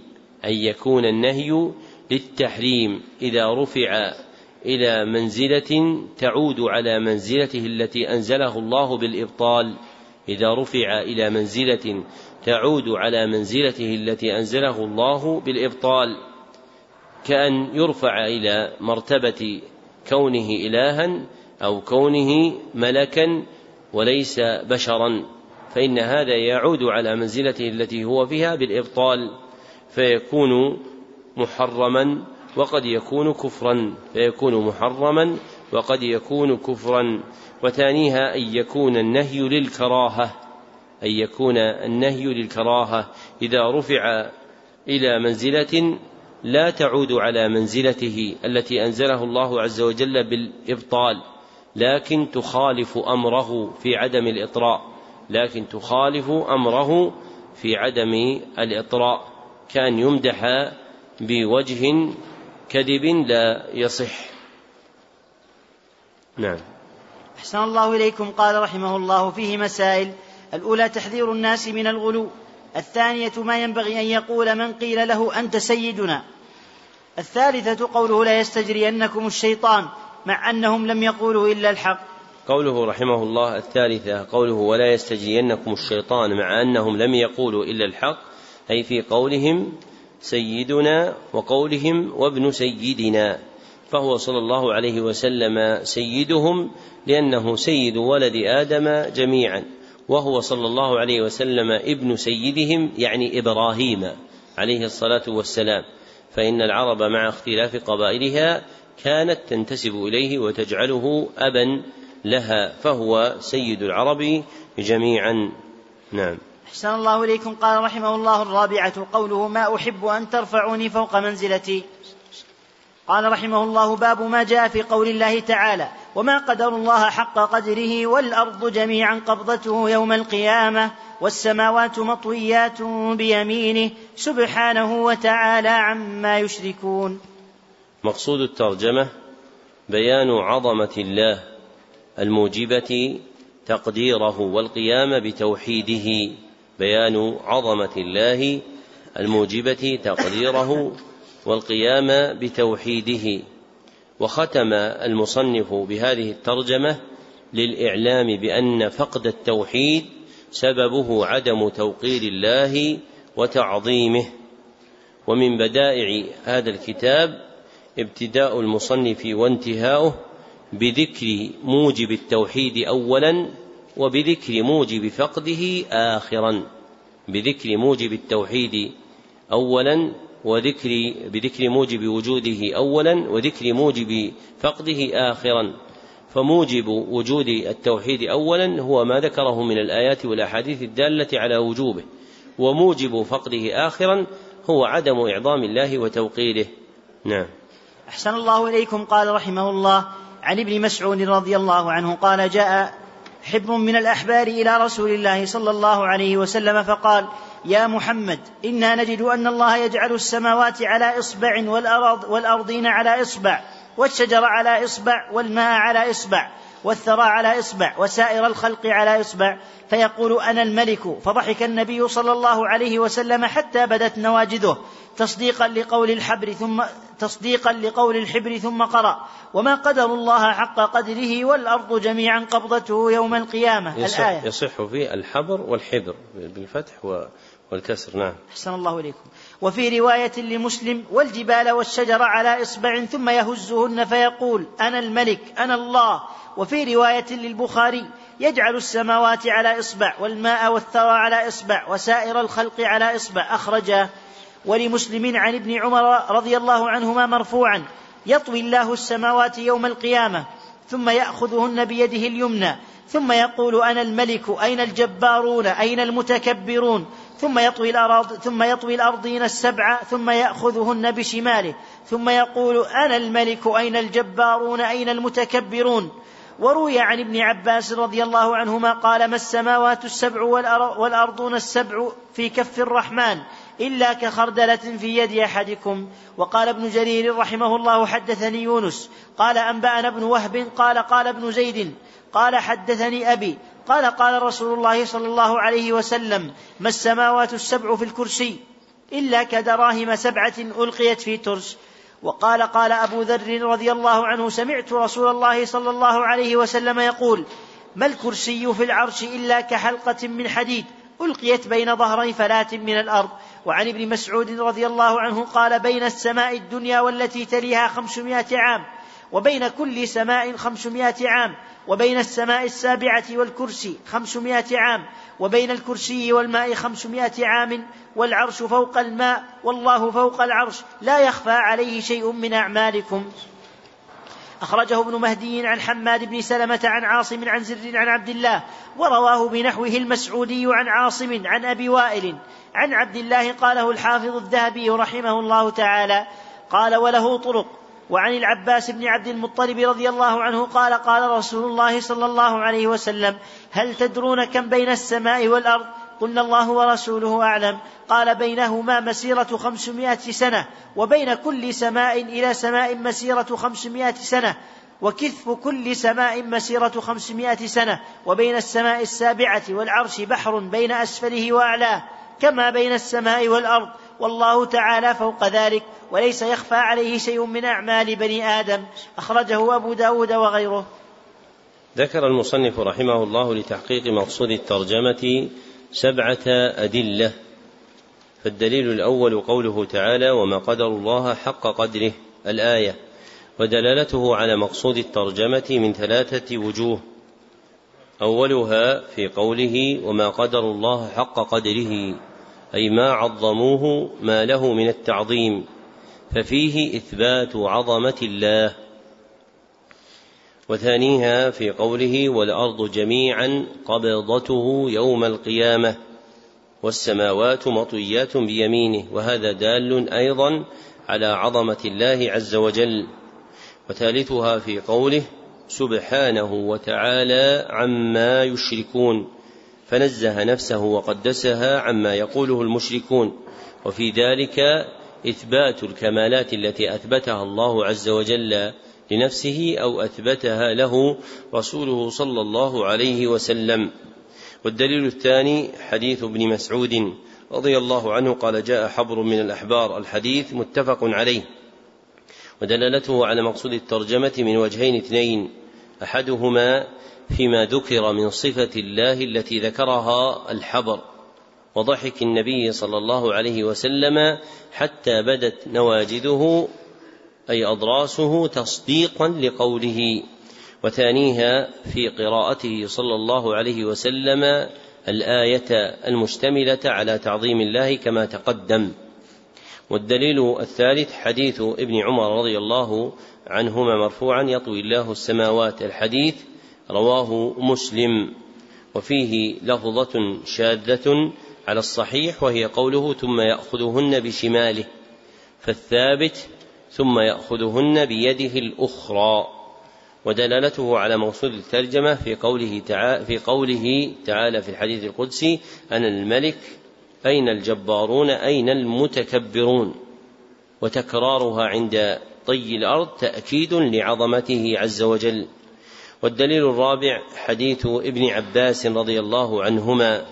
أن يكون النهي للتحريم. إذا رفع إلى منزلة تعود على منزلته التي أنزله الله بالإبطال. إذا رفع إلى منزلة تعود على منزلته التي أنزله الله بالإبطال. كأن يرفع إلى مرتبة كونه إلها أو كونه ملكا وليس بشرا. فإن هذا يعود على منزلته التي هو فيها بالإبطال فيكون محرما وقد يكون كفرا فيكون محرما وقد يكون كفرا. وثانيها أن يكون النهي للكراهة أن يكون النهي للكراهة. إذا رفع إلى منزلة لا تعود على منزلته التي أنزله الله عز وجل بالإبطال لكن تخالف أمره في عدم الإطراء. لكن تخالف أمره في عدم الإطراء. كان يمدح بوجه كذب لا يصح. نعم. أحسن الله إليكم قال رحمه الله فيه مسائل. الأولى تحذير الناس من الغلو. الثانية ما ينبغي أن يقول من قيل له أنت سيدنا. الثالثة قوله لا يستجرينكم الشيطان مع أنهم لم يقولوا إلا الحق. قوله رحمه الله الثالثة قوله ولا يستجرينكم الشيطان مع أنهم لم يقولوا إلا الحق أي في قولهم سيدنا وقولهم وابن سيدنا فهو صلى الله عليه وسلم سيدهم لأنه سيد ولد آدم جميعا وهو صلى الله عليه وسلم ابن سيدهم يعني إبراهيم عليه الصلاة والسلام فإن العرب مع اختلاف قبائلها كانت تنتسب إليه وتجعله أبا لها فهو سيد العرب جميعا. نعم. أحسن الله إليكم. قال رحمه الله الرابعة قوله ما أحب أن ترفعوني فوق منزلتي. قال رحمه الله باب ما جاء في قول الله تعالى وما قدر الله حق قدره والأرض جميعا قبضته يوم القيامة والسماوات مطويات بيمينه سبحانه وتعالى عما يشركون. مقصود الترجمة بيان عظمة الله الموجبة تقديره والقيام بتوحيده بيان عظمة الله. الموجبة تقديره والقيام بتوحيده. وختم المصنف بهذه الترجمة للإعلام بأن فقد التوحيد سببه عدم توقير الله وتعظيمه. ومن بدائع هذا الكتاب ابتداء المصنف وانتهاؤه بذكر موجب التوحيد اولا وبذكر موجب فقده آخرا. بذكر موجب التوحيد أولا وذكر بذكر موجب وجوده أولا وذكر موجب فقده آخرا. فموجب وجود التوحيد أولا هو ما ذكره من الآيات والأحاديث الدالة على وجوبه وموجب فقده آخرا هو عدم إعظام الله وتوقيره نعم. أحسن الله إليكم قال رحمه الله عن ابن مسعود رضي الله عنه قال جاء حبر من الأحبار إلى رسول الله صلى الله عليه وسلم فقال يا محمد إنا نجد أن الله يجعل السماوات على إصبع والأرض والأرضين على إصبع والشجر على إصبع والماء على إصبع والثرى على إصبع وسائر الخلق على إصبع. فيقول أنا الملك فضحك النبي صلى الله عليه وسلم حتى بدت نواجذه. تصديقا لقول الحبر ثم تصديقا لقول الحبر ثم قرأ. وما قدر الله حق قدره والأرض جميعا قبضته يوم القيامة. يصح الآية. يصح في الحبر والحبر بالفتح والكسر نعم. أحسن الله إليكم. وفي رواية لمسلم والجبال والشجر على إصبع ثم يهزهن فيقول أنا الملك أنا الله. وفي رواية للبخاري يجعل السماوات على إصبع والماء والثرى على إصبع وسائر الخلق على إصبع. أخرجاه ولمسلم عن ابن عمر رضي الله عنهما مرفوعا يطوي الله السماوات يوم القيامة ثم يأخذهن بيده اليمنى ثم يقول أنا الملك أين الجبارون أين المتكبرون؟ ثم يطوي الأرض ثم يطوي الأرضين السبع ثم يأخذهن بشماله ثم يقول أنا الملك أين الجبارون أين المتكبرون؟ وروي عن ابن عباس رضي الله عنهما قال ما السماوات السبع والأرضون السبع في كف الرحمن إلا كخردلة في يد أحدكم؟ وقال ابن جرير رحمه الله حدثني يونس قال أنبأنا ابن وهب قال قال ابن زيد قال حدثني أبي قال قال رسول الله صلى الله عليه وسلم ما السماوات السبع في الكرسي إلا كدراهم سبعة ألقيت في ترس. وقال قال أبو ذر رضي الله عنه سمعت رسول الله صلى الله عليه وسلم يقول ما الكرسي في العرش إلا كحلقة من حديد ألقيت بين ظهري فلاة من الأرض. وعن ابن مسعود رضي الله عنه قال بين السماء الدنيا والتي تليها خمسمائة عام وبين كل سماء خمسمائة عام وبين السماء السابعة والكرسي خمسمائة عام وبين الكرسي والماء خمسمائة عام والعرش فوق الماء والله فوق العرش لا يخفى عليه شيء من أعمالكم. أخرجه ابن مهدي عن حماد بن سلمة عن عاصم عن زر عن عبد الله ورواه بنحوه المسعودي عن عاصم عن أبي وائل. عن عبد الله قاله الحافظ الذهبي رحمه الله تعالى قال وله طرق. وعن العباس بن عبد المطلب رضي الله عنه قال قال رسول الله صلى الله عليه وسلم هل تدرون كم بين السماء والأرض؟ قلنا الله ورسوله أعلم. قال بينهما مسيرة خمسمائة سنة وبين كل سماء إلى سماء مسيرة خمسمائة سنة وكثف كل سماء مسيرة خمسمائة سنة وبين السماء السابعة والعرش بحر بين أسفله وأعلاه كما بين السماء والأرض. والله تعالى فوق ذلك وليس يخفى عليه شيء من أعمال بني آدم. أخرجه أبو داود وغيره. ذكر المصنف رحمه الله لتحقيق مقصود الترجمة سبعة أدلة. فالدليل الأول قوله تعالى وما قدر الله حق قدره الآية. ودلالته على مقصود الترجمة من ثلاثة وجوه. أولها في قوله وما قدر الله حق قدره أي ما عظموه ما له من التعظيم ففيه إثبات عظمة الله. وثانيها في قوله والأرض جميعا قبضته يوم القيامة والسماوات مطويات بيمينه وهذا دال أيضا على عظمة الله عز وجل. وثالثها في قوله سبحانه وتعالى عما يشركون. فنزه نفسه وقدسها عما يقوله المشركون. وفي ذلك إثبات الكمالات التي أثبتها الله عز وجل لنفسه أو أثبتها له رسوله صلى الله عليه وسلم. والدليل الثاني حديث ابن مسعود رضي الله عنه قال جاء حبر من الأحبار الحديث متفق عليه. ودلالته على مقصود الترجمة من وجهين اثنين أحدهما فيما ذكر من صفة الله التي ذكرها الحبر وضحك النبي صلى الله عليه وسلم حتى بدت نواجذه أي أضراسه تصديقا لقوله. وثانيها في قراءته صلى الله عليه وسلم الآية المشتملة على تعظيم الله كما تقدم. والدليل الثالث حديث ابن عمر رضي الله عنهما مرفوعا يطوي الله السماوات الحديث رواه مسلم. وفيه لفظة شاذة على الصحيح وهي قوله ثم يأخذهن بشماله فالثابت ثم يأخذهن بيده الأخرى ودلالته على موصول الترجمة في قوله تعالى في قوله تعالى في الحديث القدسي أنا الملك أين الجبارون أين المتكبرون وتكرارها عند طي الأرض تأكيد لعظمته عز وجل. والدليل الرابع حديث ابن عباس رضي الله عنهما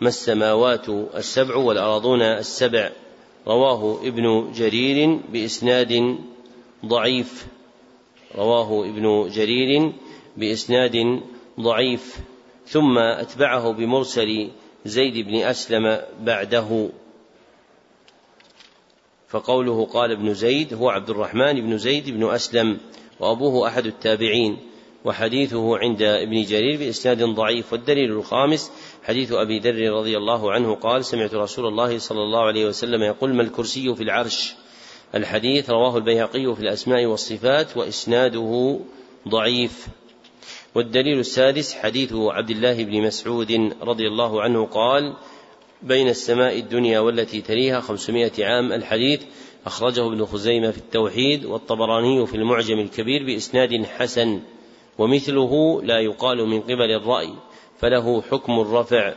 ما السماوات السبع والأراضون السبع؟ رواه ابن جرير بإسناد ضعيف. رواه ابن جرير بإسناد ضعيف. ثم أتبعه بمرسل زيد بن أسلم بعده. فقوله قال ابن زيد هو عبد الرحمن بن زيد بن أسلم وأبوه أحد التابعين. وحديثه عند ابن جرير بإسناد ضعيف والدليل الخامس حديث أبي ذر رضي الله عنه قال سمعت رسول الله صلى الله عليه وسلم يقول ما الكرسي في العرش؟ الحديث رواه البيهقي في الأسماء والصفات وإسناده ضعيف. والدليل السادس حديث عبد الله بن مسعود رضي الله عنه قال بين السماء الدنيا والتي تليها خمسمائة عام. الحديث أخرجه ابن خزيمة في التوحيد والطبراني في المعجم الكبير بإسناد حسن. ومثله لا يقال من قبل الرأي فله حكم الرفع.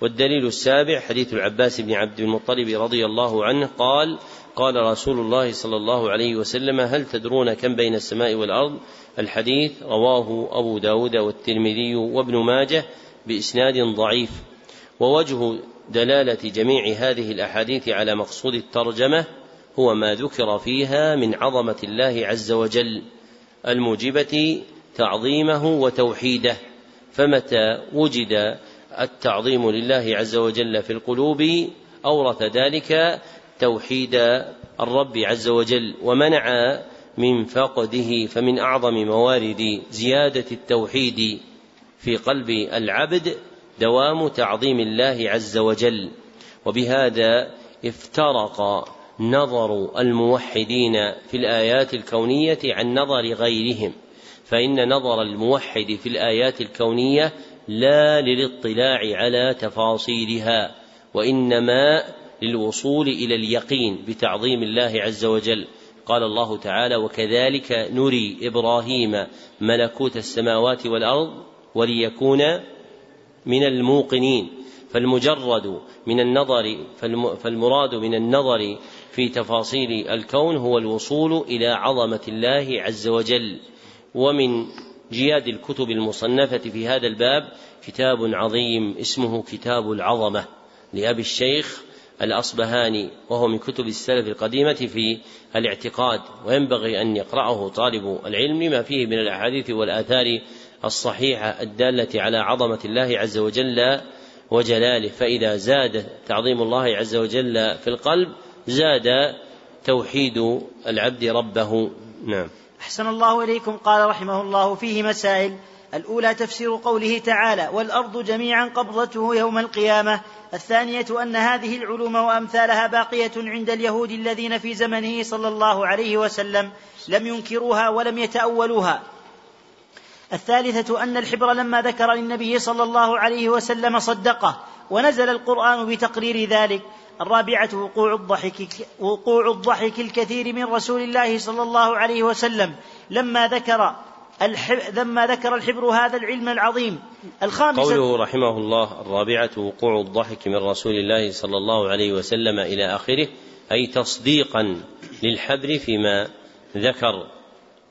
والدليل السابع حديث العباس بن عبد المطلب رضي الله عنه قال قال رسول الله صلى الله عليه وسلم هل تدرون كم بين السماء والأرض؟ الحديث رواه أبو داود والترمذي وابن ماجه بإسناد ضعيف. ووجه دلالة جميع هذه الأحاديث على مقصود الترجمة هو ما ذكر فيها من عظمة الله عز وجل الموجبة تعظيمه وتوحيده فمتى وجد التعظيم لله عز وجل في القلوب أورث ذلك توحيد الرب عز وجل ومنع من فقده فمن أعظم موارد زيادة التوحيد في قلب العبد دوام تعظيم الله عز وجل. وبهذا افترق نظر الموحدين في الآيات الكونية عن نظر غيرهم. فإن نظر الموحد في الآيات الكونية لا للاطلاع على تفاصيلها وإنما للوصول إلى اليقين بتعظيم الله عز وجل. قال الله تعالى وكذلك نري إبراهيم ملكوت السماوات والأرض وليكون من الموقنين فالمجرد من النظر فالمراد من النظر في تفاصيل الكون هو الوصول إلى عظمة الله عز وجل. ومن جياد الكتب المصنفة في هذا الباب كتاب عظيم اسمه كتاب العظمة لأبي الشيخ الأصبهاني وهو من كتب السلف القديمة في الاعتقاد وينبغي أن يقرأه طالب العلم لما فيه من الأحاديث والآثار الصحيحة الدالة على عظمة الله عز وجل وجلاله. فإذا زاد تعظيم الله عز وجل في القلب زاد توحيد العبد ربه. نعم. أحسن الله إليكم قال رحمه الله فيه مسائل. الأولى تفسير قوله تعالى والأرض جميعا قبضته يوم القيامة. الثانية أن هذه العلوم وأمثالها باقية عند اليهود الذين في زمنه صلى الله عليه وسلم. لم ينكروها ولم يتأولوها. الثالثة أن الحبر لما ذكر للنبي صلى الله عليه وسلم صدقه ونزل القرآن بتقرير ذلك. الرابعة وقوع الضحك وقوع الضحك الكثير من رسول الله صلى الله عليه وسلم. لما ذكر لما ذكر الحبر هذا العلم العظيم. الخامسة قوله رحمه الله الرابعة وقوع الضحك من رسول الله صلى الله عليه وسلم إلى آخره أي تصديقا للحبر فيما ذكر.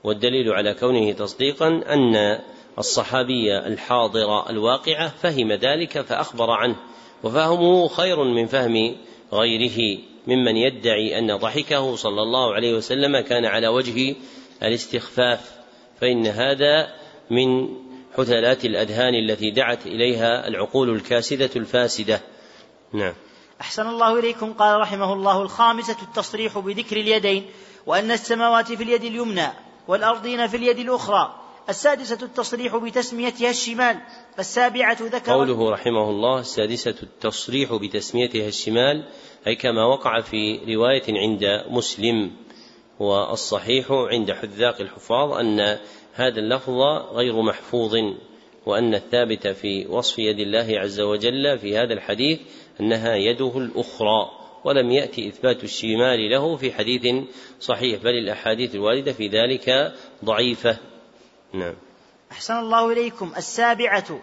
والدليل على كونه تصديقا أن الصحابي الحاضر الواقعة فهم ذلك فأخبر عنه. وفهمه خير من فهم غيره ممن يدعي أن ضحكه صلى الله عليه وسلم كان على وجه الاستخفاف فإن هذا من حثلات الأذهان التي دعت إليها العقول الكاسدة الفاسدة. نعم. أحسن الله إليكم قال رحمه الله الخامسة التصريح بذكر اليدين وأن السماوات في اليد اليمنى والأرضين في اليد الأخرى السادسة التصريح بتسميتها الشمال السابعة ذكر قوله رحمه الله السادسة التصريح بتسميتها الشمال أي كما وقع في رواية عند مسلم والصحيح عند حذاق الحفاظ أن هذا اللفظ غير محفوظ وأن الثابت في وصف يد الله عز وجل في هذا الحديث أنها يده الأخرى ولم يأتي إثبات الشمال له في حديث صحيح بل الأحاديث الواردة في ذلك ضعيفة. نعم. أحسن الله إليكم. السابعة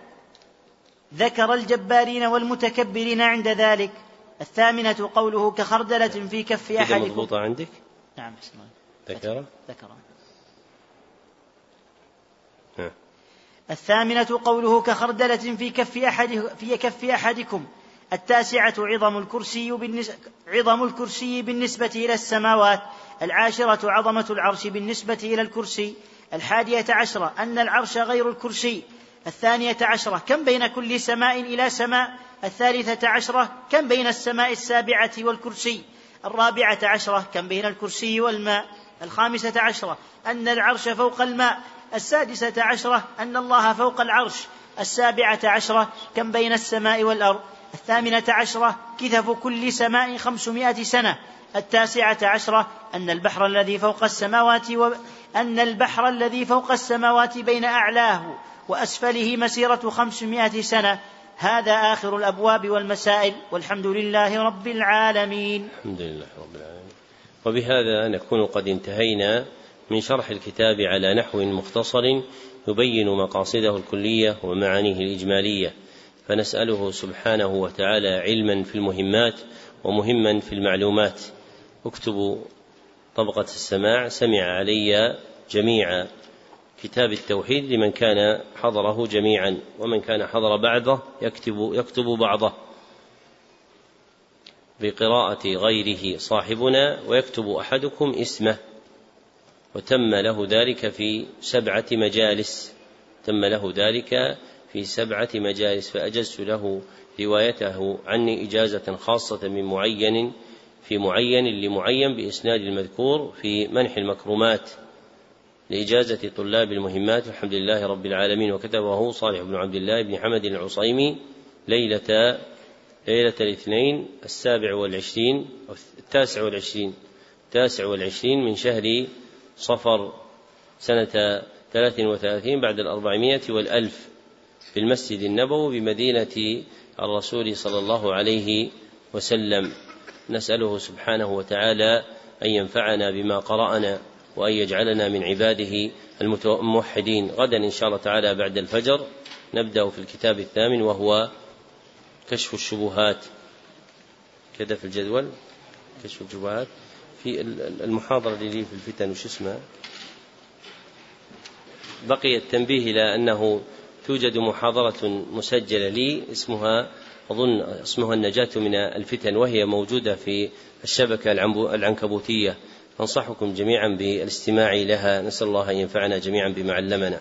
ذكر الجبارين والمتكبرين عند ذلك. الثامنة قوله كخردلة في كف أحدكم. مضبوطة عندك. نعم ذكر ذكر الثامنة قوله كخردلة في كف أحد في كف أحدكم. التاسعة عظم الكرسي بالنسبة عظم الكرسي بالنسبة إلى السماوات. العاشرة عظمة العرش بالنسبة إلى الكرسي. الحادية عشرة أن العرش غير الكرسي. الثانية عشرة كم بين كل سماء إلى سماء؟ الثالثة عشرة كم بين السماء السابعة والكرسي؟ الرابعة عشرة كم بين الكرسي والماء؟ الخامسة عشرة أن العرش فوق الماء. السادسة عشرة أن الله فوق العرش. السابعة عشرة كم بين السماء والأرض؟ الثامنة عشرة كثف كل سماء خمسمائة سنة. التاسعة عشرة أن البحر الذي فوق السماوات. أن البحر الذي فوق السماوات بين أعلاه وأسفله مسيرة خمسمائة سنة هذا آخر الأبواب والمسائل. والحمد لله رب العالمين. الحمد لله رب العالمين. وبهذا نكون قد انتهينا من شرح الكتاب على نحو مختصر يبين مقاصده الكلية ومعانيه الإجمالية. فنسأله سبحانه وتعالى علما في المهمات ومهما في المعلومات. اكتبوا طبقة السماع سمع علي جميع كتاب التوحيد لمن كان حضره جميعا ومن كان حضر بعضه يكتب يكتب بعضه. بقراءة غيره صاحبنا ويكتب أحدكم اسمه. وتم له ذلك في سبعة مجالس. تم له ذلك في سبعة مجالس. فأجزت له روايته عني إجازة خاصة من معين في معين لمعين بإسناد المذكور في منح المكرمات. لإجازة طلاب المهمات الحمد لله رب العالمين. وكتبه صالح بن عبد الله بن حمد العصيمي ليلة ليلة الاثنين السابع والعشرين التاسع والعشرين التاسع والعشرين من شهر صفر سنة ثلاث وثلاثين بعد الأربعمائة والألف في المسجد النبوي بمدينة الرسول صلى الله عليه وسلم. نسأله سبحانه وتعالى أن ينفعنا بما قرأنا. وأن يجعلنا من عباده الموحدين غدا إن شاء الله تعالى بعد الفجر نبدأ في الكتاب الثامن وهو كشف الشبهات. كذا في الجدول. كشف الشبهات. في المحاضرة اللي لي في الفتن وش اسمها؟ بقي التنبيه إلى أنه توجد محاضرة مسجلة لي اسمها أظن اسمها النجاة من الفتن وهي موجودة في الشبكة العنكبوتية. أنصحكم جميعا بالاستماع لها. نسأل الله أن ينفعنا جميعا بما علمنا.